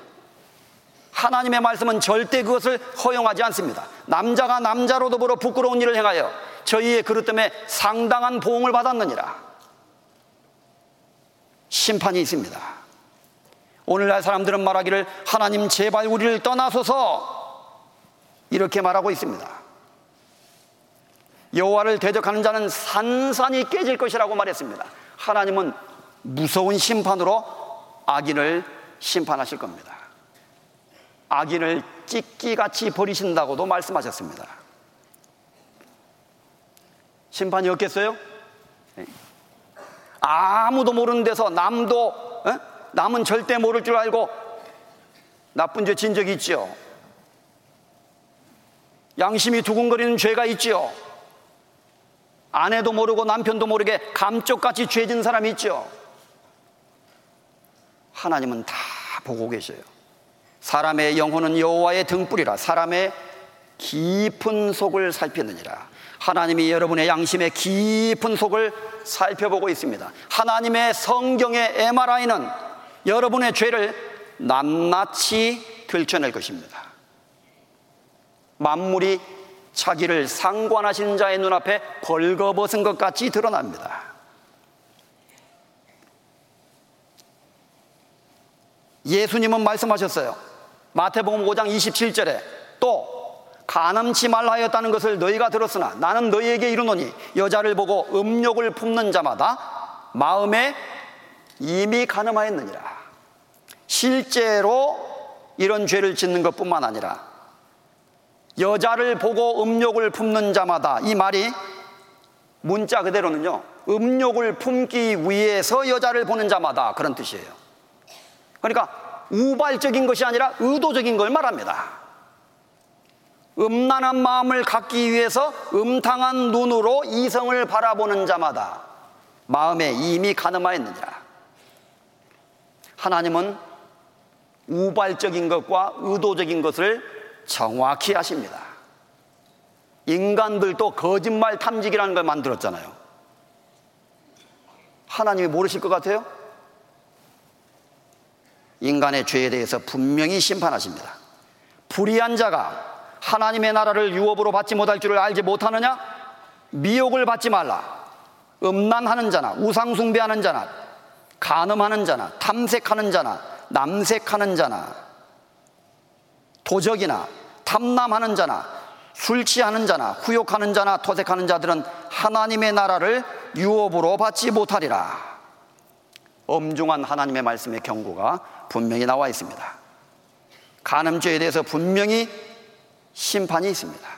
A: 하나님의 말씀은 절대 그것을 허용하지 않습니다. 남자가 남자로 더불어 부끄러운 일을 행하여 저희의 그릇 때문에 상당한 보응을 받았느니라. 심판이 있습니다. 오늘날 사람들은 말하기를 하나님 제발 우리를 떠나소서 이렇게 말하고 있습니다. 여호와를 대적하는 자는 산산이 깨질 것이라고 말했습니다. 하나님은 무서운 심판으로 악인을 심판하실 겁니다. 악인을 찢기같이 버리신다고도 말씀하셨습니다. 심판이 없겠어요? 네. 아무도 모르는 데서 남도 어? 남은 절대 모를 줄 알고 나쁜 죄 진 적이 있죠. 양심이 두근거리는 죄가 있죠. 아내도 모르고 남편도 모르게 감쪽같이 죄진 사람이 있죠. 하나님은 다 보고 계셔요. 사람의 영혼은 여호와의 등불이라 사람의 깊은 속을 살피느니라. 하나님이 여러분의 양심의 깊은 속을 살펴보고 있습니다. 하나님의 성경의 MRI는 여러분의 죄를 낱낱이 들춰낼 것입니다. 만물이 자기를 상관하신 자의 눈앞에 벌거벗은 것 같이 드러납니다. 예수님은 말씀하셨어요. 마태복음 5장 27절에 또 가늠치 말라 하였다는 것을 너희가 들었으나 나는 너희에게 이르노니 여자를 보고 음욕을 품는 자마다 마음에 이미 가늠하였느니라. 실제로 이런 죄를 짓는 것뿐만 아니라 여자를 보고 음욕을 품는 자마다 이 말이 문자 그대로는요. 음욕을 품기 위해서 여자를 보는 자마다 그런 뜻이에요. 그러니까 우발적인 것이 아니라 의도적인 걸 말합니다. 음란한 마음을 갖기 위해서 음탕한 눈으로 이성을 바라보는 자마다 마음에 이미 가늠하였느니라. 하나님은 우발적인 것과 의도적인 것을 정확히 하십니다. 인간들도 거짓말 탐지기라는 걸 만들었잖아요. 하나님이 모르실 것 같아요? 인간의 죄에 대해서 분명히 심판하십니다. 불의한 자가 하나님의 나라를 유업으로 받지 못할 줄을 알지 못하느냐? 미혹을 받지 말라. 음란하는 자나 우상숭배하는 자나 간음하는 자나 탐색하는 자나 남색하는 자나 도적이나 탐남하는 자나 술 취하는 자나 후욕하는 자나 토색하는 자들은 하나님의 나라를 유업으로 받지 못하리라. 엄중한 하나님의 말씀의 경고가 분명히 나와 있습니다. 간음죄에 대해서 분명히 심판이 있습니다.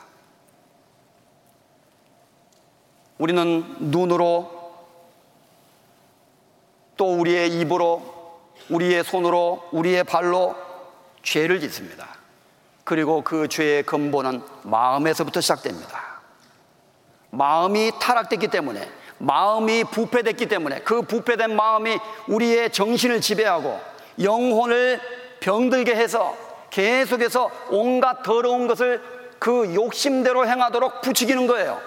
A: 우리는 눈으로 또 우리의 입으로 우리의 손으로 우리의 발로 죄를 짓습니다. 그리고 그 죄의 근본은 마음에서부터 시작됩니다. 마음이 타락됐기 때문에 마음이 부패됐기 때문에 그 부패된 마음이 우리의 정신을 지배하고 영혼을 병들게 해서 계속해서 온갖 더러운 것을 그 욕심대로 행하도록 부추기는 거예요.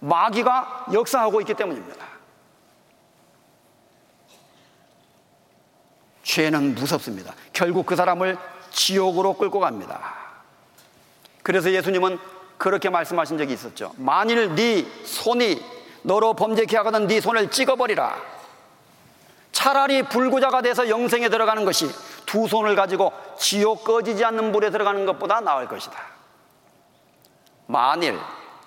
A: 마귀가 역사하고 있기 때문입니다. 죄는 무섭습니다. 결국 그 사람을 지옥으로 끌고 갑니다. 그래서 예수님은 그렇게 말씀하신 적이 있었죠. 만일 네 손이 너로 범죄케 하거든 네 손을 찍어버리라. 차라리 불구자가 돼서 영생에 들어가는 것이 두 손을 가지고 지옥 꺼지지 않는 불에 들어가는 것보다 나을 것이다. 만일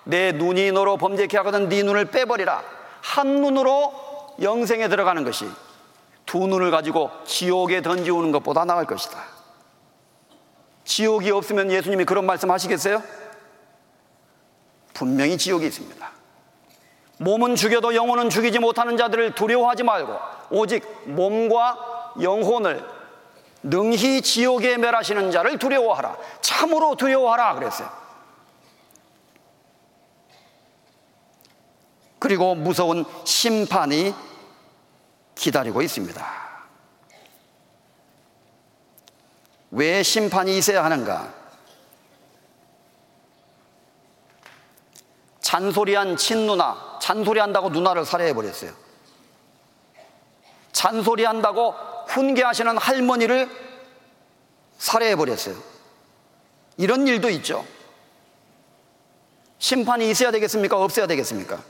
A: 내 눈이 너로 범죄케 하거든 네 눈을 빼버리라. 한 눈으로 영생에 들어가는 것이 두 눈을 가지고 지옥에 던지오는 것보다 나을 것이다. 지옥이 없으면 예수님이 그런 말씀 하시겠어요? 분명히 지옥이 있습니다. 몸은 죽여도 영혼은 죽이지 못하는 자들을 두려워하지 말고 오직 몸과 영혼을 능히 지옥에 멸하시는 자를 두려워하라. 참으로 두려워하라 그랬어요. 그리고 무서운 심판이 기다리고 있습니다. 왜 심판이 있어야 하는가? 잔소리한 친누나, 잔소리한다고 누나를 살해해버렸어요. 잔소리한다고 훈계하시는 할머니를 살해해버렸어요. 이런 일도 있죠. 심판이 있어야 되겠습니까? 없어야 되겠습니까?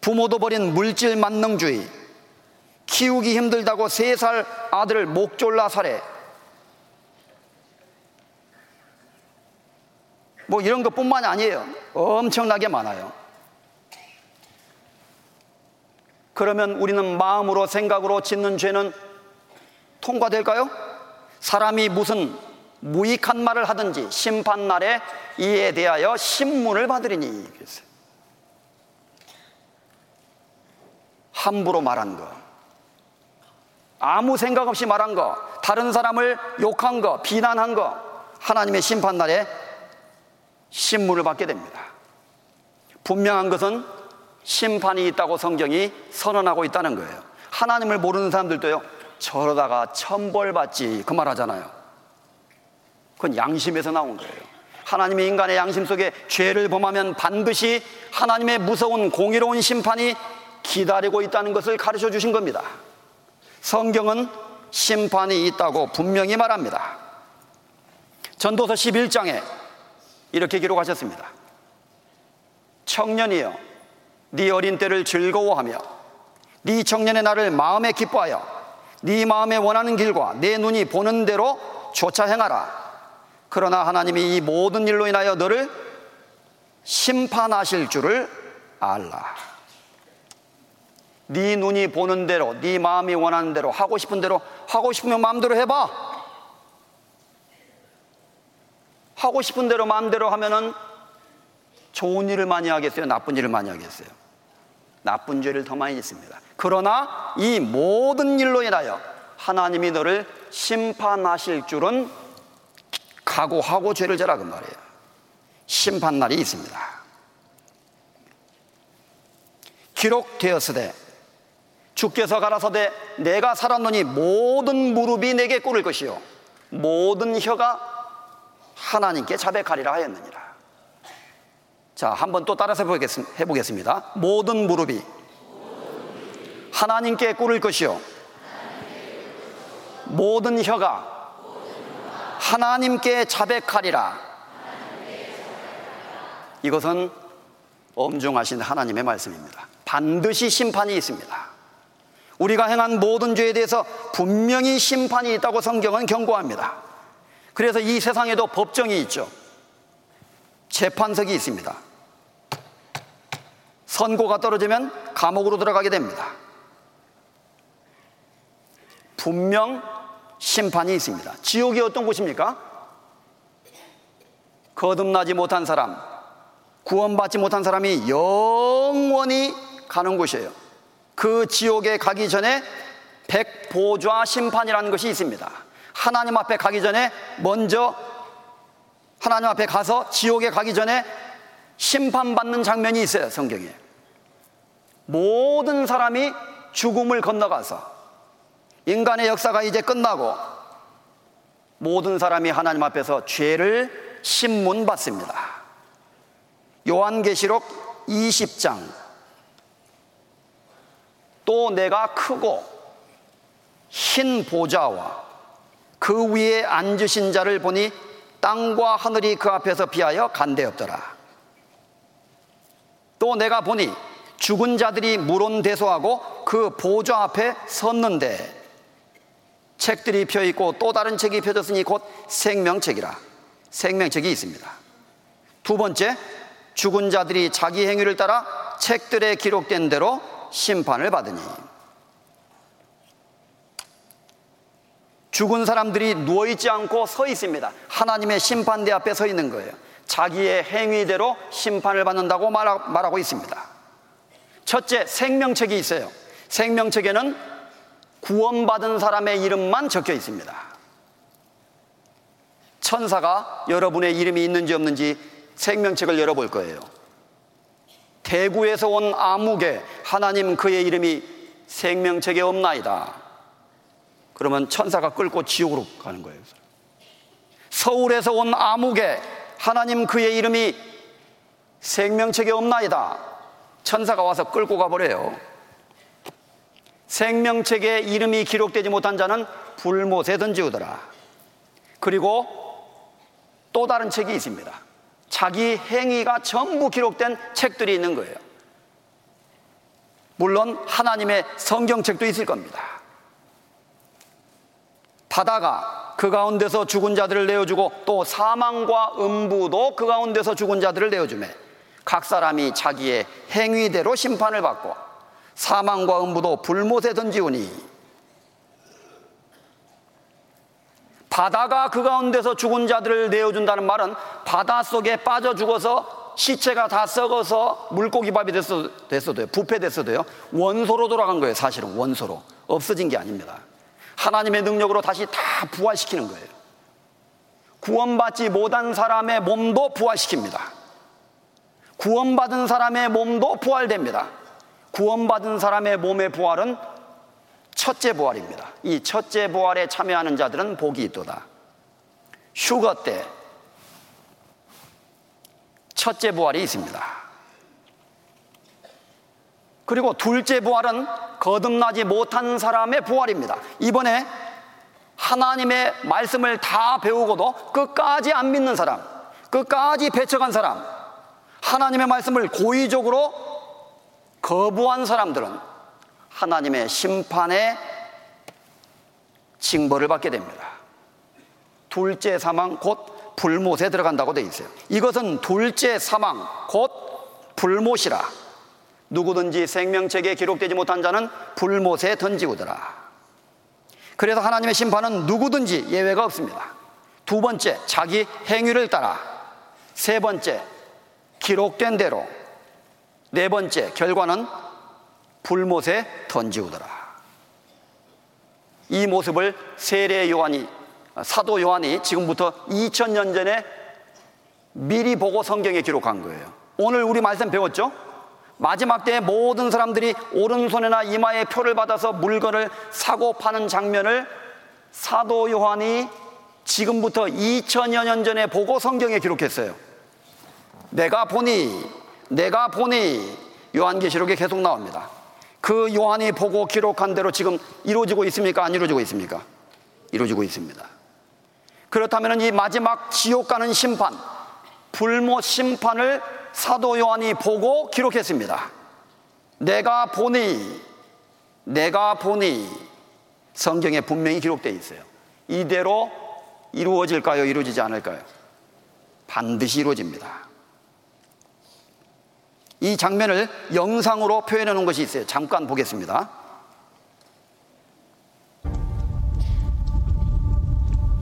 A: 부모도 버린 물질 만능주의, 키우기 힘들다고 세 살 아들을 목 졸라 살해. 뭐 이런 것뿐만이 아니에요. 엄청나게 많아요. 그러면 우리는 마음으로 생각으로 짓는 죄는 통과될까요? 사람이 무슨 무익한 말을 하든지 심판 날에 이에 대하여 신문을 받으리니. 함부로 말한 거, 아무 생각 없이 말한 거, 다른 사람을 욕한 거, 비난한 거, 하나님의 심판날에 신문을 받게 됩니다. 분명한 것은 심판이 있다고 성경이 선언하고 있다는 거예요. 하나님을 모르는 사람들도요, 저러다가 천벌받지, 그 말 하잖아요. 그건 양심에서 나온 거예요. 하나님의 인간의 양심 속에 죄를 범하면 반드시 하나님의 무서운 공의로운 심판이 기다리고 있다는 것을 가르쳐 주신 겁니다. 성경은 심판이 있다고 분명히 말합니다. 전도서 11장에 이렇게 기록하셨습니다. 청년이여, 네 어린 때를 즐거워하며 네 청년의 날을 마음에 기뻐하여 네 마음에 원하는 길과 내 눈이 보는 대로 조차 행하라. 그러나 하나님이 이 모든 일로 인하여 너를 심판하실 줄을 알라. 네 눈이 보는 대로, 네 마음이 원하는 대로, 하고 싶은 대로, 하고 싶으면 마음대로 해봐. 하고 싶은 대로 마음대로 하면은 좋은 일을 많이 하겠어요? 나쁜 일을 많이 하겠어요? 나쁜 죄를 더 많이 짓습니다. 그러나 이 모든 일로 인하여 하나님이 너를 심판하실 줄은 각오하고 죄를 져라 그 말이에요. 심판날이 있습니다. 기록되었으되 주께서 가라사대 내가 살았노니 모든 무릎이 내게 꿇을 것이요 모든 혀가 하나님께 자백하리라 하였느니라. 자, 한번 또 따라서 해보겠습니다. 모든 무릎이 하나님께 꿇을 것이요 모든 혀가 하나님께 자백하리라. 이것은 엄중하신 하나님의 말씀입니다. 반드시 심판이 있습니다. 우리가 행한 모든 죄에 대해서 분명히 심판이 있다고 성경은 경고합니다. 그래서 이 세상에도 법정이 있죠. 재판석이 있습니다. 선고가 떨어지면 감옥으로 들어가게 됩니다. 분명 심판이 있습니다. 지옥이 어떤 곳입니까? 거듭나지 못한 사람, 구원받지 못한 사람이 영원히 가는 곳이에요. 그 지옥에 가기 전에 백보좌 심판이라는 것이 있습니다. 하나님 앞에 가기 전에 먼저 하나님 앞에 가서 지옥에 가기 전에 심판받는 장면이 있어요, 성경에. 모든 사람이 죽음을 건너가서 인간의 역사가 이제 끝나고 모든 사람이 하나님 앞에서 죄를 신문받습니다. 요한계시록 20장 또 내가 크고 흰 보좌와 그 위에 앉으신 자를 보니 땅과 하늘이 그 앞에서 비하여 간대 없더라. 또 내가 보니 죽은 자들이 물온대소하고 그 보좌 앞에 섰는데 책들이 펴 있고 또 다른 책이 펴졌으니 곧 생명책이라. 생명책이 있습니다. 두 번째, 죽은 자들이 자기 행위를 따라 책들에 기록된 대로 심판을 받으니 죽은 사람들이 누워있지 않고 서 있습니다. 하나님의 심판대 앞에 서 있는 거예요. 자기의 행위대로 심판을 받는다고 말하고 있습니다. 첫째, 생명책이 있어요. 생명책에는 구원받은 사람의 이름만 적혀 있습니다. 천사가 여러분의 이름이 있는지 없는지 생명책을 열어볼 거예요. 대구에서 온 아무개 하나님 그의 이름이 생명책에 없나이다. 그러면 천사가 끌고 지옥으로 가는 거예요. 서울에서 온 아무개 하나님 그의 이름이 생명책에 없나이다. 천사가 와서 끌고 가버려요. 생명책에 이름이 기록되지 못한 자는 불못에 던지우더라. 그리고 또 다른 책이 있습니다. 자기 행위가 전부 기록된 책들이 있는 거예요. 물론 하나님의 성경책도 있을 겁니다. 바다가 그 가운데서 죽은 자들을 내어주고 또 사망과 음부도 그 가운데서 죽은 자들을 내어주매 각 사람이 자기의 행위대로 심판을 받고 사망과 음부도 불못에 던지우니 바다가 그 가운데서 죽은 자들을 내어준다는 말은 바다 속에 빠져 죽어서 시체가 다 썩어서 물고기 밥이 됐어, 됐어도요. 부패됐어도요. 원소로 돌아간 거예요. 사실은 원소로. 없어진 게 아닙니다. 하나님의 능력으로 다시 다 부활시키는 거예요. 구원받지 못한 사람의 몸도 부활시킵니다. 구원받은 사람의 몸도 부활됩니다. 구원받은 사람의 몸의 부활은 첫째 부활입니다. 이 첫째 부활에 참여하는 자들은 복이 있도다. 휴거 때 첫째 부활이 있습니다. 그리고 둘째 부활은 거듭나지 못한 사람의 부활입니다. 이번에 하나님의 말씀을 다 배우고도 끝까지 안 믿는 사람, 끝까지 배척한 사람, 하나님의 말씀을 고의적으로 거부한 사람들은 하나님의 심판의 징벌을 받게 됩니다. 둘째 사망 곧 불못에 들어간다고 되어 있어요. 이것은 둘째 사망 곧 불못이라. 누구든지 생명책에 기록되지 못한 자는 불못에 던지우더라. 그래서 하나님의 심판은 누구든지 예외가 없습니다. 두 번째, 자기 행위를 따라. 세 번째, 기록된 대로. 네 번째, 결과는 불못에 던지우더라. 이 모습을 세례 요한이, 사도 요한이 지금부터 2000년 전에 미리 보고 성경에 기록한 거예요. 오늘 우리 말씀 배웠죠? 마지막 때에 모든 사람들이 오른손이나 이마에 표를 받아서 물건을 사고 파는 장면을 사도 요한이 지금부터 2000여 년 전에 보고 성경에 기록했어요. 내가 보니, 내가 보니 요한계시록에 계속 나옵니다. 그 요한이 보고 기록한 대로 지금 이루어지고 있습니까? 안 이루어지고 있습니까? 이루어지고 있습니다. 그렇다면 이 마지막 지옥 가는 심판, 불모 심판을 사도 요한이 보고 기록했습니다. 내가 보니, 내가 보니 성경에 분명히 기록되어 있어요. 이대로 이루어질까요? 이루어지지 않을까요? 반드시 이루어집니다. 이 장면을 영상으로 표현해 놓은 것이 있어요. 잠깐 보겠습니다.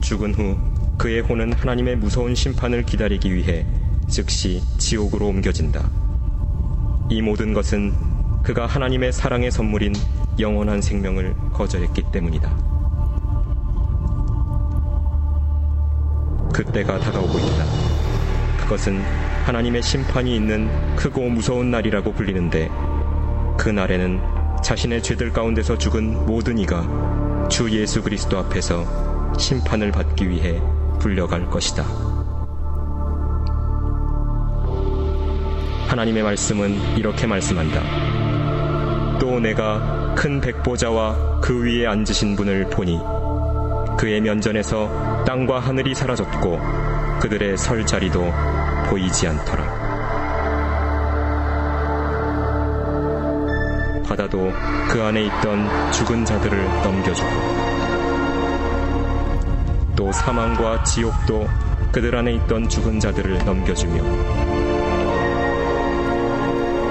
C: 죽은 후 그의 혼은 하나님의 무서운 심판을 기다리기 위해 즉시 지옥으로 옮겨진다. 이 모든 것은 그가 하나님의 사랑의 선물인 영원한 생명을 거절했기 때문이다. 그때가 다가오고 있다. 그것은 하나님의 심판이 있는 크고 무서운 날이라고 불리는데 그 날에는 자신의 죄들 가운데서 죽은 모든 이가 주 예수 그리스도 앞에서 심판을 받기 위해 불려갈 것이다. 하나님의 말씀은 이렇게 말씀한다. 또 내가 큰 백보자와 그 위에 앉으신 분을 보니 그의 면전에서 땅과 하늘이 사라졌고 그들의 설 자리도 보이지 않더라. 바다도 그 안에 있던 죽은 자들을 넘겨주고 또 사망과 지옥도 그들 안에 있던 죽은 자들을 넘겨주며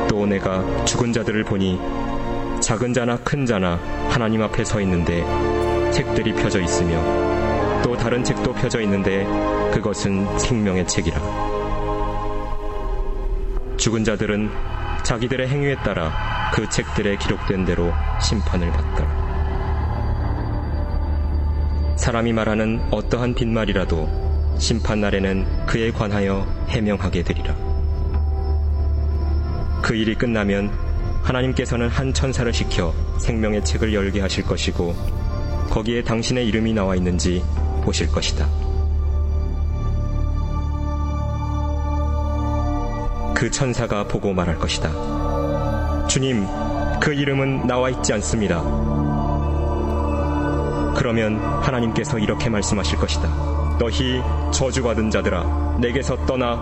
C: 또 내가 죽은 자들을 보니 작은 자나 큰 자나 하나님 앞에 서 있는데 책들이 펴져 있으며 또 다른 책도 펴져 있는데 그것은 생명의 책이라. 죽은 자들은 자기들의 행위에 따라 그 책들에 기록된 대로 심판을 받더라. 사람이 말하는 어떠한 빈말이라도 심판 날에는 그에 관하여 해명하게 되리라. 그 일이 끝나면 하나님께서는 한 천사를 시켜 생명의 책을 열게 하실 것이고 거기에 당신의 이름이 나와 있는지 보실 것이다. 그 천사가 보고 말할 것이다. 주님, 그 이름은 나와 있지 않습니다. 그러면 하나님께서 이렇게 말씀하실 것이다. 너희 저주받은 자들아, 내게서 떠나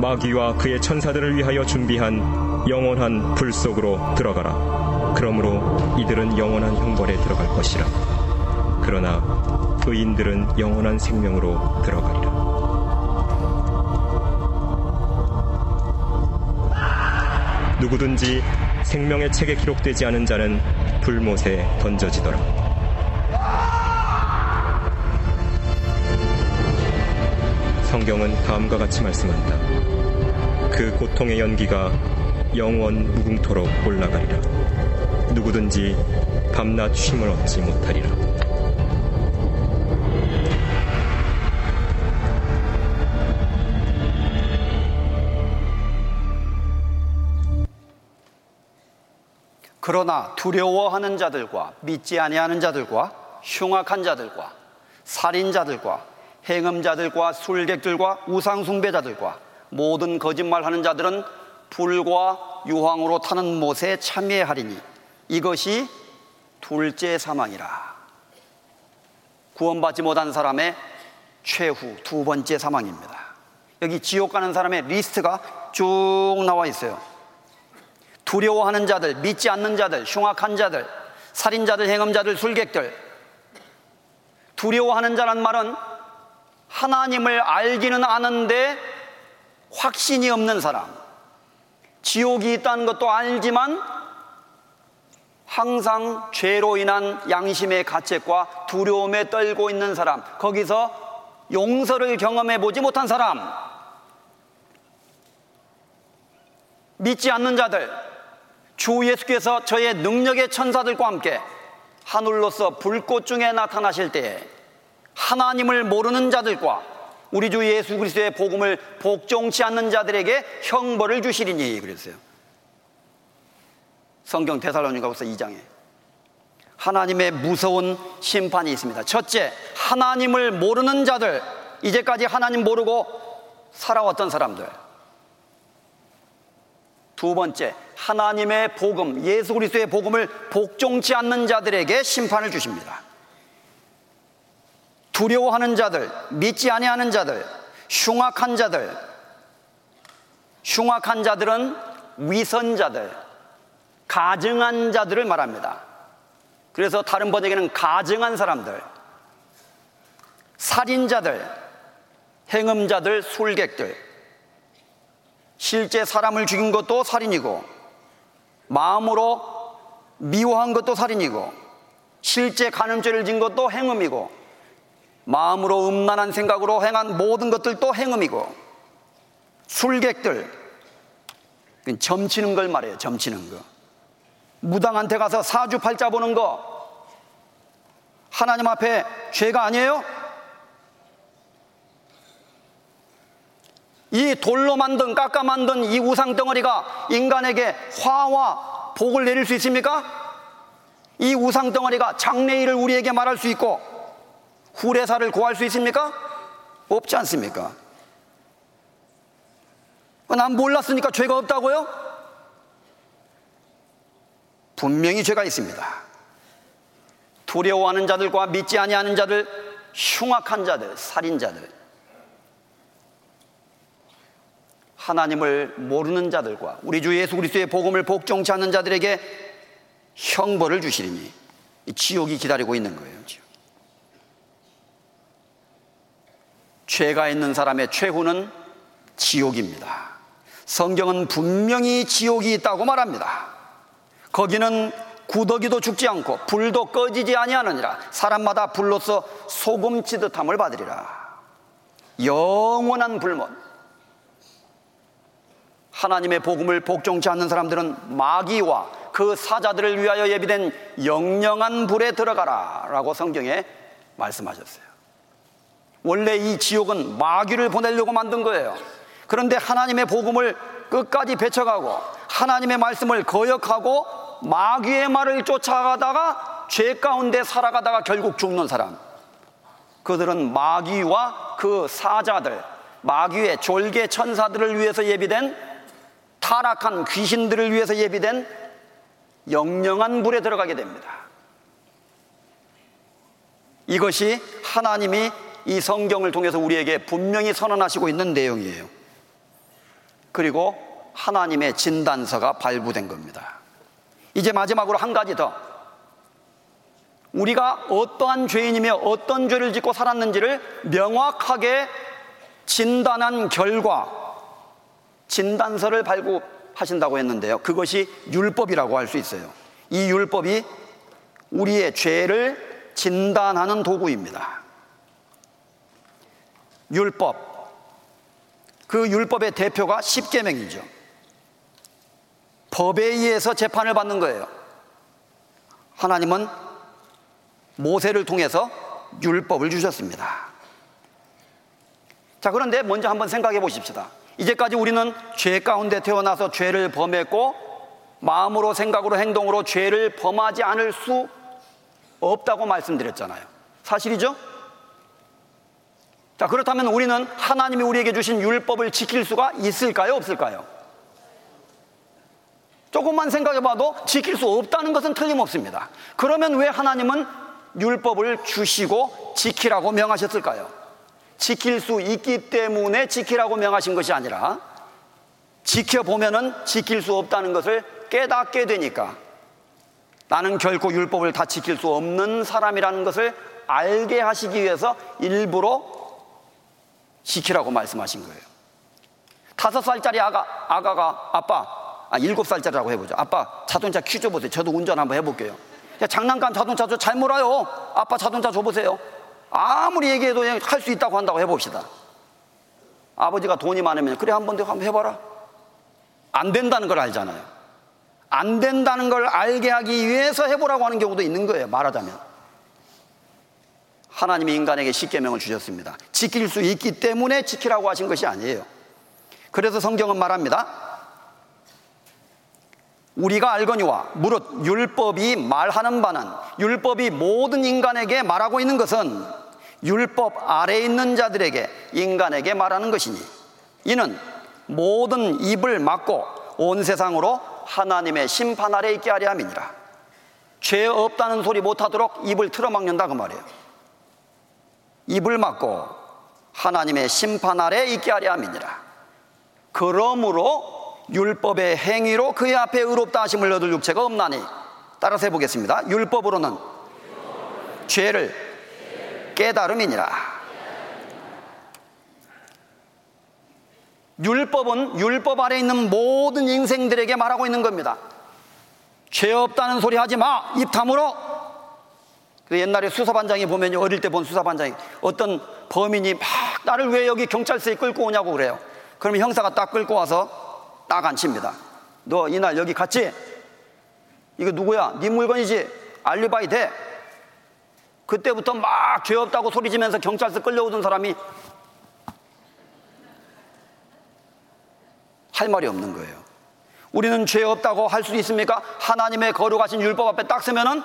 C: 마귀와 그의 천사들을 위하여 준비한 영원한 불 속으로 들어가라. 그러므로 이들은 영원한 형벌에 들어갈 것이라. 그러나 의인들은 영원한 생명으로 들어가리라. 누구든지 생명의 책에 기록되지 않은 자는 불못에 던져지더라. 성경은 다음과 같이 말씀한다. 그 고통의 연기가 영원 무궁토록 올라가리라. 누구든지 밤낮 쉼을 얻지 못하리라.
A: 그러나 두려워하는 자들과 믿지 아니하는 자들과 흉악한 자들과 살인자들과 행음자들과 술객들과 우상숭배자들과 모든 거짓말하는 자들은 불과 유황으로 타는 못에 참여하리니 이것이 둘째 사망이라. 구원받지 못한 사람의 최후 두 번째 사망입니다. 여기 지옥 가는 사람의 리스트가 쭉 나와 있어요. 두려워하는 자들, 믿지 않는 자들, 흉악한 자들, 살인자들, 행음자들, 술객들. 두려워하는 자란 말은 하나님을 알기는 아는데 확신이 없는 사람. 지옥이 있다는 것도 알지만 항상 죄로 인한 양심의 가책과 두려움에 떨고 있는 사람. 거기서 용서를 경험해 보지 못한 사람. 믿지 않는 자들, 주 예수께서 저의 능력의 천사들과 함께 하늘로서 불꽃 중에 나타나실 때에 하나님을 모르는 자들과 우리 주 예수 그리스도의 복음을 복종치 않는 자들에게 형벌을 주시리니 그랬어요. 성경 대살로니가후서 2장에 하나님의 무서운 심판이 있습니다. 첫째, 하나님을 모르는 자들, 이제까지 하나님 모르고 살아왔던 사람들. 두 번째, 하나님의 복음, 예수 그리스도의 복음을 복종치 않는 자들에게 심판을 주십니다. 두려워하는 자들, 믿지 아니하는 자들, 흉악한 자들, 흉악한 자들은 위선자들, 가증한 자들을 말합니다. 그래서 다른 번역에는 가증한 사람들, 살인자들, 행음자들, 술객들, 실제 사람을 죽인 것도 살인이고, 마음으로 미워한 것도 살인이고, 실제 간음죄를 진 것도 행음이고, 마음으로 음란한 생각으로 행한 모든 것들도 행음이고, 술객들, 점치는 걸 말해요, 점치는 거. 무당한테 가서 사주팔자 보는 거, 하나님 앞에 죄가 아니에요? 이 돌로 만든 깎아 만든 이 우상 덩어리가 인간에게 화와 복을 내릴 수 있습니까? 이 우상 덩어리가 장래일을 우리에게 말할 수 있고 후레사를 구할 수 있습니까? 없지 않습니까? 난 몰랐으니까 죄가 없다고요? 분명히 죄가 있습니다. 두려워하는 자들과 믿지 아니하는 자들, 흉악한 자들, 살인자들, 하나님을 모르는 자들과 우리 주 예수 그리스도의 복음을 복종치 않는 자들에게 형벌을 주시리니 지옥이 기다리고 있는 거예요. 지금. 죄가 있는 사람의 최후는 지옥입니다. 성경은 분명히 지옥이 있다고 말합니다. 거기는 구더기도 죽지 않고 불도 꺼지지 아니하느니라 사람마다 불로서 소금 치듯함을 받으리라. 영원한 불문. 하나님의 복음을 복종치 않는 사람들은 마귀와 그 사자들을 위하여 예비된 영영한 불에 들어가라 라고 성경에 말씀하셨어요. 원래 이 지옥은 마귀를 보내려고 만든 거예요. 그런데 하나님의 복음을 끝까지 배쳐가고 하나님의 말씀을 거역하고 마귀의 말을 쫓아가다가 죄 가운데 살아가다가 결국 죽는 사람. 그들은 마귀와 그 사자들, 마귀의 졸개 천사들을 위해서 예비된 타락한 귀신들을 위해서 예비된 영영한 물에 들어가게 됩니다. 이것이 하나님이 이 성경을 통해서 우리에게 분명히 선언하시고 있는 내용이에요. 그리고 하나님의 진단서가 발부된 겁니다. 이제 마지막으로 한 가지 더. 우리가 어떠한 죄인이며 어떤 죄를 짓고 살았는지를 명확하게 진단한 결과 진단서를 발급하신다고 했는데요. 그것이 율법이라고 할 수 있어요. 이 율법이 우리의 죄를 진단하는 도구입니다. 율법. 그 율법의 대표가 십계명이죠. 법에 의해서 재판을 받는 거예요. 하나님은 모세를 통해서 율법을 주셨습니다. 자, 그런데 먼저 한번 생각해 보십시다. 이제까지 우리는 죄 가운데 태어나서 죄를 범했고 마음으로 생각으로 행동으로 죄를 범하지 않을 수 없다고 말씀드렸잖아요. 사실이죠? 자, 그렇다면 우리는 하나님이 우리에게 주신 율법을 지킬 수가 있을까요? 없을까요? 조금만 생각해 봐도 지킬 수 없다는 것은 틀림없습니다. 그러면 왜 하나님은 율법을 주시고 지키라고 명하셨을까요? 지킬 수 있기 때문에 지키라고 명하신 것이 아니라 지켜보면은 지킬 수 없다는 것을 깨닫게 되니까 나는 결코 율법을 다 지킬 수 없는 사람이라는 것을 알게 하시기 위해서 일부러 지키라고 말씀하신 거예요. 다섯 살짜리 아가, 아가가 아빠, 아, 일곱 살짜리라고 해보죠. 아빠, 자동차 퀴즈 보세요. 저도 운전 한번 해볼게요. 야, 장난감 자동차 잘 몰아요. 아빠 자동차 줘보세요. 아무리 얘기해도 할수 있다고 한다고 해봅시다. 아버지가 돈이 많으면, 그래, 한번더 한번 해봐라. 안 된다는 걸 알잖아요. 안 된다는 걸 알게 하기 위해서 해보라고 하는 경우도 있는 거예요. 말하자면. 하나님이 인간에게 십계명을 주셨습니다. 지킬 수 있기 때문에 지키라고 하신 것이 아니에요. 그래서 성경은 말합니다. 우리가 알거니와 무릇 율법이 말하는 바는 율법이 모든 인간에게 말하고 있는 것은 율법 아래 있는 자들에게 인간에게 말하는 것이니 이는 모든 입을 막고 온 세상으로 하나님의 심판 아래 있게 하려 함이니라. 죄 없다는 소리 못하도록 입을 틀어막는다 그 말이에요. 입을 막고 하나님의 심판 아래 있게 하려 함이니라. 그러므로 율법의 행위로 그의 앞에 의롭다 하심을 얻을 육체가 없나니 따라서 해보겠습니다. 율법으로는 죄를 깨달음이니라. 율법은 율법 아래 있는 모든 인생들에게 말하고 있는 겁니다. 죄 없다는 소리 하지 마! 입 다물어! 그 옛날에 수사반장이 보면 어릴 때 본 수사반장이 어떤 범인이 막 나를 왜 여기 경찰서에 끌고 오냐고 그래요. 그러면 형사가 딱 끌고 와서 딱 앉힙니다. 너 이날 여기 갔지? 이거 누구야? 네 물건이지? 알리바이 돼? 그때부터 막 죄 없다고 소리 지면서 경찰서 끌려오던 사람이 할 말이 없는 거예요. 우리는 죄 없다고 할 수 있습니까? 하나님의 거룩하신 율법 앞에 딱 서면은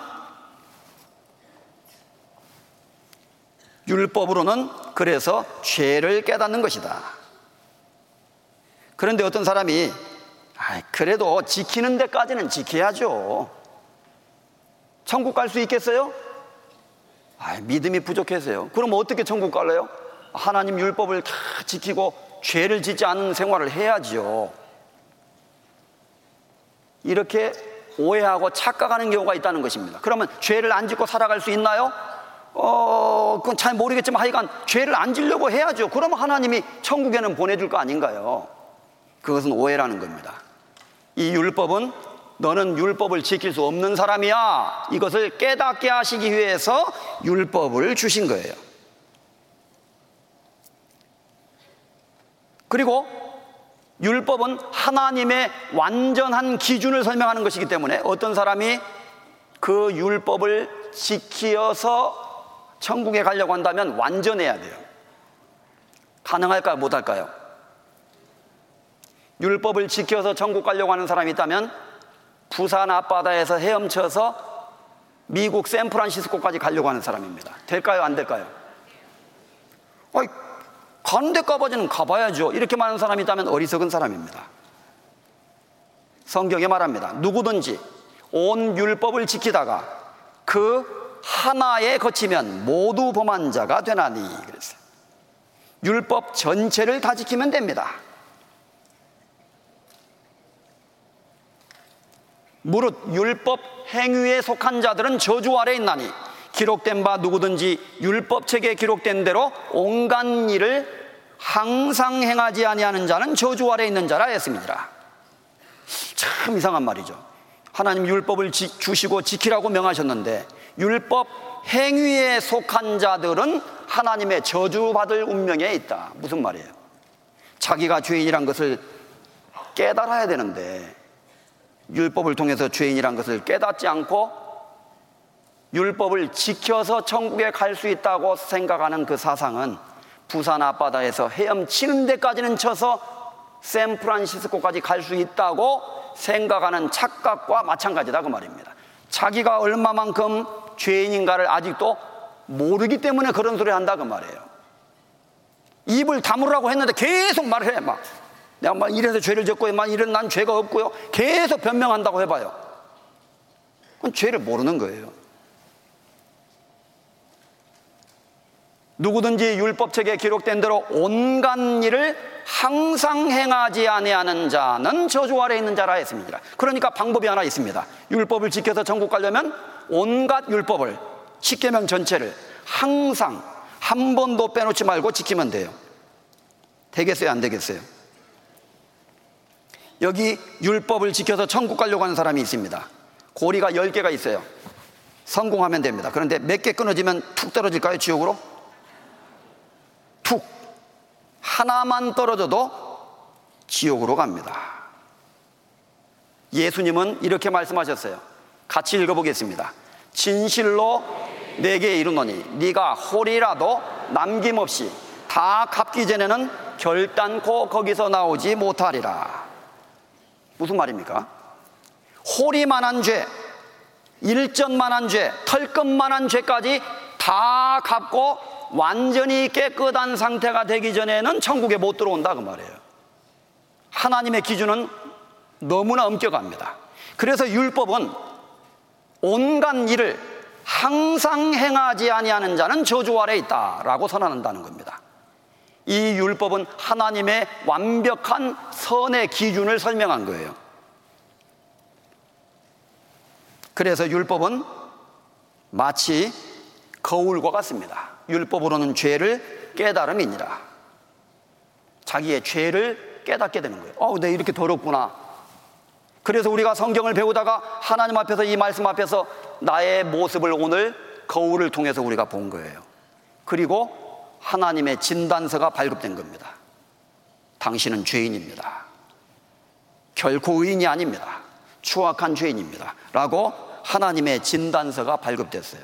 A: 율법으로는 그래서 죄를 깨닫는 것이다. 그런데 어떤 사람이 그래도 지키는 데까지는 지켜야죠. 천국 갈 수 있겠어요? 아, 믿음이 부족해서요. 그럼 어떻게 천국 갈래요? 하나님 율법을 다 지키고 죄를 짓지 않은 생활을 해야지요. 이렇게 오해하고 착각하는 경우가 있다는 것입니다. 그러면 죄를 안 짓고 살아갈 수 있나요? 어, 그건 잘 모르겠지만 하여간 죄를 안 지려고 해야죠. 그러면 하나님이 천국에는 보내줄 거 아닌가요? 그것은 오해라는 겁니다. 이 율법은 너는 율법을 지킬 수 없는 사람이야. 이것을 깨닫게 하시기 위해서 율법을 주신 거예요. 그리고 율법은 하나님의 완전한 기준을 설명하는 것이기 때문에 어떤 사람이 그 율법을 지키어서 천국에 가려고 한다면 완전해야 돼요. 가능할까요? 못할까요? 율법을 지켜서 천국 가려고 하는 사람이 있다면 부산 앞바다에서 헤엄쳐서 미국 샌프란시스코까지 가려고 하는 사람입니다. 될까요? 안 될까요? 아이, 가는 데까지는 가봐야죠. 이렇게 많은 사람이 있다면 어리석은 사람입니다. 성경에 말합니다. 누구든지 온 율법을 지키다가 그 하나에 거치면 모두 범한 자가 되나니 그랬어요. 율법 전체를 다 지키면 됩니다. 무릇 율법 행위에 속한 자들은 저주 아래 있나니 기록된 바 누구든지 율법 책에 기록된 대로 온갖 일을 항상 행하지 아니하는 자는 저주 아래 있는 자라 했습니다. 참 이상한 말이죠. 하나님 율법을 지, 주시고 지키라고 명하셨는데 율법 행위에 속한 자들은 하나님의 저주받을 운명에 있다. 무슨 말이에요? 자기가 죄인이란 것을 깨달아야 되는데 율법을 통해서 죄인이란 것을 깨닫지 않고 율법을 지켜서 천국에 갈 수 있다고 생각하는 그 사상은 부산 앞바다에서 헤엄치는 데까지는 쳐서 샌프란시스코까지 갈 수 있다고 생각하는 착각과 마찬가지다 그 말입니다. 자기가 얼마만큼 죄인인가를 아직도 모르기 때문에 그런 소리 한다 그 말이에요. 입을 다물라고 했는데 계속 말을 해. 막 내가 막 이래서 죄를 졌고요. 막 이런 난 죄가 없고요. 계속 변명한다고 해봐요. 그건 죄를 모르는 거예요. 누구든지 율법책에 기록된 대로 온갖 일을 항상 행하지 아니하는 자는 저주 아래 있는 자라 했습니다. 그러니까 방법이 하나 있습니다. 율법을 지켜서 전국 가려면 온갖 율법을 십계명 전체를 항상 한 번도 빼놓지 말고 지키면 돼요. 되겠어요, 안 되겠어요? 여기 율법을 지켜서 천국 가려고 하는 사람이 있습니다. 고리가 10개가 있어요. 성공하면 됩니다. 그런데 몇 개 끊어지면 툭 떨어질까요, 지옥으로? 툭 하나만 떨어져도 지옥으로 갑니다. 예수님은 이렇게 말씀하셨어요. 같이 읽어보겠습니다. 진실로 내게 이르노니 네가 홀이라도 남김없이 다 갚기 전에는 결단코 거기서 나오지 못하리라. 무슨 말입니까? 홀이만한 죄, 일전만한 죄, 털끝만한 죄까지 다 갚고 완전히 깨끗한 상태가 되기 전에는 천국에 못 들어온다 그 말이에요. 하나님의 기준은 너무나 엄격합니다. 그래서 율법은 온갖 일을 항상 행하지 아니하는 자는 저주 아래 있다라고 선언한다는 겁니다. 이 율법은 하나님의 완벽한 선의 기준을 설명한 거예요. 그래서 율법은 마치 거울과 같습니다. 율법으로는 죄를 깨달음이니라. 자기의 죄를 깨닫게 되는 거예요. 어, 내 이렇게 더럽구나. 그래서 우리가 성경을 배우다가 하나님 앞에서 이 말씀 앞에서 나의 모습을 오늘 거울을 통해서 우리가 본 거예요. 그리고 하나님의 진단서가 발급된 겁니다. 당신은 죄인입니다. 결코 의인이 아닙니다. 추악한 죄인입니다. 라고 하나님의 진단서가 발급됐어요.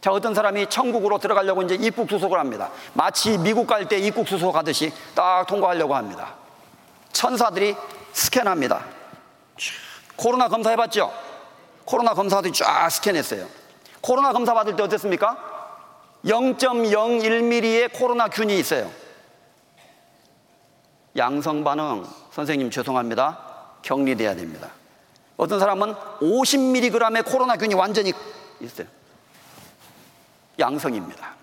A: 자, 어떤 사람이 천국으로 들어가려고 이제 입국 수속을 합니다. 마치 미국 갈 때 입국 수속 하듯이 딱 통과하려고 합니다. 천사들이 스캔합니다. 코로나 검사 해봤죠? 코로나 검사들이 쫙 스캔했어요. 코로나 검사 받을 때 어땠습니까? 0.01mm의 코로나 균이 있어요. 양성 반응, 선생님 죄송합니다. 격리돼야 됩니다. 어떤 사람은 50mg의 코로나 균이 완전히 있어요. 양성입니다.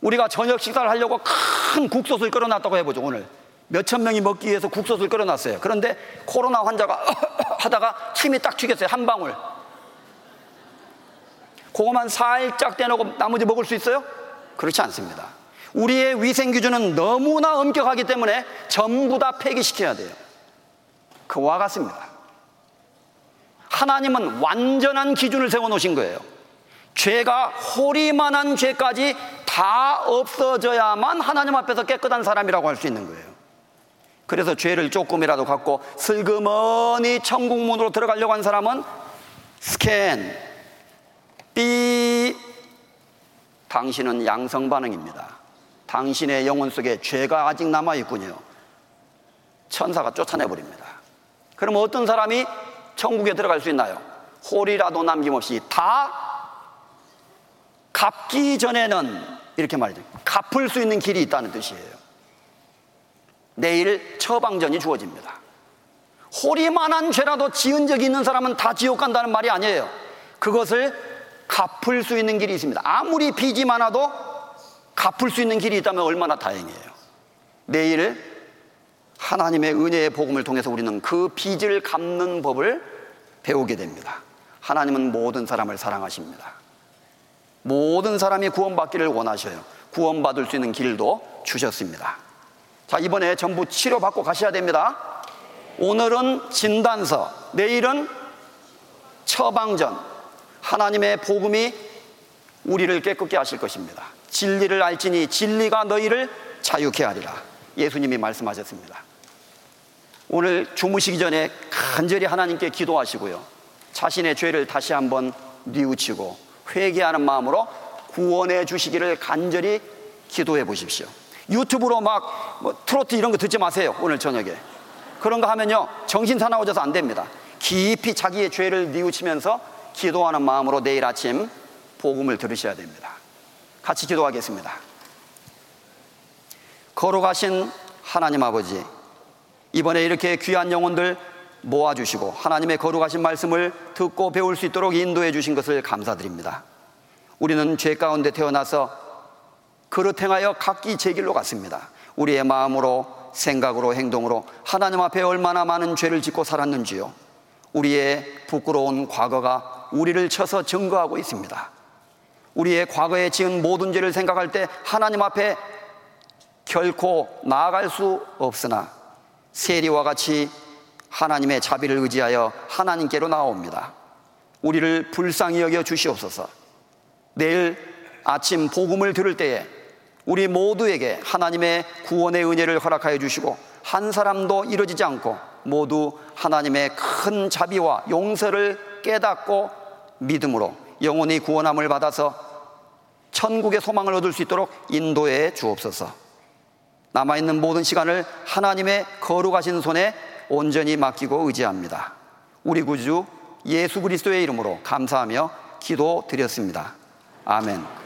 A: 우리가 저녁 식사를 하려고 큰 국솥을 끓여놨다고 해보죠, 오늘. 몇천 명이 먹기 위해서 국솥을 끓여놨어요. 그런데 코로나 환자가 하다가 침이 딱 튀겼어요, 한 방울. 그거만 살짝 떼놓고 나머지 먹을 수 있어요? 그렇지 않습니다. 우리의 위생 기준은 너무나 엄격하기 때문에 전부 다 폐기시켜야 돼요. 그와 같습니다. 하나님은 완전한 기준을 세워 놓으신 거예요. 죄가 호리만한 죄까지 다 없어져야만 하나님 앞에서 깨끗한 사람이라고 할 수 있는 거예요. 그래서 죄를 조금이라도 갖고 슬그머니 천국문으로 들어가려고 한 사람은 스캔, 삐, 당신은 양성 반응입니다. 당신의 영혼 속에 죄가 아직 남아 있군요. 천사가 쫓아내 버립니다. 그럼 어떤 사람이 천국에 들어갈 수 있나요? 홀이라도 남김없이 다 갚기 전에는 이렇게 말이죠. 갚을 수 있는 길이 있다는 뜻이에요. 내일 처방전이 주어집니다. 호리만한 죄라도 지은 적이 있는 사람은 다 지옥 간다는 말이 아니에요. 그것을 갚을 수 있는 길이 있습니다. 아무리 빚이 많아도 갚을 수 있는 길이 있다면 얼마나 다행이에요. 내일 하나님의 은혜의 복음을 통해서 우리는 그 빚을 갚는 법을 배우게 됩니다. 하나님은 모든 사람을 사랑하십니다. 모든 사람이 구원받기를 원하셔요. 구원받을 수 있는 길도 주셨습니다. 자, 이번에 전부 치료받고 가셔야 됩니다. 오늘은 진단서, 내일은 처방전. 하나님의 복음이 우리를 깨끗게 하실 것입니다. 진리를 알지니 진리가 너희를 자유케 하리라. 예수님이 말씀하셨습니다. 오늘 주무시기 전에 간절히 하나님께 기도하시고요. 자신의 죄를 다시 한번 뉘우치고 회개하는 마음으로 구원해 주시기를 간절히 기도해 보십시오. 유튜브로 막 뭐 트로트 이런 거 듣지 마세요. 오늘 저녁에. 그런 거 하면요. 정신 사나워져서 안 됩니다. 깊이 자기의 죄를 뉘우치면서 기도하는 마음으로 내일 아침 복음을 들으셔야 됩니다. 같이 기도하겠습니다. 걸어가신 하나님 아버지, 이번에 이렇게 귀한 영혼들 모아주시고 하나님의 거룩하신 말씀을 듣고 배울 수 있도록 인도해 주신 것을 감사드립니다. 우리는 죄 가운데 태어나서 그릇 행하여 각기 제 길로 갔습니다. 우리의 마음으로 생각으로 행동으로 하나님 앞에 얼마나 많은 죄를 짓고 살았는지요. 우리의 부끄러운 과거가 우리를 쳐서 증거하고 있습니다. 우리의 과거에 지은 모든 죄를 생각할 때 하나님 앞에 결코 나아갈 수 없으나 세리와 같이 하나님의 자비를 의지하여 하나님께로 나옵니다. 우리를 불쌍히 여겨 주시옵소서. 내일 아침 복음을 들을 때에 우리 모두에게 하나님의 구원의 은혜를 허락하여 주시고 한 사람도 이루어지지 않고 모두 하나님의 큰 자비와 용서를 깨닫고 믿음으로 영혼이 구원함을 받아서 천국의 소망을 얻을 수 있도록 인도해 주옵소서. 남아있는 모든 시간을 하나님의 거룩하신 손에 온전히 맡기고 의지합니다. 우리 구주 예수 그리스도의 이름으로 감사하며 기도 드렸습니다. 아멘.